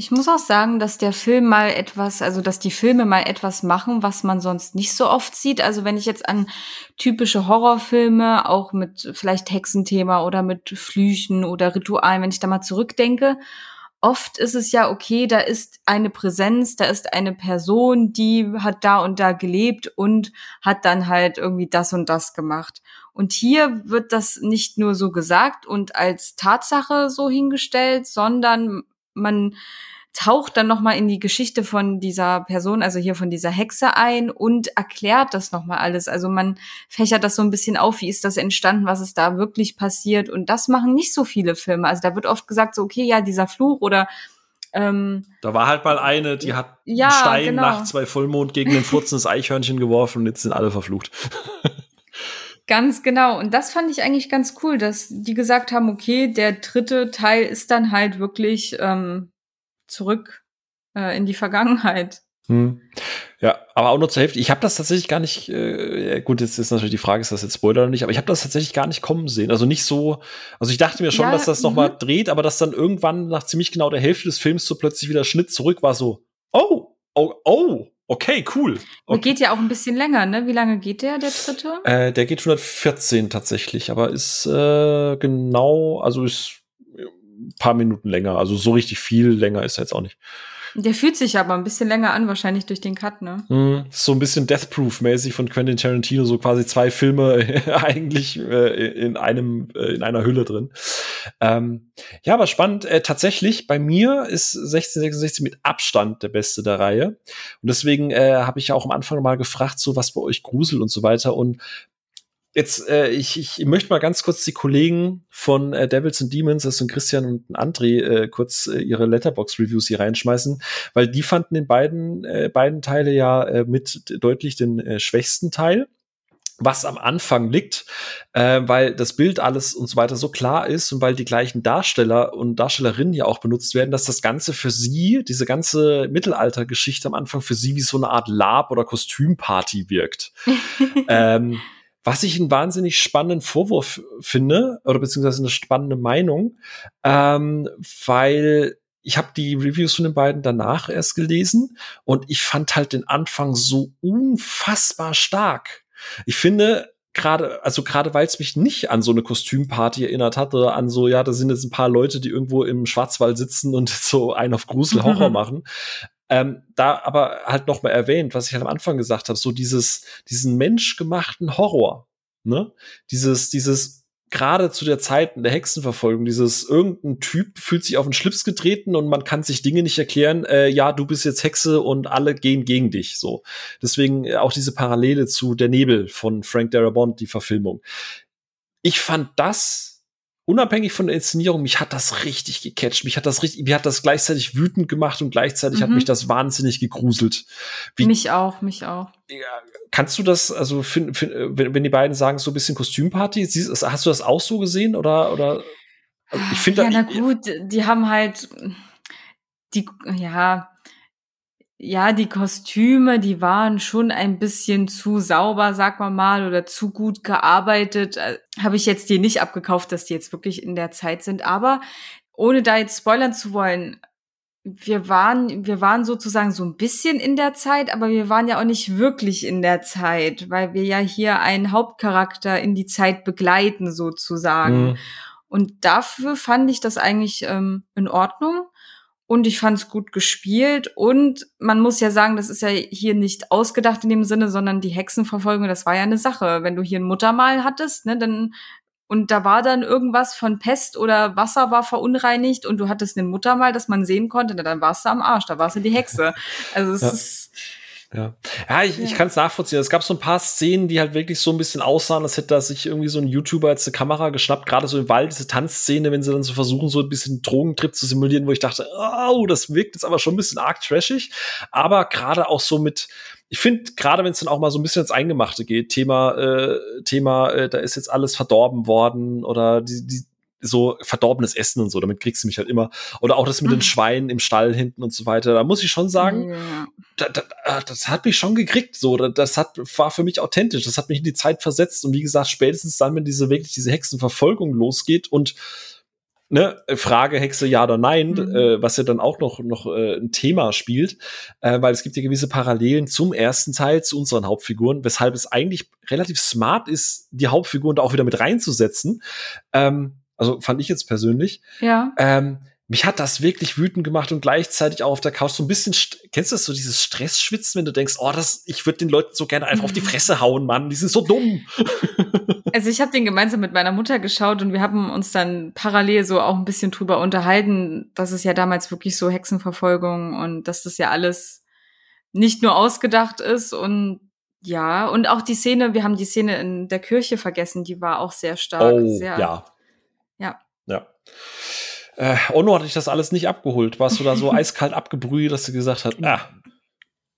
ich muss auch sagen, dass der Film mal etwas, also dass die Filme mal etwas machen, was man sonst nicht so oft sieht. Also wenn ich jetzt an typische Horrorfilme, auch mit vielleicht Hexenthema oder mit Flüchen oder Ritualen, wenn ich da mal zurückdenke, oft ist es ja okay, da ist eine Präsenz, da ist eine Person, die hat da und da gelebt und hat dann halt irgendwie das und das gemacht. Und hier wird das nicht nur so gesagt und als Tatsache so hingestellt, sondern man taucht dann noch mal in die Geschichte von dieser Person, also hier von dieser Hexe ein und erklärt das noch mal alles. Also man fächert das so ein bisschen auf, wie ist das entstanden, was ist da wirklich passiert und das machen nicht so viele Filme. Also da wird oft gesagt so okay, ja, dieser Fluch oder Ähm, da war halt mal eine, die hat ja, einen Stein genau. nachts bei Vollmond gegen ein furzendes Eichhörnchen geworfen und jetzt sind alle verflucht. Ganz genau. Und das fand ich eigentlich ganz cool, dass die gesagt haben, okay, der dritte Teil ist dann halt wirklich ähm, zurück äh, in die Vergangenheit. Hm. Ja, aber auch nur zur Hälfte. Ich habe das tatsächlich gar nicht, äh, gut, jetzt ist natürlich die Frage, ist das jetzt Spoiler oder nicht, aber ich habe das tatsächlich gar nicht kommen sehen. Also nicht so, also ich dachte mir schon, Ja, dass das noch mal mhm. dreht, aber dass dann irgendwann nach ziemlich genau der Hälfte des Films so plötzlich wieder Schnitt zurück war so, oh, oh, oh, okay, cool. Der Okay. geht ja auch ein bisschen länger, ne? Wie lange geht der, der dritte? Äh, der geht 114 tatsächlich, aber ist äh, genau, also ist paar Minuten länger. Also so richtig viel länger ist er jetzt auch nicht. Der fühlt sich aber ein bisschen länger an, wahrscheinlich durch den Cut, ne? Mhm. So ein bisschen Death Proof-mäßig von Quentin Tarantino, so quasi zwei Filme eigentlich äh, in einem äh, in einer Hülle drin. Ähm, ja, aber spannend. Äh, tatsächlich, bei mir ist 1666 mit Abstand der beste der Reihe. Und deswegen äh, habe ich ja auch am Anfang mal gefragt, so was bei euch gruselt und so weiter. Und Jetzt, äh, ich, ich möchte mal ganz kurz die Kollegen von äh, Devils and Demons, das sind Christian und André, äh, kurz äh, ihre Letterbox-Reviews hier reinschmeißen, weil die fanden den beiden, äh, beiden Teile ja äh, mit deutlich den äh, schwächsten Teil was am Anfang liegt, äh, weil das Bild alles und so weiter so klar ist und weil die gleichen Darsteller und Darstellerinnen ja auch benutzt werden, dass das Ganze für sie, diese ganze Mittelaltergeschichte am Anfang für sie wie so eine Art Lab- oder Kostümparty wirkt. ähm, was ich einen wahnsinnig spannenden Vorwurf finde, oder beziehungsweise eine spannende Meinung, ähm, weil ich habe die Reviews von den beiden danach erst gelesen und ich fand halt den Anfang so unfassbar stark. Ich finde, gerade, also gerade weil es mich nicht an so eine Kostümparty erinnert hat oder an so, ja, da sind jetzt ein paar Leute, die irgendwo im Schwarzwald sitzen und so einen auf Grusel Horror machen. Ähm, da aber halt noch mal erwähnt, was ich halt am Anfang gesagt habe, so dieses, diesen menschgemachten Horror, ne? Dieses, dieses gerade zu der Zeit der Hexenverfolgung, dieses irgendein Typ fühlt sich auf den Schlips getreten und man kann sich Dinge nicht erklären, äh, ja, du bist jetzt Hexe und alle gehen gegen dich, so. Deswegen äh, auch diese Parallele zu Der Nebel von Frank Darabont, die Verfilmung. Ich fand das unabhängig von der Inszenierung, mich hat das richtig gecatcht. Mich hat das richtig, mich hat das gleichzeitig wütend gemacht und gleichzeitig hat Mhm. mich das wahnsinnig gegruselt. Wie- Mich auch, mich auch. Kannst du das, also fin, fin, äh, wenn, wenn die beiden sagen, so ein bisschen Kostümparty, siehst, hast du das auch so gesehen oder oder? Also ich finde, Ja, na gut, die haben halt die, ja, ja, die Kostüme, die waren schon ein bisschen zu sauber, sag mal mal, oder zu gut gearbeitet. Äh, Habe ich jetzt dir nicht abgekauft, dass die jetzt wirklich in der Zeit sind. Aber ohne da jetzt spoilern zu wollen, wir waren, wir waren sozusagen so ein bisschen in der Zeit, aber wir waren ja auch nicht wirklich in der Zeit, weil wir ja hier einen Hauptcharakter in die Zeit begleiten, sozusagen. Mhm. Und dafür fand ich das eigentlich ähm, in Ordnung. Und ich fand es gut gespielt. Und man muss ja sagen, das ist ja hier nicht ausgedacht in dem Sinne, sondern die Hexenverfolgung, das war ja eine Sache. Wenn du hier ein Muttermal hattest, ne, dann und da war dann irgendwas von Pest oder Wasser war verunreinigt und du hattest ein Muttermal, das man sehen konnte, na, dann warst du am Arsch, da warst du die Hexe. Also es Ja. ist Ja, ja ich, ich Ja. kann es nachvollziehen. Es gab so ein paar Szenen, die halt wirklich so ein bisschen aussahen, als hätte da sich irgendwie so ein YouTuber jetzt eine Kamera geschnappt, gerade so im Wald, diese Tanzszene, wenn sie dann so versuchen, so ein bisschen Drogentrip zu simulieren, wo ich dachte, oh, das wirkt jetzt aber schon ein bisschen arg trashig. Aber gerade auch so mit, ich finde, gerade wenn es dann auch mal so ein bisschen ins Eingemachte geht, Thema, äh, Thema, äh, da ist jetzt alles verdorben worden oder die, die so verdorbenes Essen und so, damit kriegst du mich halt immer. Oder auch das mit den Mhm. Schweinen im Stall hinten und so weiter. Da muss ich schon sagen, ja. da, da, äh, das hat mich schon gekriegt. So, Da- das hat war für mich authentisch. Das hat mich in die Zeit versetzt. Und wie gesagt, spätestens dann, wenn diese wirklich diese Hexenverfolgung losgeht und ne Frage Hexe ja oder nein, Mhm. äh, was ja dann auch noch noch äh, ein Thema spielt, äh, weil es gibt ja gewisse Parallelen zum ersten Teil zu unseren Hauptfiguren, weshalb es eigentlich relativ smart ist, die Hauptfiguren da auch wieder mit reinzusetzen. Ähm, also fand ich jetzt persönlich. ja. Ähm, mich hat das wirklich wütend gemacht und gleichzeitig auch auf der Couch so ein bisschen, st- kennst du das so, dieses Stressschwitzen, wenn du denkst, oh, das, ich würde den Leuten so gerne einfach auf die Fresse hauen, Mann, die sind so dumm. Also ich habe den gemeinsam mit meiner Mutter geschaut und wir haben uns dann parallel so auch ein bisschen drüber unterhalten, dass es ja damals wirklich so Hexenverfolgung und dass das ja alles nicht nur ausgedacht ist und ja, und auch die Szene, wir haben die Szene in der Kirche vergessen, die war auch sehr stark. oh, sehr, ja. Ja. Ja. Äh, Ono hatte ich das alles nicht abgeholt. Warst du da so eiskalt abgebrüht, dass du gesagt hast, ah,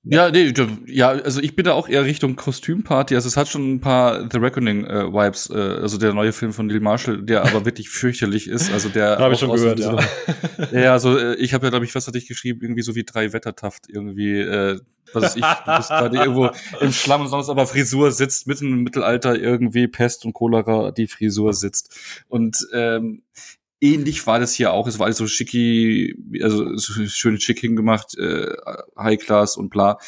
ja, nee, ja, also ich bin da auch eher Richtung Kostümparty. Also es hat schon ein paar The Reckoning äh, Vibes, äh, also der neue Film von Neil Marshall, der aber wirklich fürchterlich ist. Also der habe ich schon gehört, ja. ja, also äh, ich habe ja, glaube ich, was hatte ich geschrieben, irgendwie so wie drei Wettertaft irgendwie. Äh, was weiß ich, du bist gerade irgendwo im Schlamm und sonst aber Frisur sitzt, mitten im Mittelalter irgendwie Pest und Cholera die Frisur sitzt. Und ähm, ähnlich war das hier auch. Es war alles so schicki, also schön schick hingemacht, äh, High Class und bla.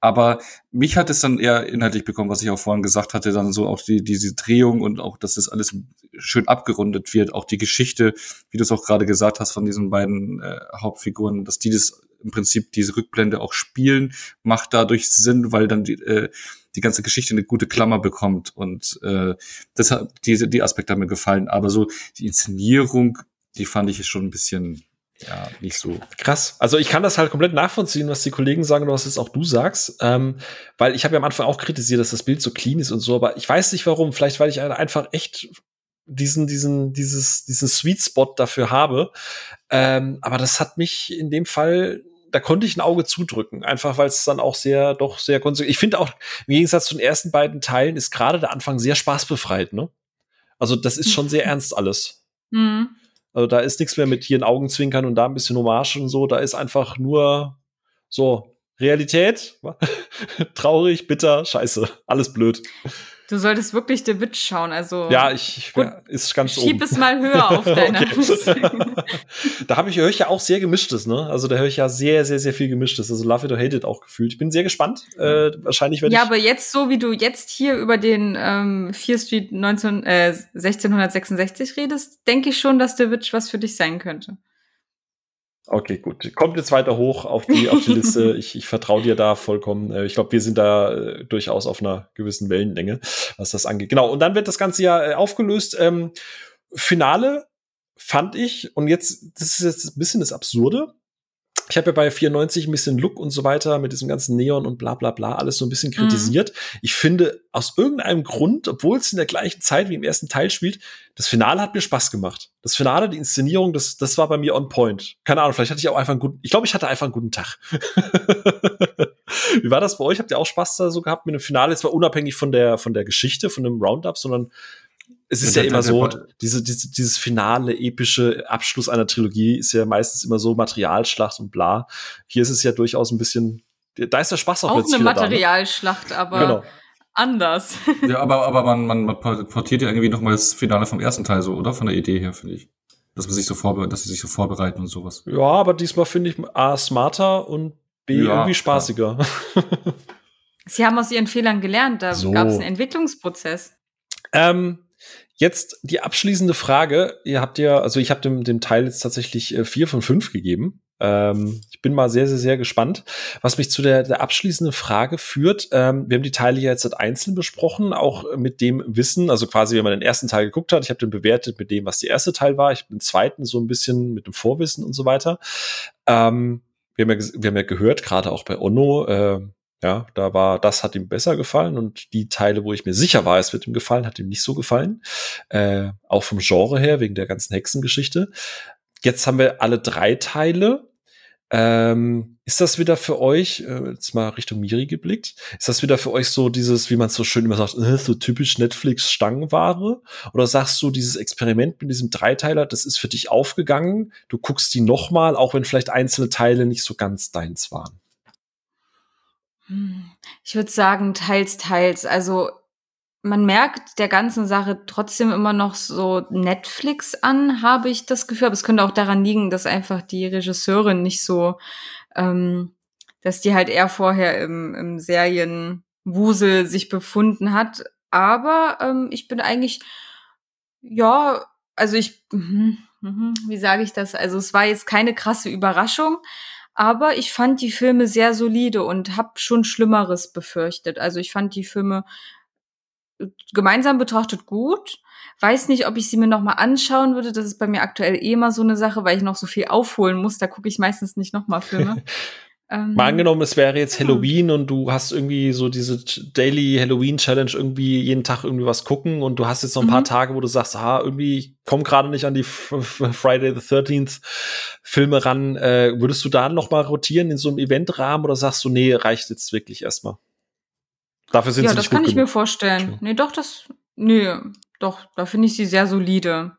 Aber mich hat es dann eher inhaltlich bekommen, was ich auch vorhin gesagt hatte, dann so auch die, diese Drehung und auch, dass das alles schön abgerundet wird. Auch die Geschichte, wie du es auch gerade gesagt hast, von diesen beiden äh, Hauptfiguren, dass die das im Prinzip diese Rückblende auch spielen, macht dadurch Sinn, weil dann die, äh, die ganze Geschichte eine gute Klammer bekommt. Und äh, das hat diese die Aspekte haben mir gefallen. Aber so die Inszenierung, die fand ich schon ein bisschen ja, nicht so. Krass. Also ich kann das halt komplett nachvollziehen, was die Kollegen sagen und was jetzt auch du sagst. Ähm, weil ich habe ja am Anfang auch kritisiert, dass das Bild so clean ist und so, aber ich weiß nicht warum. Vielleicht, weil ich einfach echt diesen, diesen, dieses, diesen Sweet Spot dafür habe. Ähm, aber das hat mich in dem Fall da konnte ich ein Auge zudrücken, einfach weil es dann auch sehr, doch sehr konsequent. Ich finde auch, im Gegensatz zu den ersten beiden Teilen ist gerade der Anfang sehr spaßbefreit, ne? Also das ist schon sehr ernst alles. Mhm. Also da ist nichts mehr mit hier in Augenzwinkern und da ein bisschen Hommage und so. Da ist einfach nur so Realität, traurig, bitter, scheiße, alles blöd. Du solltest wirklich The Witch schauen, also. Ja, ich gut, ist ganz Schieb oben. es mal höher auf deiner Da habe ich höre ich ja auch sehr gemischtes, ne? Also da höre ich ja sehr, sehr, sehr viel gemischtes. Also Love It or Hate It auch gefühlt. Ich bin sehr gespannt. Äh, wahrscheinlich werde Ja, ich aber jetzt so wie du jetzt hier über den ähm, 4 Street 19, äh, 1666 redest, denke ich schon, dass The Witch was für dich sein könnte. Okay, gut. Kommt jetzt weiter hoch auf die, auf die Liste. Ich, ich vertraue dir da vollkommen. Äh, ich glaube, wir sind da äh, durchaus auf einer gewissen Wellenlänge, was das angeht. Genau. Und dann wird das Ganze ja äh, aufgelöst. Ähm, Finale fand ich, und jetzt, das ist jetzt ein bisschen das Absurde ich habe ja bei 94 ein bisschen Look und so weiter mit diesem ganzen Neon und bla bla bla alles so ein bisschen mhm. kritisiert. Mhm. Ich finde, aus irgendeinem Grund, obwohl es in der gleichen Zeit wie im ersten Teil spielt, das Finale hat mir Spaß gemacht. Das Finale, die Inszenierung, das, das war bei mir on point. Keine Ahnung, vielleicht hatte ich auch einfach einen guten, ich glaube, ich hatte einfach einen guten Tag. wie war das bei euch? Habt ihr auch Spaß da so gehabt mit dem Finale? Zwar unabhängig von der, von der Geschichte, von dem Roundup, sondern es ist ja, ja immer so, diese, diese, dieses finale, epische Abschluss einer Trilogie ist ja meistens immer so Materialschlacht und bla. Hier ist es ja durchaus ein bisschen, da ist der Spaß auch, auch eine Materialschlacht, da, ne? aber genau. anders. Ja, aber, aber man, man, man portiert ja irgendwie noch mal das Finale vom ersten Teil so, oder? Von der Idee her, finde ich. Dass man sich so vorbereitet, dass sie sich so vorbereiten und sowas. Ja, aber diesmal finde ich A smarter und B ja, irgendwie spaßiger. Sie haben aus ihren Fehlern gelernt, da so. gab es einen Entwicklungsprozess. Ähm, Jetzt die abschließende Frage. Ihr habt ja, also ich habe dem, dem Teil jetzt tatsächlich äh, vier von fünf gegeben. Ähm, ich bin mal sehr, sehr, sehr gespannt, was mich zu der, der abschließenden Frage führt. Ähm, wir haben die Teile ja jetzt einzeln besprochen, auch mit dem Wissen, also quasi, wenn man den ersten Teil geguckt hat, ich habe den bewertet mit dem, was der erste Teil war, ich bin zweiten so ein bisschen mit dem Vorwissen und so weiter. Ähm, wir, haben ja, wir haben ja gehört, gerade auch bei Ono, äh, ja, da war, das hat ihm besser gefallen und die Teile, wo ich mir sicher war, es wird ihm gefallen, hat ihm nicht so gefallen. Äh, auch vom Genre her, wegen der ganzen Hexengeschichte. Jetzt haben wir alle drei Teile. Ähm, ist das wieder für euch, äh, jetzt mal Richtung Miri geblickt, ist das wieder für euch so dieses, wie man so schön immer sagt, äh, so typisch Netflix-Stangenware? Oder sagst du, dieses Experiment mit diesem Dreiteiler, das ist für dich aufgegangen, du guckst die nochmal, auch wenn vielleicht einzelne Teile nicht so ganz deins waren? Ich würde sagen, teils, teils. Also man merkt der ganzen Sache trotzdem immer noch so Netflix an, habe ich das Gefühl. Aber es könnte auch daran liegen, dass einfach die Regisseurin nicht so, ähm, dass die halt eher vorher im, im Serienwusel sich befunden hat. Aber ähm, ich bin eigentlich, ja, also ich, mh, mh, wie sage ich das? Also es war jetzt keine krasse Überraschung, aber ich fand die Filme sehr solide und habe schon Schlimmeres befürchtet. Also ich fand die Filme äh, gemeinsam betrachtet gut. Weiß nicht, ob ich sie mir noch mal anschauen würde. Das ist bei mir aktuell eh immer so eine Sache, weil ich noch so viel aufholen muss. Da gucke ich meistens nicht noch mal Filme. Ähm, Mal angenommen, es wäre jetzt Halloween ja. und du hast irgendwie so diese Daily Halloween Challenge irgendwie jeden Tag irgendwie was gucken und du hast jetzt noch ein mhm. paar Tage, wo du sagst, ah, irgendwie ich komme gerade nicht an die Friday the 13th Filme ran. Äh, würdest du da noch mal rotieren in so einem Eventrahmen oder sagst du, nee, reicht jetzt wirklich erstmal? Dafür sind ja, sie nicht das kann ich genug. mir vorstellen. Nee, doch, das, nee, doch, da finde ich sie sehr solide.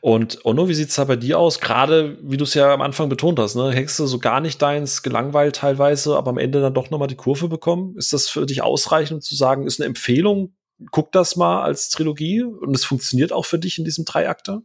Und Onno, wie sieht's da bei dir aus? Gerade, wie du es ja am Anfang betont hast, ne, du so gar nicht deins, gelangweilt teilweise, aber am Ende dann doch nochmal die Kurve bekommen. Ist das für dich ausreichend zu sagen, ist eine Empfehlung? Guck das mal als Trilogie und es funktioniert auch für dich in diesem Dreiakter?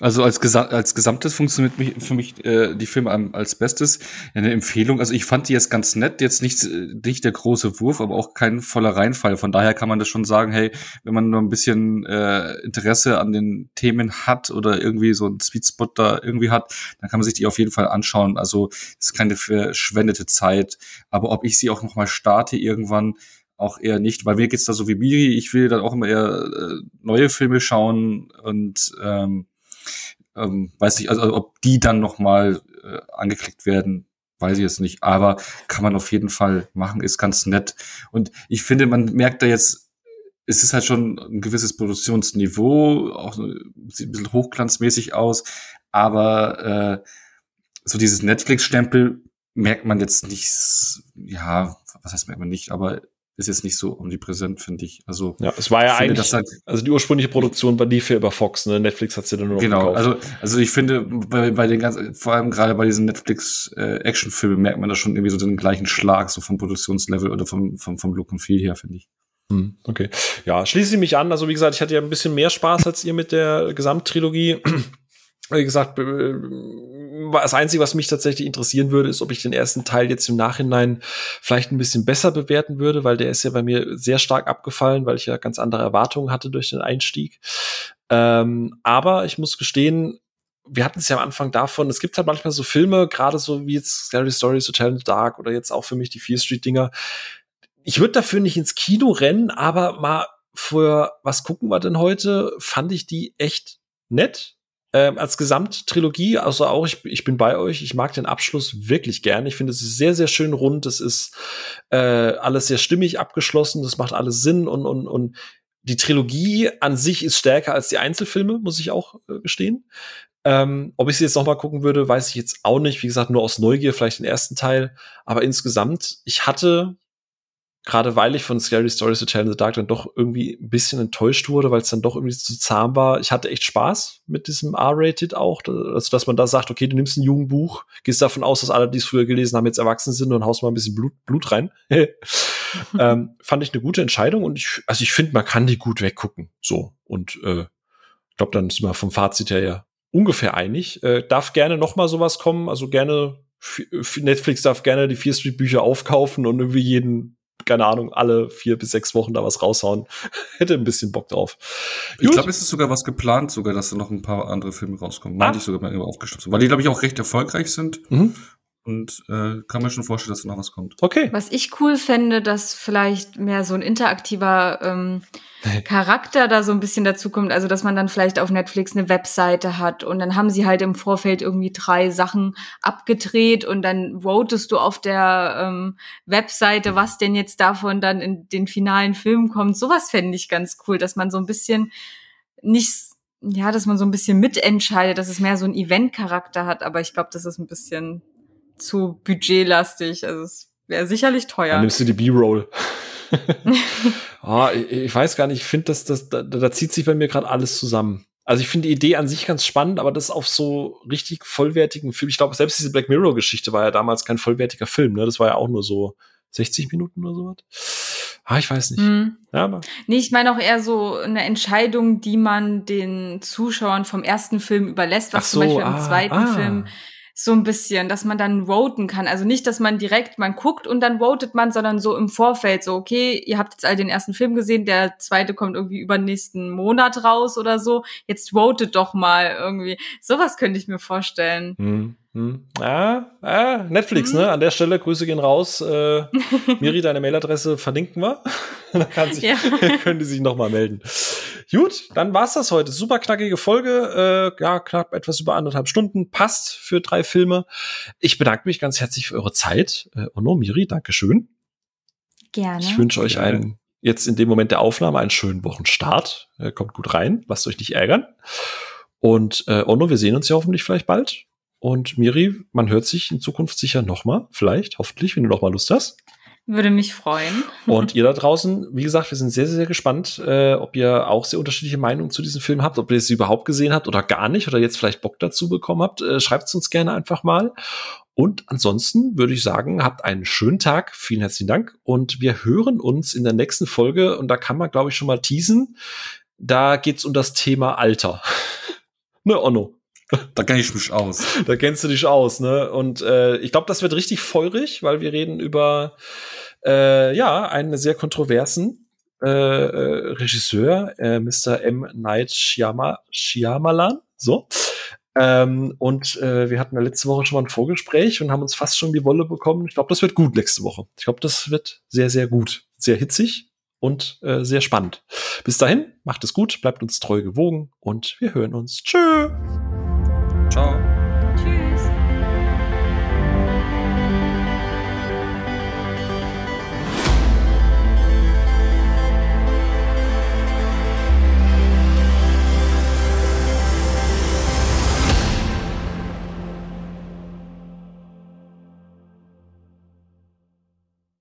Also als, Gesa als Gesamtes funktioniert mich, für mich äh, die Filme als Bestes. Eine Empfehlung, also ich fand die jetzt ganz nett, jetzt nicht, nicht der große Wurf, aber auch kein voller Reinfall. Von daher kann man das schon sagen, hey, wenn man nur ein bisschen äh, Interesse an den Themen hat oder irgendwie so einen Sweet Spot da irgendwie hat, dann kann man sich die auf jeden Fall anschauen. Also es ist keine verschwendete Zeit. Aber ob ich sie auch noch mal starte irgendwann, auch eher nicht, weil mir geht's da so wie Miri, ich will dann auch immer eher äh, neue Filme schauen und ähm, ähm, weiß nicht, also ob die dann nochmal äh, angeklickt werden, weiß ich jetzt nicht. Aber kann man auf jeden Fall machen, ist ganz nett. Und ich finde, man merkt da jetzt, es ist halt schon ein gewisses Produktionsniveau, auch sieht ein bisschen hochglanzmäßig aus, aber äh, so dieses Netflix-Stempel merkt man jetzt nicht, ja, was heißt merkt man nicht, aber ist jetzt nicht so omnipräsent, finde ich. Also ja, es war ja finde, eigentlich, halt, also die ursprüngliche Produktion war lief ja über Fox, ne? Netflix hat sie dann nur noch Genau, gekauft. also also ich finde bei, bei den ganzen, vor allem gerade bei diesen Netflix äh, Actionfilmen merkt man da schon irgendwie so den gleichen Schlag so vom Produktionslevel oder vom vom vom Look und Feel her, finde ich. Hm, okay. Ja, schließe ich mich an. Also wie gesagt, ich hatte ja ein bisschen mehr Spaß als ihr mit der Gesamttrilogie wie gesagt, das Einzige, was mich tatsächlich interessieren würde, ist, ob ich den ersten Teil jetzt im Nachhinein vielleicht ein bisschen besser bewerten würde, weil der ist ja bei mir sehr stark abgefallen, weil ich ja ganz andere Erwartungen hatte durch den Einstieg. Ähm, aber ich muss gestehen, wir hatten es ja am Anfang davon, es gibt halt manchmal so Filme, gerade so wie jetzt Scary Stories, Hotel in the Dark oder jetzt auch für mich die Fear Street Dinger. Ich würde dafür nicht ins Kino rennen, aber mal für was gucken wir denn heute, fand ich die echt nett ähm, als Gesamttrilogie, also auch ich, ich bin bei euch, ich mag den Abschluss wirklich gern. Ich finde, es ist sehr, sehr schön rund, es ist äh, alles sehr stimmig abgeschlossen, das macht alles Sinn und, und, und die Trilogie an sich ist stärker als die Einzelfilme, muss ich auch äh, gestehen. Ähm, ob ich sie jetzt noch mal gucken würde, weiß ich jetzt auch nicht. Wie gesagt, nur aus Neugier vielleicht den ersten Teil. Aber insgesamt, ich hatte gerade weil ich von Scary Stories to Tell in the Dark dann doch irgendwie ein bisschen enttäuscht wurde, weil es dann doch irgendwie zu zahm war. Ich hatte echt Spaß mit diesem R-Rated auch, also dass man da sagt, okay, du nimmst ein Jugendbuch, gehst davon aus, dass alle, die es früher gelesen haben, jetzt erwachsen sind und haust mal ein bisschen Blut, Blut rein. ähm, fand ich eine gute Entscheidung und ich, also ich finde, man kann die gut weggucken. So. Und äh, ich glaube, dann sind wir vom Fazit her ja ungefähr einig. Äh, darf gerne noch mal sowas kommen, also gerne Netflix darf gerne die Fear Street Bücher aufkaufen und irgendwie jeden keine Ahnung, alle vier bis sechs Wochen da was raushauen. Hätte ein bisschen Bock drauf. Ich glaube, es ist sogar was geplant, sogar, dass da noch ein paar andere Filme rauskommen. Ah. Meinte ich sogar mal aufgeschlossen. Weil die, glaube ich, auch recht erfolgreich sind. Mhm. Und äh, kann mir schon vorstellen, dass da noch was kommt. Okay. Was ich cool fände, dass vielleicht mehr so ein interaktiver ähm, Charakter da so ein bisschen dazu kommt. Also, dass man dann vielleicht auf Netflix eine Webseite hat und dann haben sie halt im Vorfeld irgendwie drei Sachen abgedreht und dann votest du auf der ähm, Webseite, was denn jetzt davon dann in den finalen Film kommt. Sowas fände ich ganz cool, dass man so ein bisschen nicht ja, dass man so ein bisschen mitentscheidet, dass es mehr so einen Event-Charakter hat, aber ich glaube, das ist ein bisschen zu budgetlastig. Also es wäre sicherlich teuer. Dann nimmst du die B-Roll. oh, ich, ich, weiß gar nicht, ich finde, dass das, da, da zieht sich bei mir gerade alles zusammen. Also ich finde die Idee an sich ganz spannend, aber das auf so richtig vollwertigen Film. Ich glaube, selbst diese Black Mirror-Geschichte war ja damals kein vollwertiger Film, ne? Das war ja auch nur so 60 Minuten oder sowas. Ah, ich weiß nicht. Hm. Ja, aber. Nee, ich meine auch eher so eine Entscheidung, die man den Zuschauern vom ersten Film überlässt, was so, zum Beispiel ah, im zweiten ah. Film so ein bisschen, dass man dann voten kann. Also nicht, dass man direkt, man guckt und dann votet man, sondern so im Vorfeld, so, okay, ihr habt jetzt all den ersten Film gesehen, der zweite kommt irgendwie über nächsten Monat raus oder so. Jetzt votet doch mal irgendwie. Sowas könnte ich mir vorstellen. Hm. Hm. Ah, ah, Netflix, hm. ne? An der Stelle, Grüße gehen raus. Äh, Miri, deine Mailadresse verlinken wir. Dann kann sich, ja. können die sich noch mal melden. Gut, dann war's das heute. Super knackige Folge, äh, ja, knapp etwas über anderthalb Stunden, passt für drei Filme. Ich bedanke mich ganz herzlich für eure Zeit. Äh, Ono, Miri, Dankeschön. Gerne. Ich wünsche euch einen, jetzt in dem Moment der Aufnahme, einen schönen Wochenstart. Äh, kommt gut rein, lasst euch nicht ärgern. Und äh, Ono, wir sehen uns ja hoffentlich vielleicht bald. Und Miri, man hört sich in Zukunft sicher noch mal, vielleicht, hoffentlich, wenn du noch mal Lust hast. Würde mich freuen. Und ihr da draußen, wie gesagt, wir sind sehr, sehr, sehr gespannt, äh, ob ihr auch sehr unterschiedliche Meinungen zu diesem Film habt, ob ihr sie überhaupt gesehen habt oder gar nicht oder jetzt vielleicht Bock dazu bekommen habt. Äh, Schreibt es uns gerne einfach mal. Und ansonsten würde ich sagen, habt einen schönen Tag. Vielen herzlichen Dank. Und wir hören uns in der nächsten Folge. Und da kann man, glaube ich, schon mal teasen. Da geht's um das Thema Alter. ne, Onno? Da kenne ich mich aus. Da kennst du dich aus, ne? Und äh, ich glaube, das wird richtig feurig, weil wir reden über äh, ja einen sehr kontroversen äh, äh, Regisseur, äh, Mr. M. Night Shyama Shyamalan. So. Ähm, und äh, wir hatten ja letzte Woche schon mal ein Vorgespräch und haben uns fast schon die Wolle bekommen. Ich glaube, das wird gut nächste Woche. Ich glaube, das wird sehr, sehr gut. Sehr hitzig und äh, sehr spannend. Bis dahin, macht es gut, bleibt uns treu gewogen und wir hören uns. Tschö. Ciao.